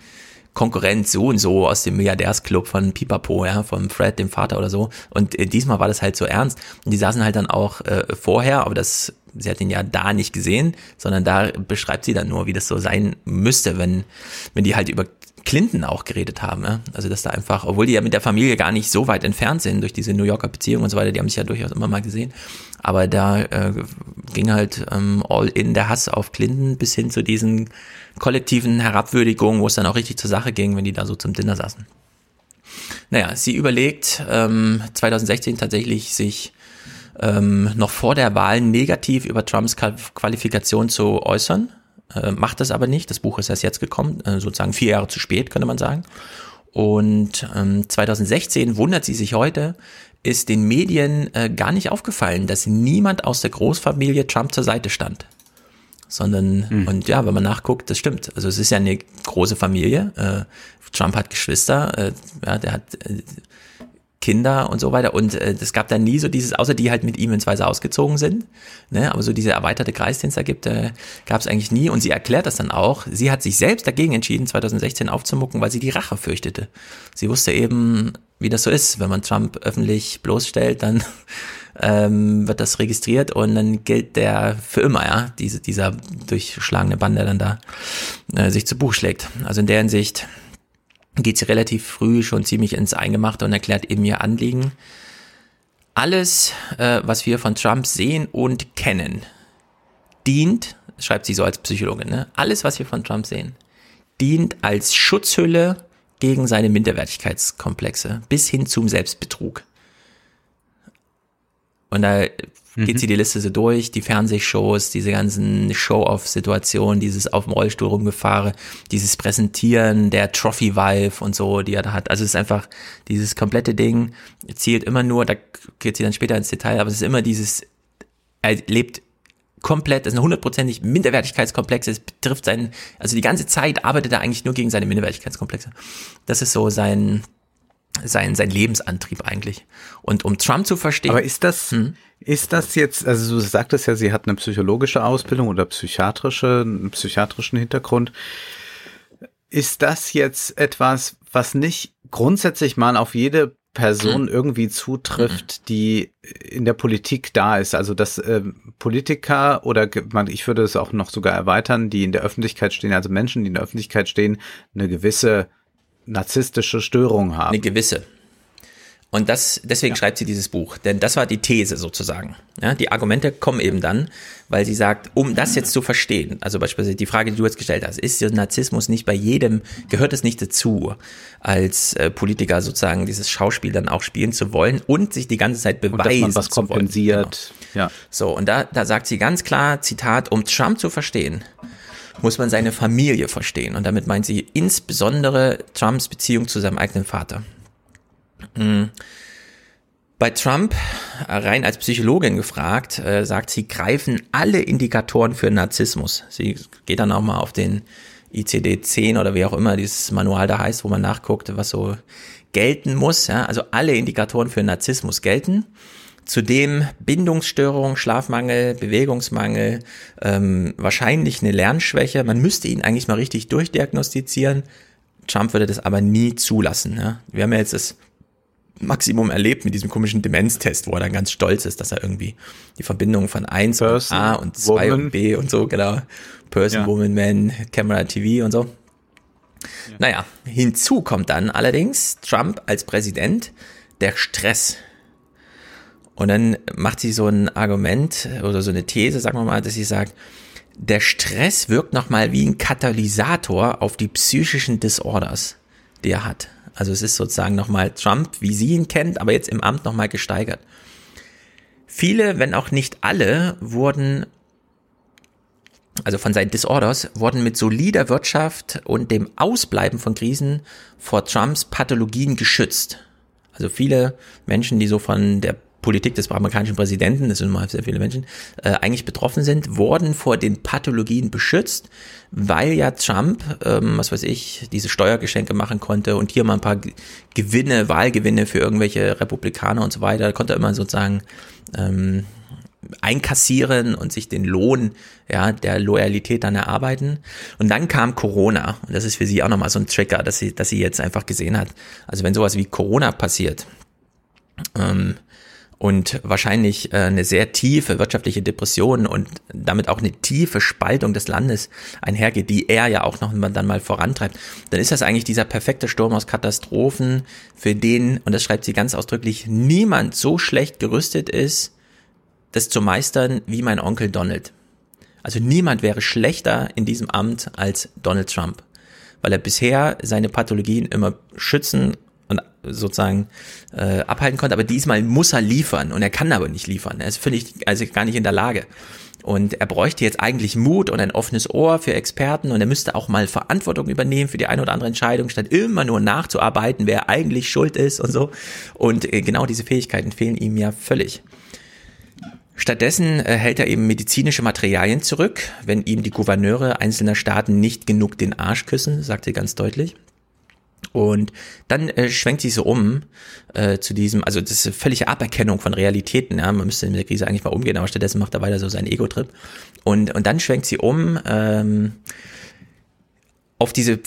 Konkurrent so und so aus dem Milliardärsclub von Pipapo, ja, vom Fred, dem Vater oder so. Und äh, diesmal war das halt so ernst. Und die saßen halt dann auch äh, vorher, aber das sie hat ihn ja da nicht gesehen, sondern da beschreibt sie dann nur, wie das so sein müsste, wenn, wenn die halt über Clinton auch geredet haben. Ja? Also dass da einfach, obwohl die ja mit der Familie gar nicht so weit entfernt sind durch diese New Yorker Beziehung und so weiter, die haben sich ja durchaus immer mal gesehen. Aber da äh, ging halt ähm, all in der Hass auf Clinton bis hin zu diesen kollektiven Herabwürdigungen, wo es dann auch richtig zur Sache ging, wenn die da so zum Dinner saßen. Naja, sie überlegt ähm, 2016 tatsächlich sich ähm, noch vor der Wahl negativ über Trumps Qualifikation zu äußern, äh, macht das aber nicht. Das Buch ist erst jetzt gekommen, äh, sozusagen vier Jahre zu spät, könnte man sagen. Und ähm, 2016 wundert sie sich heute, ist den Medien äh, gar nicht aufgefallen, dass niemand aus der Großfamilie Trump zur Seite stand. Sondern, mhm. und ja, wenn man nachguckt, das stimmt. Also es ist ja eine große Familie. Äh, Trump hat Geschwister, äh, ja, der hat äh, Kinder und so weiter. Und äh, es gab dann nie so dieses, außer die halt mit ihm ins Weiße ausgezogen sind. Ne? Aber so dieser erweiterte Kreis, den es da gibt, äh, gab es eigentlich nie. Und sie erklärt das dann auch. Sie hat sich selbst dagegen entschieden, 2016 aufzumucken, weil sie die Rache fürchtete. Sie wusste eben, wie das so ist. Wenn man Trump öffentlich bloßstellt, dann ähm, wird das registriert und dann gilt der für immer, ja, diese, dieser durchschlagene Band, der dann da äh, sich zu Buch schlägt. Also in der Hinsicht geht sie relativ früh schon ziemlich ins Eingemachte und erklärt eben ihr Anliegen. Alles, äh, was wir von Trump sehen und kennen, dient, schreibt sie so als Psychologin, ne? alles, was wir von Trump sehen, dient als Schutzhülle gegen seine Minderwertigkeitskomplexe bis hin zum Selbstbetrug. Und da geht mhm. sie die Liste so durch, die Fernsehshows, diese ganzen Show-off-Situationen, dieses auf dem Rollstuhl rumgefahre, dieses Präsentieren der Trophy-Vive und so, die er da hat. Also es ist einfach dieses komplette Ding, zielt immer nur, da geht sie dann später ins Detail, aber es ist immer dieses, er lebt komplett, das ist ein hundertprozentig Minderwertigkeitskomplex, es betrifft seinen, also die ganze Zeit arbeitet er eigentlich nur gegen seine Minderwertigkeitskomplexe. Das ist so sein, sein, sein Lebensantrieb eigentlich. Und um Trump zu verstehen. Aber ist das, hm? ist das jetzt, also du sagtest ja, sie hat eine psychologische Ausbildung oder psychiatrische, einen psychiatrischen Hintergrund. Ist das jetzt etwas, was nicht grundsätzlich mal auf jede Person hm. irgendwie zutrifft, hm. die in der Politik da ist. Also dass äh, Politiker oder ich würde es auch noch sogar erweitern, die in der Öffentlichkeit stehen, also Menschen, die in der Öffentlichkeit stehen, eine gewisse narzisstische Störung haben. Eine gewisse. Und das, deswegen ja. schreibt sie dieses Buch, denn das war die These sozusagen. Ja, die Argumente kommen eben dann, weil sie sagt, um das jetzt zu verstehen, also beispielsweise die Frage, die du jetzt gestellt hast, ist Narzissmus nicht bei jedem, gehört es nicht dazu, als äh, Politiker sozusagen dieses Schauspiel dann auch spielen zu wollen und sich die ganze Zeit beweisen und dass man was kompensiert. Genau. Ja. So, und da, da sagt sie ganz klar, Zitat, um Trump zu verstehen, muss man seine Familie verstehen. Und damit meint sie insbesondere Trumps Beziehung zu seinem eigenen Vater. Mhm. Bei Trump, rein als Psychologin gefragt, äh, sagt sie, greifen alle Indikatoren für Narzissmus. Sie geht dann auch mal auf den ICD-10 oder wie auch immer dieses Manual da heißt, wo man nachguckt, was so gelten muss. Also alle Indikatoren für Narzissmus gelten. Zudem Bindungsstörung, Schlafmangel, Bewegungsmangel, ähm, wahrscheinlich eine Lernschwäche. Man müsste ihn eigentlich mal richtig durchdiagnostizieren. Trump würde das aber nie zulassen. Ja? Wir haben ja jetzt das Maximum erlebt mit diesem komischen Demenztest, wo er dann ganz stolz ist, dass er irgendwie die Verbindung von 1 und A und 2 und B und so, genau. Person, ja. Woman, Man, Camera, TV und so. Ja. Naja, hinzu kommt dann allerdings Trump als Präsident der Stress und dann macht sie so ein Argument oder so eine These, sagen wir mal, dass sie sagt, der Stress wirkt nochmal wie ein Katalysator auf die psychischen Disorders, die er hat. Also es ist sozusagen nochmal Trump, wie sie ihn kennt, aber jetzt im Amt nochmal gesteigert. Viele, wenn auch nicht alle, wurden, also von seinen Disorders, wurden mit solider Wirtschaft und dem Ausbleiben von Krisen vor Trumps Pathologien geschützt. Also viele Menschen, die so von der Politik des amerikanischen Präsidenten, das sind immer sehr viele Menschen, äh, eigentlich betroffen sind, wurden vor den Pathologien beschützt, weil ja Trump, ähm, was weiß ich, diese Steuergeschenke machen konnte und hier mal ein paar Gewinne, Wahlgewinne für irgendwelche Republikaner und so weiter, konnte er immer sozusagen ähm, einkassieren und sich den Lohn ja, der Loyalität dann erarbeiten. Und dann kam Corona. Und das ist für sie auch nochmal so ein Trigger, dass sie, dass sie jetzt einfach gesehen hat. Also wenn sowas wie Corona passiert, ähm, und wahrscheinlich äh, eine sehr tiefe wirtschaftliche Depression und damit auch eine tiefe Spaltung des Landes einhergeht, die er ja auch noch dann mal vorantreibt, dann ist das eigentlich dieser perfekte Sturm aus Katastrophen, für den, und das schreibt sie ganz ausdrücklich, niemand so schlecht gerüstet ist, das zu meistern wie mein Onkel Donald. Also niemand wäre schlechter in diesem Amt als Donald Trump, weil er bisher seine Pathologien immer schützen und sozusagen äh, abhalten konnte. Aber diesmal muss er liefern und er kann aber nicht liefern. Er ist völlig, also gar nicht in der Lage. Und er bräuchte jetzt eigentlich Mut und ein offenes Ohr für Experten und er müsste auch mal Verantwortung übernehmen für die eine oder andere Entscheidung, statt immer nur nachzuarbeiten, wer eigentlich schuld ist und so. Und äh, genau diese Fähigkeiten fehlen ihm ja völlig. Stattdessen äh, hält er eben medizinische Materialien zurück, wenn ihm die Gouverneure einzelner Staaten nicht genug den Arsch küssen, sagt er ganz deutlich. Und dann äh, schwenkt sie so um äh, zu diesem, also das ist eine völlige Aberkennung von Realitäten. Ja? Man müsste in der Krise eigentlich mal umgehen, aber stattdessen macht er weiter so seinen Ego-Trip. Und, und dann schwenkt sie um ähm, auf diese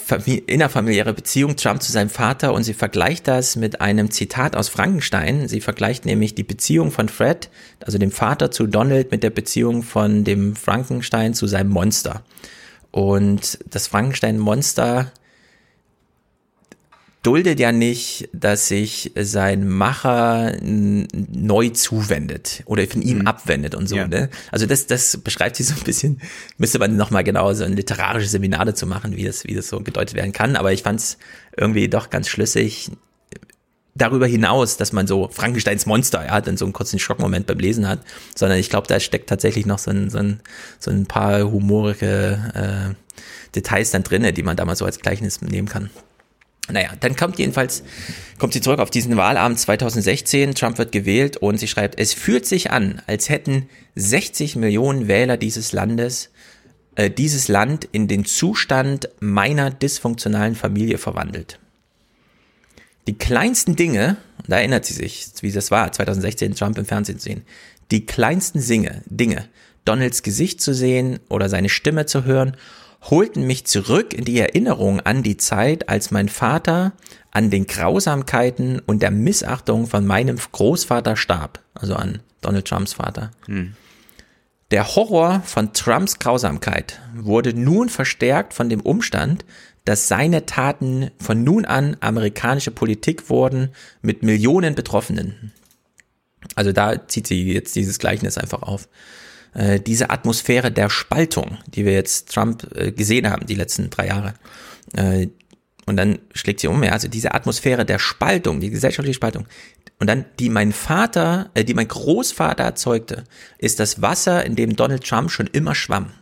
innerfamiliäre Beziehung Trump zu seinem Vater und sie vergleicht das mit einem Zitat aus Frankenstein. Sie vergleicht nämlich die Beziehung von Fred, also dem Vater zu Donald, mit der Beziehung von dem Frankenstein zu seinem Monster. Und das Frankenstein-Monster duldet ja nicht, dass sich sein Macher neu zuwendet oder von ihm mhm. abwendet und so. Ja. Ne? Also das, das beschreibt sich so ein bisschen, müsste man nochmal genau so ein literarisches Seminar dazu machen, wie das, wie das so gedeutet werden kann. Aber ich fand es irgendwie doch ganz schlüssig. Darüber hinaus, dass man so Frankensteins Monster, ja, dann so einen kurzen Schockmoment beim Lesen hat, sondern ich glaube, da steckt tatsächlich noch so ein, so ein, so ein paar humorige äh, Details dann drinne, die man da mal so als Gleichnis nehmen kann. Naja, dann kommt jedenfalls, kommt sie zurück auf diesen Wahlabend 2016, Trump wird gewählt und sie schreibt, es fühlt sich an, als hätten 60 Millionen Wähler dieses Landes äh, dieses Land in den Zustand meiner dysfunktionalen Familie verwandelt. Die kleinsten Dinge, da erinnert sie sich, wie das war, 2016 Trump im Fernsehen zu sehen, die kleinsten Singe, Dinge, Donalds Gesicht zu sehen oder seine Stimme zu hören holten mich zurück in die Erinnerung an die Zeit, als mein Vater an den Grausamkeiten und der Missachtung von meinem Großvater starb, also an Donald Trumps Vater. Hm. Der Horror von Trumps Grausamkeit wurde nun verstärkt von dem Umstand, dass seine Taten von nun an amerikanische Politik wurden mit Millionen Betroffenen. Also da zieht sie jetzt dieses Gleichnis einfach auf. Äh, diese Atmosphäre der Spaltung, die wir jetzt Trump äh, gesehen haben, die letzten drei Jahre. Äh, und dann schlägt sie um, ja, also diese Atmosphäre der Spaltung, die gesellschaftliche Spaltung. Und dann, die mein Vater, äh, die mein Großvater erzeugte, ist das Wasser, in dem Donald Trump schon immer schwamm.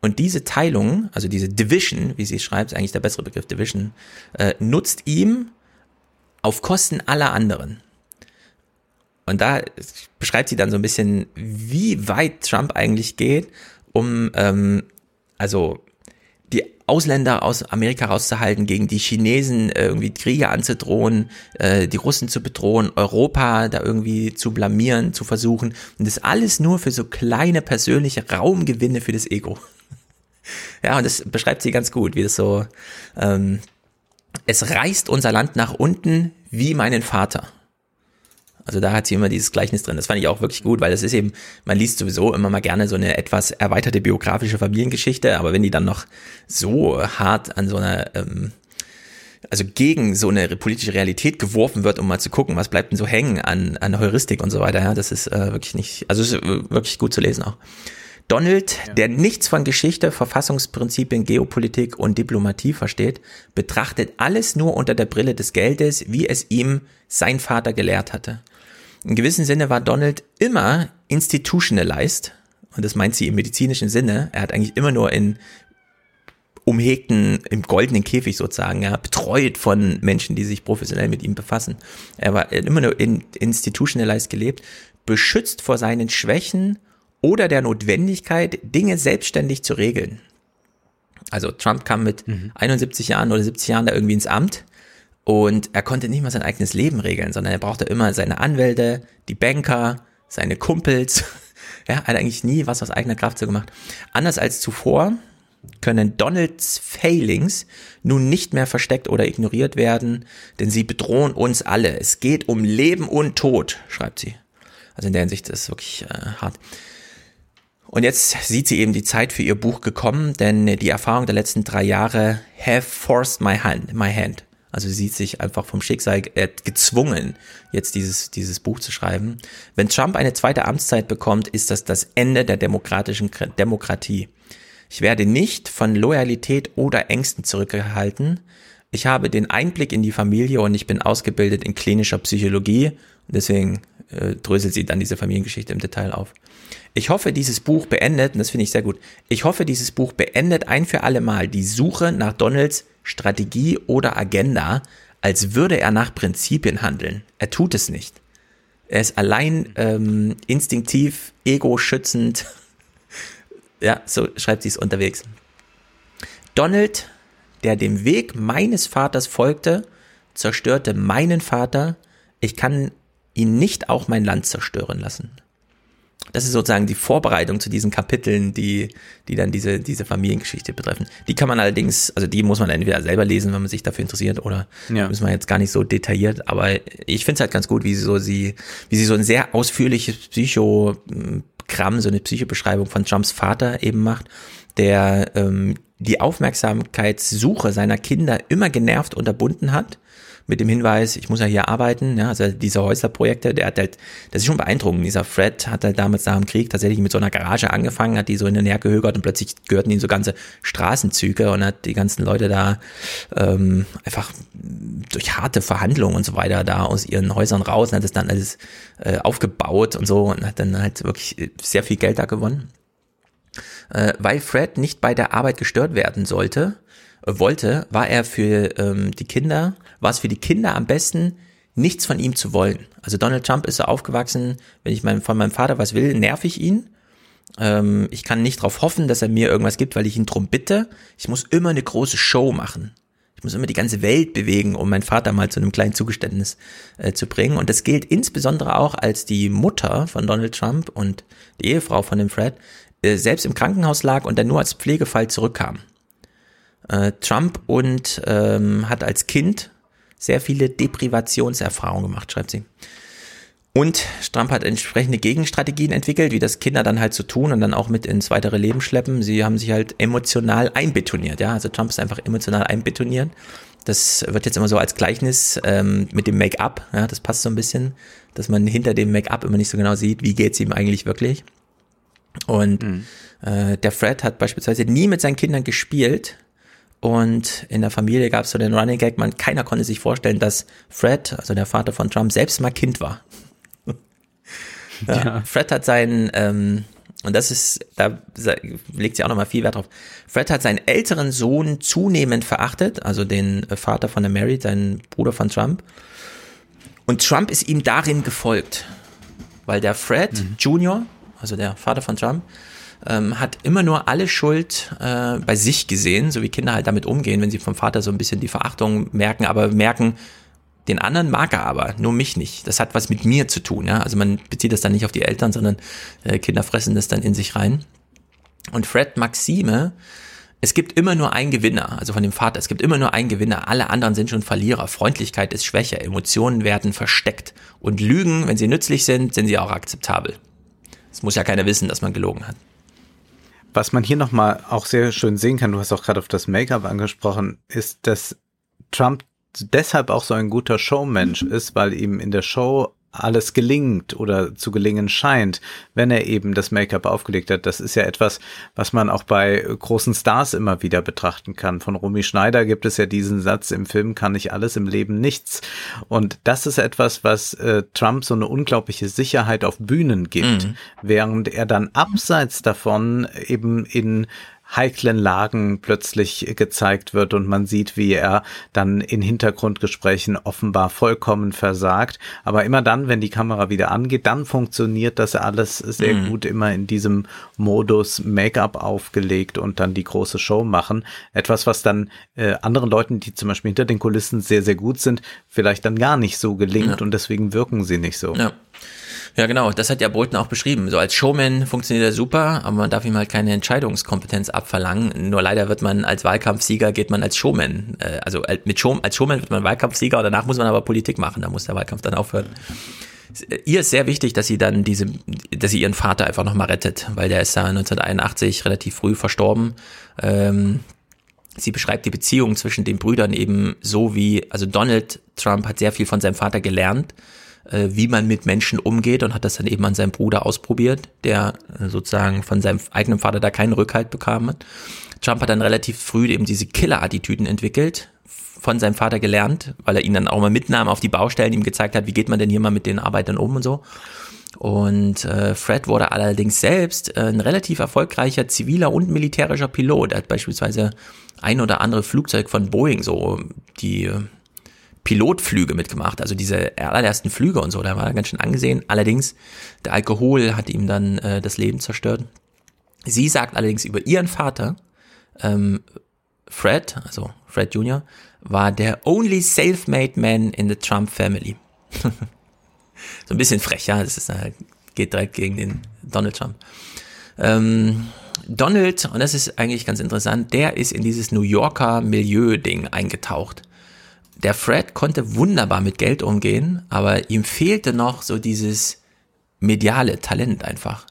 Und diese Teilung, also diese Division, wie sie schreibt, ist eigentlich der bessere Begriff Division, äh, nutzt ihm auf Kosten aller anderen. Und da beschreibt sie dann so ein bisschen, wie weit Trump eigentlich geht, um ähm, also die Ausländer aus Amerika rauszuhalten, gegen die Chinesen irgendwie Kriege anzudrohen, äh, die Russen zu bedrohen, Europa da irgendwie zu blamieren, zu versuchen. Und das alles nur für so kleine persönliche Raumgewinne für das Ego. ja, und das beschreibt sie ganz gut, wie das so, ähm, es reißt unser Land nach unten wie meinen Vater. Also da hat sie immer dieses Gleichnis drin. Das fand ich auch wirklich gut, weil das ist eben, man liest sowieso immer mal gerne so eine etwas erweiterte biografische Familiengeschichte, aber wenn die dann noch so hart an so einer, ähm, also gegen so eine politische Realität geworfen wird, um mal zu gucken, was bleibt denn so hängen an, an Heuristik und so weiter, ja, das ist äh, wirklich nicht, also ist wirklich gut zu lesen auch. Donald, ja. der nichts von Geschichte, Verfassungsprinzipien, Geopolitik und Diplomatie versteht, betrachtet alles nur unter der Brille des Geldes, wie es ihm sein Vater gelehrt hatte. In gewissem Sinne war Donald immer institutionalized, und das meint sie im medizinischen Sinne. Er hat eigentlich immer nur in umhegten, im goldenen Käfig sozusagen, ja, betreut von Menschen, die sich professionell mit ihm befassen. Er war immer nur in institutionalized gelebt, beschützt vor seinen Schwächen oder der Notwendigkeit, Dinge selbstständig zu regeln. Also Trump kam mit mhm. 71 Jahren oder 70 Jahren da irgendwie ins Amt und er konnte nicht mal sein eigenes Leben regeln, sondern er brauchte immer seine Anwälte, die Banker, seine Kumpels. Ja, hat eigentlich nie was aus eigener Kraft so gemacht. Anders als zuvor können Donalds Failings nun nicht mehr versteckt oder ignoriert werden, denn sie bedrohen uns alle. Es geht um Leben und Tod, schreibt sie. Also in der Hinsicht ist es wirklich äh, hart. Und jetzt sieht sie eben die Zeit für ihr Buch gekommen, denn die Erfahrung der letzten drei Jahre have forced my hand, my hand. Also sie sieht sich einfach vom Schicksal äh, gezwungen, jetzt dieses, dieses Buch zu schreiben. Wenn Trump eine zweite Amtszeit bekommt, ist das das Ende der demokratischen Demokratie. Ich werde nicht von Loyalität oder Ängsten zurückgehalten. ich habe den Einblick in die Familie und ich bin ausgebildet in klinischer Psychologie. Deswegen äh, dröselt sie dann diese Familiengeschichte im Detail auf. Ich hoffe, dieses Buch beendet, und das finde ich sehr gut, ich hoffe, dieses Buch beendet ein für alle Mal die Suche nach Donalds Strategie oder Agenda, als würde er nach Prinzipien handeln. Er tut es nicht. Er ist allein ähm, instinktiv, ego-schützend. ja, so schreibt sie es unterwegs. Donald, der dem Weg meines Vaters folgte, zerstörte meinen Vater. Ich kann ihn nicht auch mein Land zerstören lassen. Das ist sozusagen die Vorbereitung zu diesen Kapiteln, die, die dann diese, diese Familiengeschichte betreffen. Die kann man allerdings, also die muss man entweder selber lesen, wenn man sich dafür interessiert, oder ja. müssen wir jetzt gar nicht so detailliert. Aber ich finde es halt ganz gut, wie sie so sie, wie sie so ein sehr ausführliches Psychogramm, so eine Psychobeschreibung von Trumps Vater eben macht, der ähm, die Aufmerksamkeitssuche seiner Kinder immer genervt unterbunden hat mit dem Hinweis, ich muss ja hier arbeiten, ja, also diese Häuslerprojekte, der hat halt, das ist schon beeindruckend, dieser Fred hat halt damals nach dem Krieg tatsächlich mit so einer Garage angefangen, hat die so in den Nähe gehögert und plötzlich gehörten ihm so ganze Straßenzüge und hat die ganzen Leute da ähm, einfach durch harte Verhandlungen und so weiter da aus ihren Häusern raus und hat das dann alles äh, aufgebaut und so und hat dann halt wirklich sehr viel Geld da gewonnen. Äh, weil Fred nicht bei der Arbeit gestört werden sollte, wollte, war er für ähm, die Kinder, war es für die Kinder am besten, nichts von ihm zu wollen. Also Donald Trump ist so aufgewachsen, wenn ich mein, von meinem Vater was will, nerv ich ihn. Ähm, ich kann nicht darauf hoffen, dass er mir irgendwas gibt, weil ich ihn drum bitte. Ich muss immer eine große Show machen. Ich muss immer die ganze Welt bewegen, um meinen Vater mal zu einem kleinen Zugeständnis äh, zu bringen. Und das gilt insbesondere auch, als die Mutter von Donald Trump und die Ehefrau von dem Fred äh, selbst im Krankenhaus lag und dann nur als Pflegefall zurückkam äh, Trump und ähm, hat als Kind sehr viele Deprivationserfahrungen gemacht, schreibt sie. Und Trump hat entsprechende Gegenstrategien entwickelt, wie das Kinder dann halt so tun und dann auch mit ins weitere Leben schleppen. Sie haben sich halt emotional einbetoniert, ja. Also Trump ist einfach emotional einbetoniert. Das wird jetzt immer so als Gleichnis ähm, mit dem Make-up, ja, das passt so ein bisschen, dass man hinter dem Make-up immer nicht so genau sieht, wie geht's ihm eigentlich wirklich. Und mhm. äh, der Fred hat beispielsweise nie mit seinen Kindern gespielt, und in der Familie gab es so den Running Gag, man keiner konnte sich vorstellen, dass Fred, also der Vater von Trump, selbst mal Kind war. ja, ja. Fred hat seinen, ähm, und das ist, da legt sie auch nochmal viel Wert drauf. Fred hat seinen älteren Sohn zunehmend verachtet, also den Vater von der Mary, seinen Bruder von Trump. Und Trump ist ihm darin gefolgt, weil der Fred mhm. Jr., also der Vater von Trump, ähm, hat immer nur alle Schuld äh, bei sich gesehen, so wie Kinder halt damit umgehen, wenn sie vom Vater so ein bisschen die Verachtung merken, aber merken, den anderen mag er aber, nur mich nicht. Das hat was mit mir zu tun. Ja? Also man bezieht das dann nicht auf die Eltern, sondern äh, Kinder fressen das dann in sich rein. Und Fred Maxime, es gibt immer nur einen Gewinner, also von dem Vater, es gibt immer nur einen Gewinner, alle anderen sind schon Verlierer. Freundlichkeit ist Schwäche, Emotionen werden versteckt. Und Lügen, wenn sie nützlich sind, sind sie auch akzeptabel. Es muss ja keiner wissen, dass man gelogen hat. Was man hier nochmal auch sehr schön sehen kann, du hast auch gerade auf das Make-up angesprochen, ist, dass Trump deshalb auch so ein guter Showmensch ist, weil ihm in der Show alles gelingt oder zu gelingen scheint, wenn er eben das Make-up aufgelegt hat. Das ist ja etwas, was man auch bei großen Stars immer wieder betrachten kann. Von Romy Schneider gibt es ja diesen Satz, im Film kann ich alles, im Leben nichts. Und das ist etwas, was äh, Trump so eine unglaubliche Sicherheit auf Bühnen gibt, mhm. während er dann abseits davon eben in heiklen Lagen plötzlich gezeigt wird und man sieht, wie er dann in Hintergrundgesprächen offenbar vollkommen versagt. Aber immer dann, wenn die Kamera wieder angeht, dann funktioniert das alles sehr mhm. gut immer in diesem Modus Make-up aufgelegt und dann die große Show machen. Etwas, was dann äh, anderen Leuten, die zum Beispiel hinter den Kulissen sehr, sehr gut sind, vielleicht dann gar nicht so gelingt ja. und deswegen wirken sie nicht so. Ja. Ja, genau. Das hat ja Bolton auch beschrieben. So als Showman funktioniert er super, aber man darf ihm halt keine Entscheidungskompetenz abverlangen. Nur leider wird man als Wahlkampfsieger geht man als Showman. Äh, also mit Show, als Showman wird man Wahlkampfsieger danach muss man aber Politik machen. Da muss der Wahlkampf dann aufhören. Ihr ist sehr wichtig, dass sie dann diese, dass sie ihren Vater einfach nochmal rettet, weil der ist ja 1981 relativ früh verstorben. Ähm, sie beschreibt die Beziehung zwischen den Brüdern eben so wie, also Donald Trump hat sehr viel von seinem Vater gelernt äh, wie man mit Menschen umgeht und hat das dann eben an seinem Bruder ausprobiert, der äh, sozusagen von seinem eigenen Vater da keinen Rückhalt bekam. Trump hat dann relativ früh eben diese Killer-Attitüden entwickelt, von seinem Vater gelernt, weil er ihn dann auch mal mitnahm auf die Baustellen, ihm gezeigt hat, wie geht man denn hier mal mit den Arbeitern um und so. Und äh, Fred wurde allerdings selbst äh, ein relativ erfolgreicher ziviler und militärischer Pilot. Er hat beispielsweise ein oder andere Flugzeug von Boeing so die äh, Pilotflüge mitgemacht, also diese allerersten Flüge und so, da war er ganz schön angesehen. Allerdings, der Alkohol hat ihm dann äh, das Leben zerstört. Sie sagt allerdings über ihren Vater, ähm, Fred, also Fred Jr., war der only self-made man in the Trump family. so ein bisschen frech, ja, das ist, äh, geht direkt gegen den Donald Trump. Ähm, Donald, und das ist eigentlich ganz interessant, der ist in dieses New Yorker Milieu-Ding eingetaucht. Der Fred konnte wunderbar mit Geld umgehen, aber ihm fehlte noch so dieses mediale Talent einfach.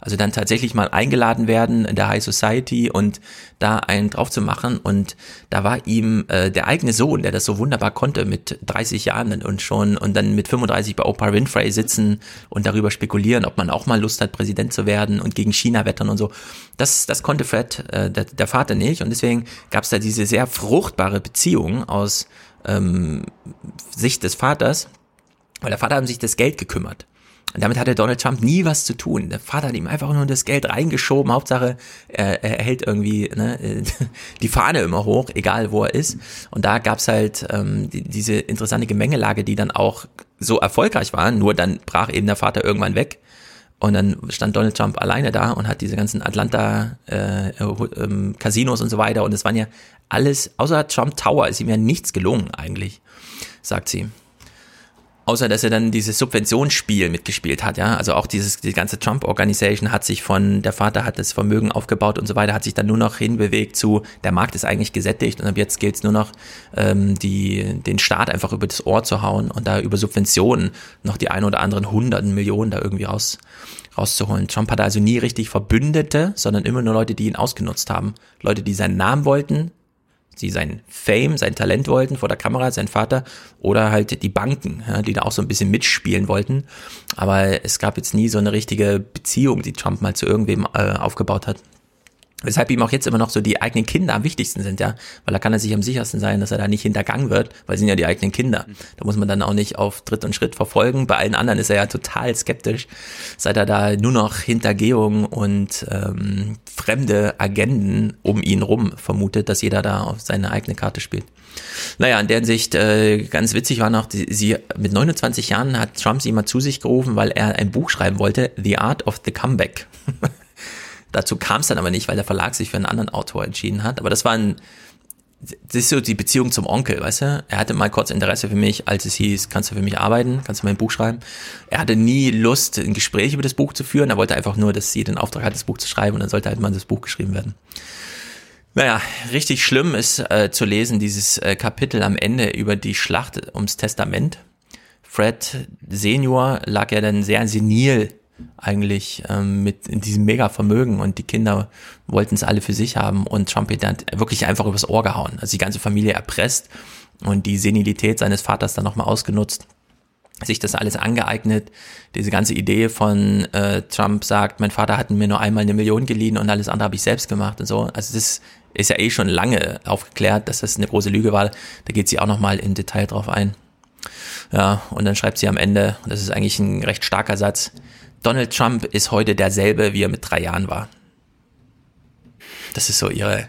Also dann tatsächlich mal eingeladen werden in der High Society und da einen drauf zu machen. Und da war ihm äh, der eigene Sohn, der das so wunderbar konnte mit 30 Jahren und schon und dann mit 35 bei Oprah Winfrey sitzen und darüber spekulieren, ob man auch mal Lust hat, Präsident zu werden und gegen China wettern und so. Das, das konnte Fred, äh, der, der Vater nicht. Und deswegen gab es da diese sehr fruchtbare Beziehung aus ähm, Sicht des Vaters, weil der Vater hat sich das Geld gekümmert. Und damit hatte Donald Trump nie was zu tun. Der Vater hat ihm einfach nur das Geld reingeschoben. Hauptsache, er, er hält irgendwie ne, die Fahne immer hoch, egal wo er ist. Und da gab's halt ähm, die, diese interessante Gemengelage, die dann auch so erfolgreich war. Nur dann brach eben der Vater irgendwann weg. Und dann stand Donald Trump alleine da und hat diese ganzen Atlanta äh, äh, Casinos und so weiter. Und es waren ja alles, außer Trump Tower ist ihm ja nichts gelungen eigentlich, sagt sie. Außer dass er dann dieses Subventionsspiel mitgespielt hat, ja. Also auch dieses, die ganze Trump-Organisation hat sich von, der Vater hat das Vermögen aufgebaut und so weiter, hat sich dann nur noch hinbewegt zu, der Markt ist eigentlich gesättigt und ab jetzt gilt es nur noch, ähm, die, den Staat einfach über das Ohr zu hauen und da über Subventionen noch die ein oder anderen hunderten Millionen da irgendwie raus, rauszuholen. Trump hatte also nie richtig Verbündete, sondern immer nur Leute, die ihn ausgenutzt haben. Leute, die seinen Namen wollten, sie sein Fame, sein Talent wollten vor der Kamera, sein Vater, oder halt die Banken, ja, die da auch so ein bisschen mitspielen wollten. Aber es gab jetzt nie so eine richtige Beziehung, die Trump mal zu irgendwem äh, aufgebaut hat. Weshalb ihm auch jetzt immer noch so die eigenen Kinder am wichtigsten sind, ja. Weil da kann er sich am sichersten sein, dass er da nicht hintergangen wird, weil sind ja die eigenen Kinder. Da muss man dann auch nicht auf Tritt und Schritt verfolgen. Bei allen anderen ist er ja total skeptisch, seit er da nur noch Hintergehung und ähm, fremde Agenden um ihn rum vermutet, dass jeder da auf seine eigene Karte spielt. Naja, in der Hinsicht äh, ganz witzig war noch, die, sie mit 29 Jahren hat Trump sie mal zu sich gerufen, weil er ein Buch schreiben wollte, The Art of the Comeback. Dazu kam es dann aber nicht, weil der Verlag sich für einen anderen Autor entschieden hat. Aber das war ein, das ist so die Beziehung zum Onkel, weißt du? Er hatte mal kurz Interesse für mich, als es hieß, kannst du für mich arbeiten, kannst du mein Buch schreiben. Er hatte nie Lust, ein Gespräch über das Buch zu führen. Er wollte einfach nur, dass sie den Auftrag hat, das Buch zu schreiben und dann sollte halt mal das Buch geschrieben werden. Naja, richtig schlimm ist äh, zu lesen, dieses äh, Kapitel am Ende über die Schlacht ums Testament. Fred Senior lag ja dann sehr senil eigentlich ähm, mit diesem Mega-Vermögen und die Kinder wollten es alle für sich haben und Trump hat dann wirklich einfach übers Ohr gehauen. Also die ganze Familie erpresst und die Senilität seines Vaters dann nochmal ausgenutzt, sich das alles angeeignet. Diese ganze Idee von äh, Trump sagt, mein Vater hat mir nur einmal eine Million geliehen und alles andere habe ich selbst gemacht und so. Also das ist ja eh schon lange aufgeklärt, dass das eine große Lüge war. Da geht sie auch nochmal im Detail drauf ein. Ja, und dann schreibt sie am Ende, das ist eigentlich ein recht starker Satz, Donald Trump ist heute derselbe, wie er mit drei Jahren war. Das ist so ihre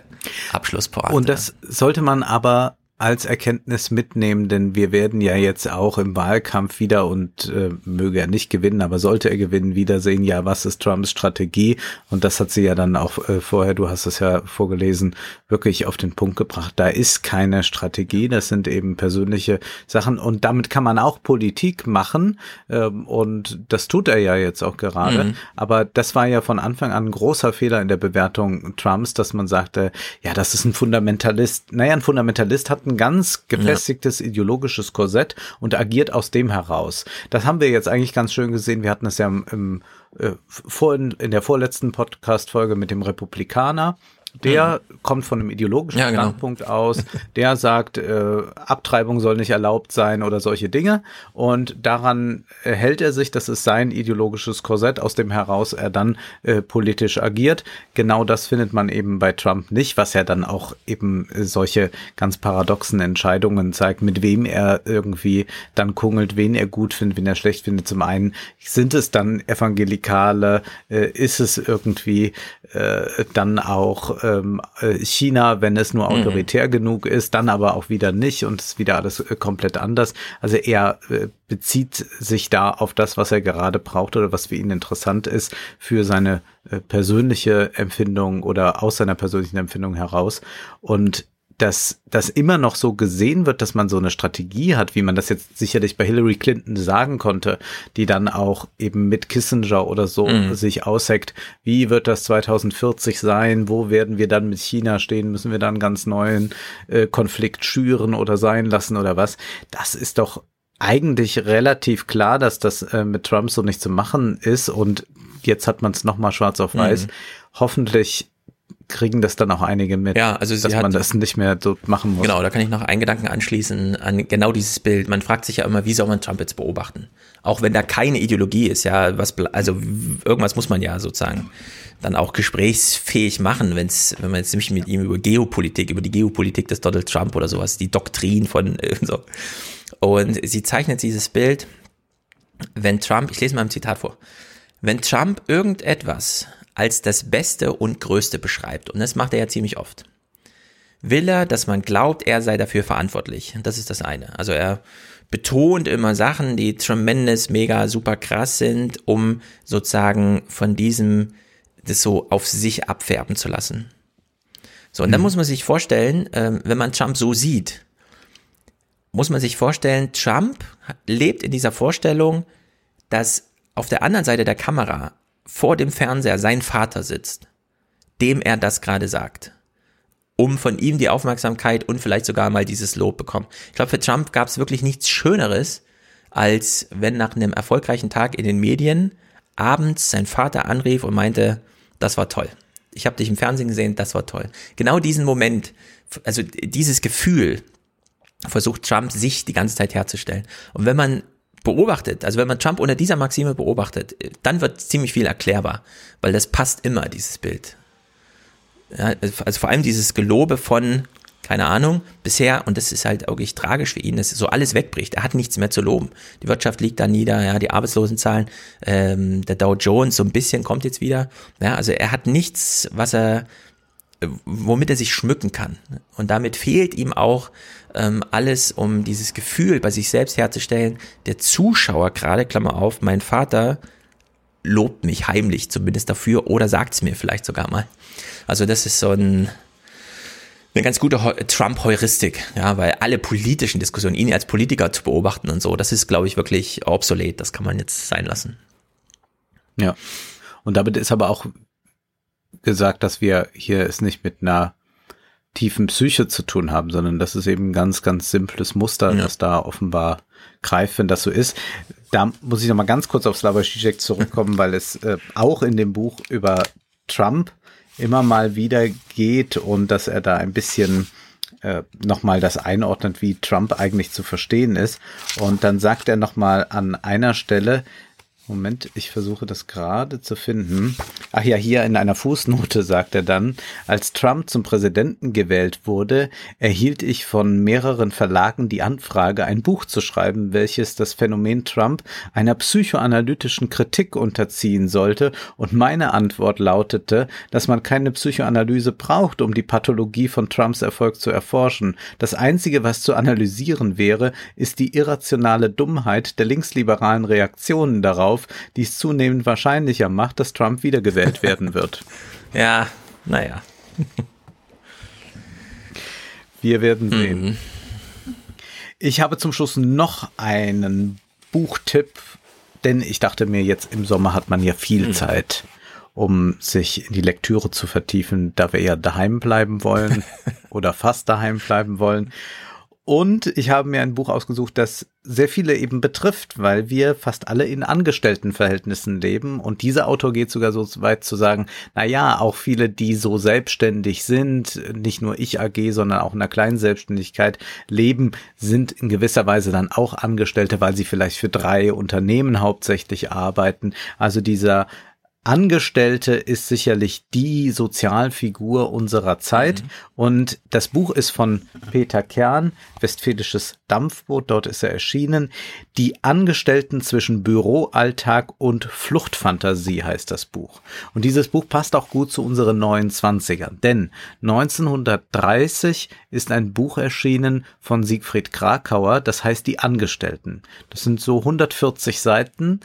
Abschlusspointe. Und das sollte man aber als Erkenntnis mitnehmen, denn wir werden ja jetzt auch im Wahlkampf wieder und äh, möge er nicht gewinnen, aber sollte er gewinnen, wiedersehen, ja, was ist Trumps Strategie? Und das hat sie ja dann auch äh, vorher, du hast es ja vorgelesen, wirklich auf den Punkt gebracht. Da ist keine Strategie, das sind eben persönliche Sachen und damit kann man auch Politik machen ähm, und das tut er ja jetzt auch gerade. Mhm. Aber das war ja von Anfang an ein großer Fehler in der Bewertung Trumps, dass man sagte, ja, das ist ein Fundamentalist. Naja, ein Fundamentalist hat ein ganz gefestigtes ja. ideologisches Korsett und agiert aus dem heraus. Das haben wir jetzt eigentlich ganz schön gesehen. Wir hatten es ja im, im äh, vor, in, in der vorletzten Podcast-Folge mit dem Republikaner, der mhm. kommt von einem ideologischen ja, genau. Standpunkt aus, der sagt, äh, Abtreibung soll nicht erlaubt sein oder solche Dinge. Und daran hält er sich, das ist sein ideologisches Korsett, aus dem heraus er dann äh, politisch agiert. Genau das findet man eben bei Trump nicht, was ja dann auch eben solche ganz paradoxen Entscheidungen zeigt, mit wem er irgendwie dann kungelt, wen er gut findet, wen er schlecht findet. Zum einen sind es dann Evangelikale, äh, ist es irgendwie äh, dann auch ähm, äh, China, wenn es nur mhm. autoritär mhm. genug ist, dann aber auch wieder nicht und es ist wieder alles äh, komplett anders. Also er äh, bezieht sich da auf das, was er gerade braucht oder was für ihn interessant ist für seine äh, persönliche Empfindung oder aus seiner persönlichen Empfindung heraus. Und dass das immer noch so gesehen wird, dass man so eine Strategie hat, wie man das jetzt sicherlich bei Hillary Clinton sagen konnte, die dann auch eben mit Kissinger oder so mhm. sich ausheckt, wie wird das 2040 sein, wo werden wir dann mit China stehen, müssen wir dann einen ganz neuen äh, Konflikt schüren oder sein lassen oder was. Das ist doch eigentlich relativ klar, dass das äh, mit Trump so nicht zu machen ist und jetzt hat man es nochmal schwarz auf weiß. Mhm. Hoffentlich kriegen das dann auch einige mit, ja, also dass hat, man das nicht mehr so machen muss. Genau, da kann ich noch einen Gedanken anschließen an genau dieses Bild. Man fragt sich ja immer, wie soll man Trump jetzt beobachten? Auch wenn da keine Ideologie ist, ja, was also irgendwas muss man ja sozusagen dann auch gesprächsfähig machen, wenn's, wenn man jetzt nämlich mit ihm über Geopolitik, über die Geopolitik des Donald Trump oder sowas, die Doktrin von äh, so. Und sie zeichnet dieses Bild, wenn Trump, ich lese mal ein Zitat vor, wenn Trump irgendetwas als das Beste und Größte beschreibt. Und das macht er ja ziemlich oft. Will er, dass man glaubt, er sei dafür verantwortlich. Das ist das eine. Also er betont immer Sachen, die tremendous, mega, super krass sind, um sozusagen von diesem, das so auf sich abfärben zu lassen. So, und dann mhm. muss man sich vorstellen, ähm, wenn man Trump so sieht, muss man sich vorstellen, Trump lebt in dieser Vorstellung, dass auf der anderen Seite der Kamera vor dem Fernseher sein Vater sitzt, dem er das gerade sagt, um von ihm die Aufmerksamkeit und vielleicht sogar mal dieses Lob bekommen. Ich glaube, für Trump gab es wirklich nichts Schöneres, als wenn nach einem erfolgreichen Tag in den Medien abends sein Vater anrief und meinte, das war toll. Ich habe dich im Fernsehen gesehen, das war toll. Genau diesen Moment, also dieses Gefühl versucht Trump sich die ganze Zeit herzustellen. Und wenn man beobachtet, also wenn man Trump unter dieser Maxime beobachtet, dann wird ziemlich viel erklärbar, weil das passt immer, dieses Bild. Ja, also vor allem dieses Gelobe von, keine Ahnung, bisher, und das ist halt wirklich tragisch für ihn, dass so alles wegbricht. Er hat nichts mehr zu loben. Die Wirtschaft liegt da nieder, ja, die Arbeitslosenzahlen, ähm, der Dow Jones so ein bisschen kommt jetzt wieder. Ja, also er hat nichts, was er, womit er sich schmücken kann. Und damit fehlt ihm auch ähm, alles, um dieses Gefühl bei sich selbst herzustellen. Der Zuschauer gerade, Klammer auf, mein Vater lobt mich heimlich zumindest dafür oder sagt es mir vielleicht sogar mal. Also das ist so ein, eine ganz gute Trump-Heuristik, ja, weil alle politischen Diskussionen, ihn als Politiker zu beobachten und so, das ist, glaube ich, wirklich obsolet. Das kann man jetzt sein lassen. Ja. Und damit ist aber auch gesagt, dass wir hier es nicht mit einer tiefen Psyche zu tun haben, sondern das ist eben ein ganz, ganz simples Muster, ja. das da offenbar greift, wenn das so ist. Da muss ich noch mal ganz kurz auf Slavoj Žižek zurückkommen, weil es äh, auch in dem Buch über Trump immer mal wieder geht und dass er da ein bisschen äh, nochmal das einordnet, wie Trump eigentlich zu verstehen ist. Und dann sagt er nochmal an einer Stelle, Moment, ich versuche das gerade zu finden. Ach ja, hier in einer Fußnote sagt er dann, als Trump zum Präsidenten gewählt wurde, erhielt ich von mehreren Verlagen die Anfrage, ein Buch zu schreiben, welches das Phänomen Trump einer psychoanalytischen Kritik unterziehen sollte. Und meine Antwort lautete, dass man keine Psychoanalyse braucht, um die Pathologie von Trumps Erfolg zu erforschen. Das Einzige, was zu analysieren wäre, ist die irrationale Dummheit der linksliberalen Reaktionen darauf, auf, die es zunehmend wahrscheinlicher macht, dass Trump wiedergewählt werden wird. ja, naja. Wir werden sehen. Mhm. Ich habe zum Schluss noch einen Buchtipp, denn ich dachte mir, jetzt im Sommer hat man ja viel mhm. Zeit, um sich in die Lektüre zu vertiefen, da wir ja daheim bleiben wollen oder fast daheim bleiben wollen. Und ich habe mir ein Buch ausgesucht, das sehr viele eben betrifft, weil wir fast alle in Angestelltenverhältnissen leben. Und dieser Autor geht sogar so weit zu sagen, na ja, auch viele, die so selbstständig sind, nicht nur ich AG, sondern auch in einer kleinen Selbstständigkeit leben, sind in gewisser Weise dann auch Angestellte, weil sie vielleicht für drei Unternehmen hauptsächlich arbeiten. Also dieser Angestellte ist sicherlich die Sozialfigur unserer Zeit. Mhm. Und das Buch ist von Peter Kern, Westfälisches Dampfboot, dort ist er erschienen. Die Angestellten zwischen Büroalltag und Fluchtfantasie heißt das Buch. Und dieses Buch passt auch gut zu unseren neuen Zwanzigern. Denn 1930 ist ein Buch erschienen von Siegfried Krakauer, das heißt Die Angestellten. Das sind so 140 Seiten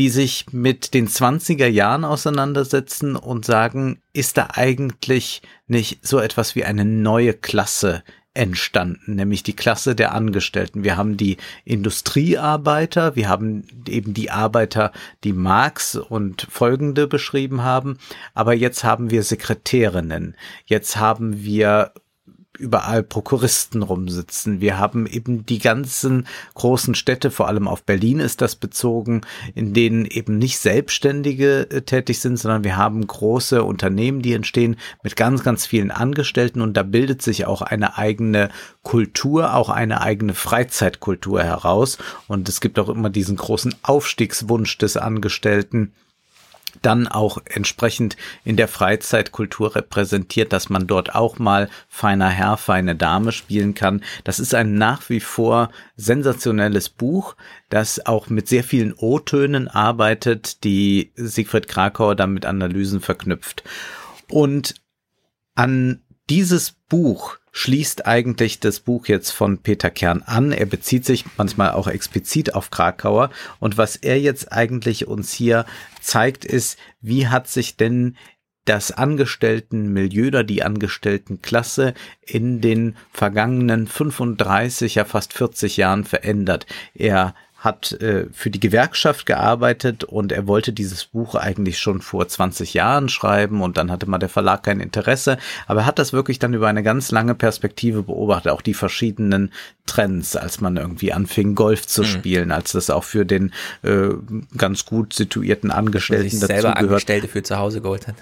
die sich mit den 20er Jahren auseinandersetzen und sagen, ist da eigentlich nicht so etwas wie eine neue Klasse entstanden, nämlich die Klasse der Angestellten. Wir haben die Industriearbeiter, wir haben eben die Arbeiter, die Marx und folgende beschrieben haben, aber jetzt haben wir Sekretärinnen, jetzt haben wir überall Prokuristen rumsitzen. Wir haben eben die ganzen großen Städte, vor allem auf Berlin ist das bezogen, in denen eben nicht Selbstständige äh, tätig sind, sondern wir haben große Unternehmen, die entstehen mit ganz, ganz vielen Angestellten und da bildet sich auch eine eigene Kultur, auch eine eigene Freizeitkultur heraus. Und es gibt auch immer diesen großen Aufstiegswunsch des Angestellten dann auch entsprechend in der Freizeitkultur repräsentiert, dass man dort auch mal feiner Herr, feine Dame spielen kann. Das ist ein nach wie vor sensationelles Buch, das auch mit sehr vielen O-Tönen arbeitet, die Siegfried Krakauer dann mit Analysen verknüpft. Und an dieses Buch schließt eigentlich das Buch jetzt von Peter Kern an. Er bezieht sich manchmal auch explizit auf Krakauer. Und was er jetzt eigentlich uns hier zeigt, ist, wie hat sich denn das Angestelltenmilieu oder die Angestelltenklasse in den vergangenen 35, ja fast 40 Jahren verändert. Er hat äh, für die Gewerkschaft gearbeitet und er wollte dieses Buch eigentlich schon vor 20 Jahren schreiben und dann hatte mal der Verlag kein Interesse, aber er hat das wirklich dann über eine ganz lange Perspektive beobachtet, auch die verschiedenen Trends, als man irgendwie anfing Golf zu mhm. spielen, als das auch für den äh, ganz gut situierten Angestellten dazu selber gehört. Angestellte für zu Hause geholt hat.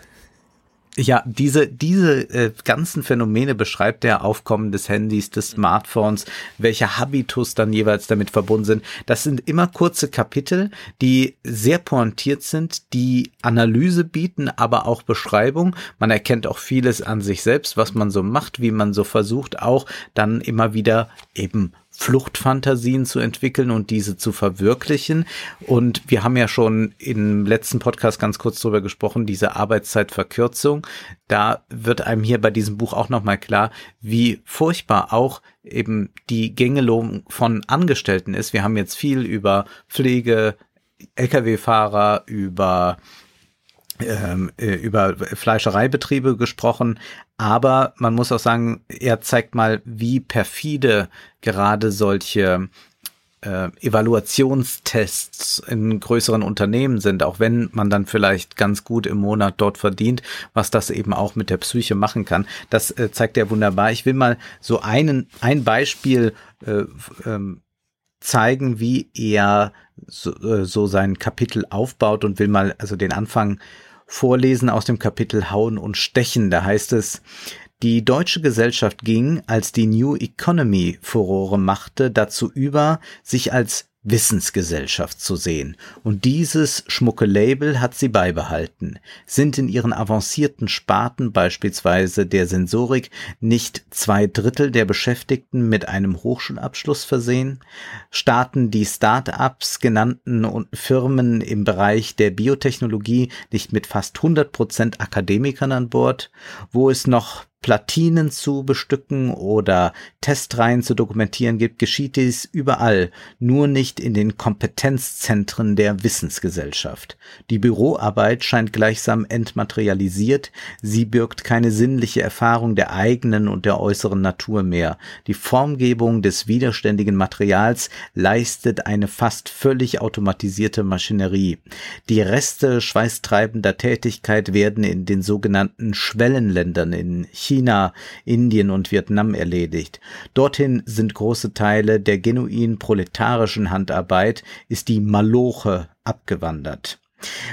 Ja, diese, diese äh, ganzen Phänomene beschreibt der Aufkommen des Handys, des Smartphones, welcher Habitus dann jeweils damit verbunden sind. Das sind immer kurze Kapitel, die sehr pointiert sind, die Analyse bieten, aber auch Beschreibung. Man erkennt auch vieles an sich selbst, was man so macht, wie man so versucht, auch dann immer wieder eben Fluchtfantasien zu entwickeln und diese zu verwirklichen. Und wir haben ja schon im letzten Podcast ganz kurz darüber gesprochen, diese Arbeitszeitverkürzung. Da wird einem hier bei diesem Buch auch nochmal klar, wie furchtbar auch eben die Gängelung von Angestellten ist. Wir haben jetzt viel über Pflege, Lkw-Fahrer, über über Fleischereibetriebe gesprochen, aber man muss auch sagen, er zeigt mal, wie perfide gerade solche äh, Evaluationstests in größeren Unternehmen sind, auch wenn man dann vielleicht ganz gut im Monat dort verdient, was das eben auch mit der Psyche machen kann. Das äh, zeigt er wunderbar. Ich will mal so einen, ein Beispiel äh, ähm, zeigen, wie er so, äh, so sein Kapitel aufbaut und will mal also den Anfang vorlesen aus dem Kapitel Hauen und Stechen. Da heißt es, die deutsche Gesellschaft ging, als die New Economy Furore machte, dazu über, sich als Wissensgesellschaft zu sehen. Und dieses schmucke Label hat sie beibehalten. Sind in ihren avancierten Sparten, beispielsweise der Sensorik, nicht zwei Drittel der Beschäftigten mit einem Hochschulabschluss versehen? Starten die Start-ups genannten Firmen im Bereich der Biotechnologie nicht mit fast 100 Prozent Akademikern an Bord? Wo es noch Platinen zu bestücken oder Testreihen zu dokumentieren gibt, geschieht dies überall, nur nicht in den Kompetenzzentren der Wissensgesellschaft. Die Büroarbeit scheint gleichsam entmaterialisiert, sie birgt keine sinnliche Erfahrung der eigenen und der äußeren Natur mehr. Die Formgebung des widerständigen Materials leistet eine fast völlig automatisierte Maschinerie. Die Reste schweißtreibender Tätigkeit werden in den sogenannten Schwellenländern in China, Indien und Vietnam erledigt. Dorthin sind große Teile der genuin proletarischen Handarbeit, ist die Maloche abgewandert.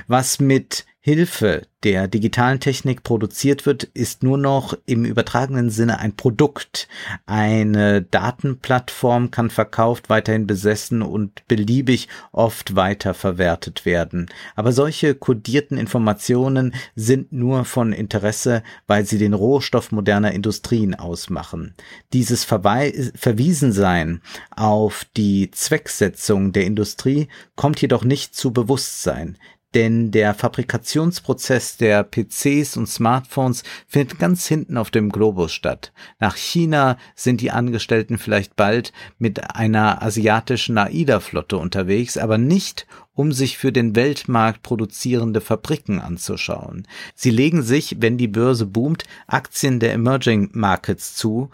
Was mit Hilfe der digitalen Technik produziert wird, ist nur noch im übertragenen Sinne ein Produkt. Eine Datenplattform kann verkauft, weiterhin besessen und beliebig oft weiter verwertet werden. Aber solche kodierten Informationen sind nur von Interesse, weil sie den Rohstoff moderner Industrien ausmachen. Dieses Verwiesensein auf die Zwecksetzung der Industrie kommt jedoch nicht zu Bewusstsein denn der Fabrikationsprozess der PCs und Smartphones findet ganz hinten auf dem Globus statt. Nach China sind die Angestellten vielleicht bald mit einer asiatischen AIDA-Flotte unterwegs, aber nicht um sich für den Weltmarkt produzierende Fabriken anzuschauen. Sie legen sich, wenn die Börse boomt, Aktien der Emerging Markets zu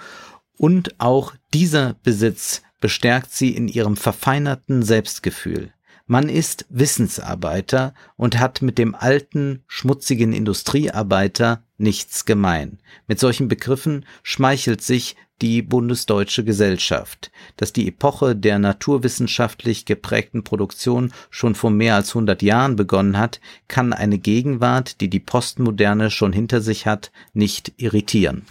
und auch dieser Besitz bestärkt sie in ihrem verfeinerten Selbstgefühl. Man ist Wissensarbeiter und hat mit dem alten, schmutzigen Industriearbeiter nichts gemein. Mit solchen Begriffen schmeichelt sich die bundesdeutsche Gesellschaft. Dass die Epoche der naturwissenschaftlich geprägten Produktion schon vor mehr als 100 Jahren begonnen hat, kann eine Gegenwart, die die Postmoderne schon hinter sich hat, nicht irritieren.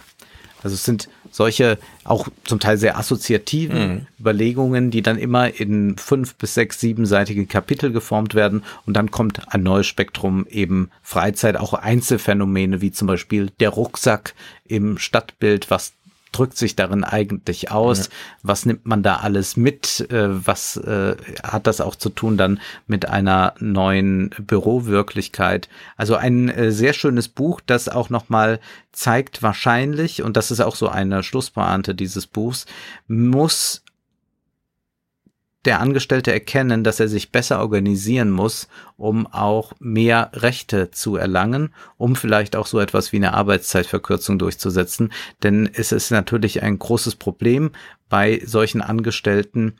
Also es sind solche auch zum Teil sehr assoziativen mhm. Überlegungen, die dann immer in fünf bis sechs, siebenseitige Kapitel geformt werden und dann kommt ein neues Spektrum eben Freizeit, auch Einzelfänomene wie zum Beispiel der Rucksack im Stadtbild, was drückt sich darin eigentlich aus? Ja. Was nimmt man da alles mit? Äh, was äh, hat das auch zu tun dann mit einer neuen Bürowirklichkeit? Also ein äh, sehr schönes Buch, das auch nochmal zeigt wahrscheinlich, und das ist auch so eine Schlusspointe dieses Buchs, muss der Angestellte erkennen, dass er sich besser organisieren muss, um auch mehr Rechte zu erlangen, um vielleicht auch so etwas wie eine Arbeitszeitverkürzung durchzusetzen. Denn es ist natürlich ein großes Problem bei solchen Angestellten,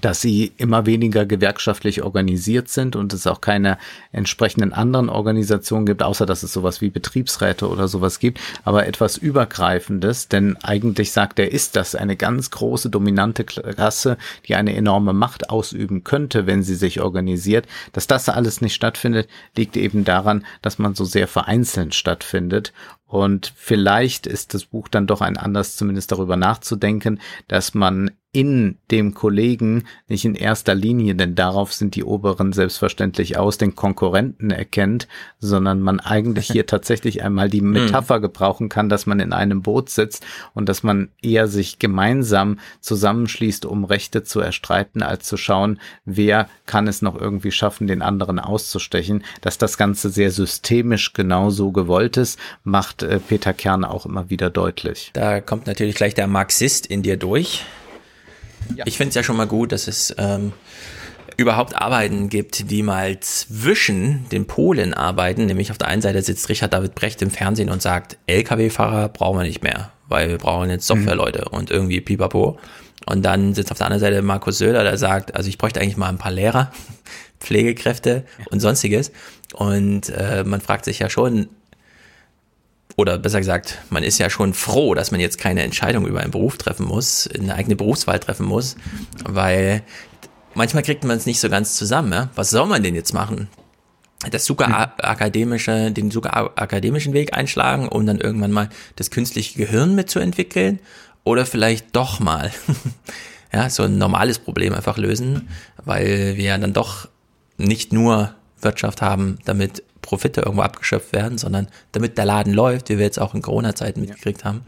dass sie immer weniger gewerkschaftlich organisiert sind und es auch keine entsprechenden anderen Organisationen gibt, außer dass es sowas wie Betriebsräte oder sowas gibt, aber etwas Übergreifendes, denn eigentlich sagt er, ist das eine ganz große dominante Klasse, die eine enorme Macht ausüben könnte, wenn sie sich organisiert. Dass das alles nicht stattfindet, liegt eben daran, dass man so sehr vereinzelt stattfindet und vielleicht ist das Buch dann doch ein Anlass, zumindest darüber nachzudenken, dass man in dem Kollegen nicht in erster Linie, denn darauf sind die Oberen selbstverständlich aus, den Konkurrenten erkennt, sondern man eigentlich hier tatsächlich einmal die hm. Metapher gebrauchen kann, dass man in einem Boot sitzt und dass man eher sich gemeinsam zusammenschließt, um Rechte zu erstreiten, als zu schauen, wer kann es noch irgendwie schaffen, den anderen auszustechen. Dass das Ganze sehr systemisch genauso gewollt ist, macht äh, Peter Kern auch immer wieder deutlich. Da kommt natürlich gleich der Marxist in dir durch. Ja. Ich finde es ja schon mal gut, dass es ähm, überhaupt Arbeiten gibt, die mal zwischen den Polen arbeiten. Nämlich auf der einen Seite sitzt Richard David Brecht im Fernsehen und sagt, Lkw-Fahrer brauchen wir nicht mehr, weil wir brauchen jetzt Softwareleute mhm. und irgendwie pipapo. Und dann sitzt auf der anderen Seite Markus Söder, der sagt, also ich bräuchte eigentlich mal ein paar Lehrer, Pflegekräfte und sonstiges. Und äh, man fragt sich ja schon, oder besser gesagt, man ist ja schon froh, dass man jetzt keine Entscheidung über einen Beruf treffen muss, eine eigene Berufswahl treffen muss, weil manchmal kriegt man es nicht so ganz zusammen. Ja? Was soll man denn jetzt machen? Das super mhm. akademische, den super akademischen Weg einschlagen, um dann irgendwann mal das künstliche Gehirn mitzuentwickeln oder vielleicht doch mal ja, so ein normales Problem einfach lösen, weil wir ja dann doch nicht nur Wirtschaft haben, damit Profite irgendwo abgeschöpft werden, sondern damit der Laden läuft, wie wir jetzt auch in Corona-Zeiten mitgekriegt ja. haben.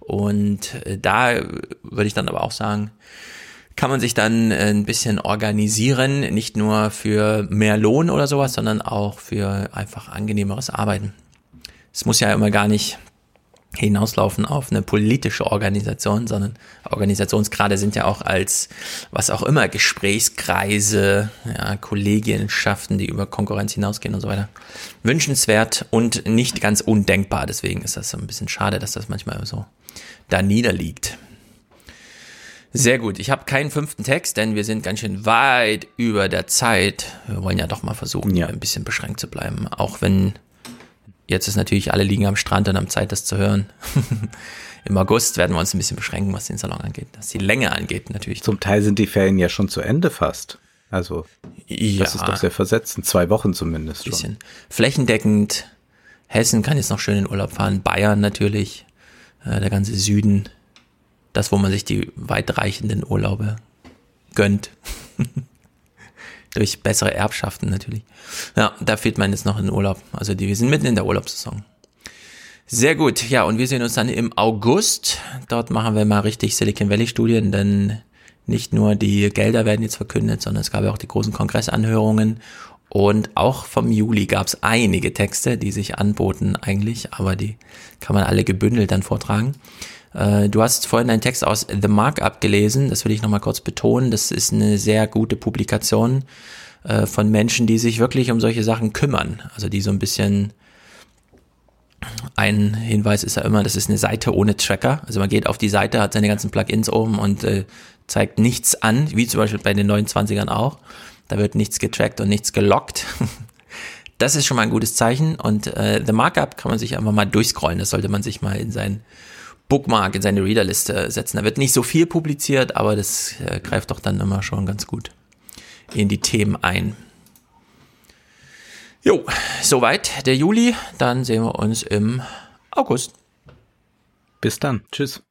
Und äh, da würde ich dann aber auch sagen, kann man sich dann ein bisschen organisieren, nicht nur für mehr Lohn oder sowas, sondern auch für einfach angenehmeres Arbeiten. Es muss ja immer gar nicht hinauslaufen auf eine politische Organisation, sondern Organisationsgrade sind ja auch als was auch immer Gesprächskreise, ja, Kollegienschaften, die über Konkurrenz hinausgehen und so weiter. Wünschenswert und nicht ganz undenkbar. Deswegen ist das so ein bisschen schade, dass das manchmal so da niederliegt. Sehr gut. Ich habe keinen fünften Text, denn wir sind ganz schön weit über der Zeit. Wir wollen ja doch mal versuchen, ja. ein bisschen beschränkt zu bleiben, auch wenn jetzt ist natürlich, alle liegen am Strand und haben Zeit, das zu hören. Im August werden wir uns ein bisschen beschränken, was den Salon angeht, was die Länge angeht natürlich. Zum Teil sind die Ferien ja schon zu Ende fast. Also ja, das ist doch sehr versetzt, zwei Wochen zumindest schon. Bisschen flächendeckend. Hessen kann jetzt noch schön in Urlaub fahren, Bayern natürlich, äh, der ganze Süden, das, wo man sich die weitreichenden Urlaube gönnt. Durch bessere Erbschaften natürlich. Ja, da fehlt man jetzt noch in Urlaub. Also die, wir sind mitten in der Urlaubssaison. Sehr gut. Ja, und wir sehen uns dann im August. Dort machen wir mal richtig Silicon Valley Studien, denn nicht nur die Gelder werden jetzt verkündet, sondern es gab ja auch die großen Kongressanhörungen. Und auch vom Juli gab es einige Texte, die sich anboten eigentlich, aber die kann man alle gebündelt dann vortragen. Äh, du hast vorhin einen Text aus The Markup gelesen, das will ich nochmal kurz betonen. Das ist eine sehr gute Publikation äh, von Menschen, die sich wirklich um solche Sachen kümmern. Also die so ein bisschen ein Hinweis ist ja immer, das ist eine Seite ohne Tracker. Also man geht auf die Seite, hat seine ganzen Plugins oben und äh, zeigt nichts an, wie zum Beispiel bei den 29ern auch. Da wird nichts getrackt und nichts gelockt. Das ist schon mal ein gutes Zeichen und äh, The Markup kann man sich einfach mal durchscrollen. Das sollte man sich mal in sein Bookmark, in seine Readerliste setzen. Da wird nicht so viel publiziert, aber das äh, greift doch dann immer schon ganz gut in die Themen ein. Jo, soweit der Juli. Dann sehen wir uns im August. Bis dann. Tschüss.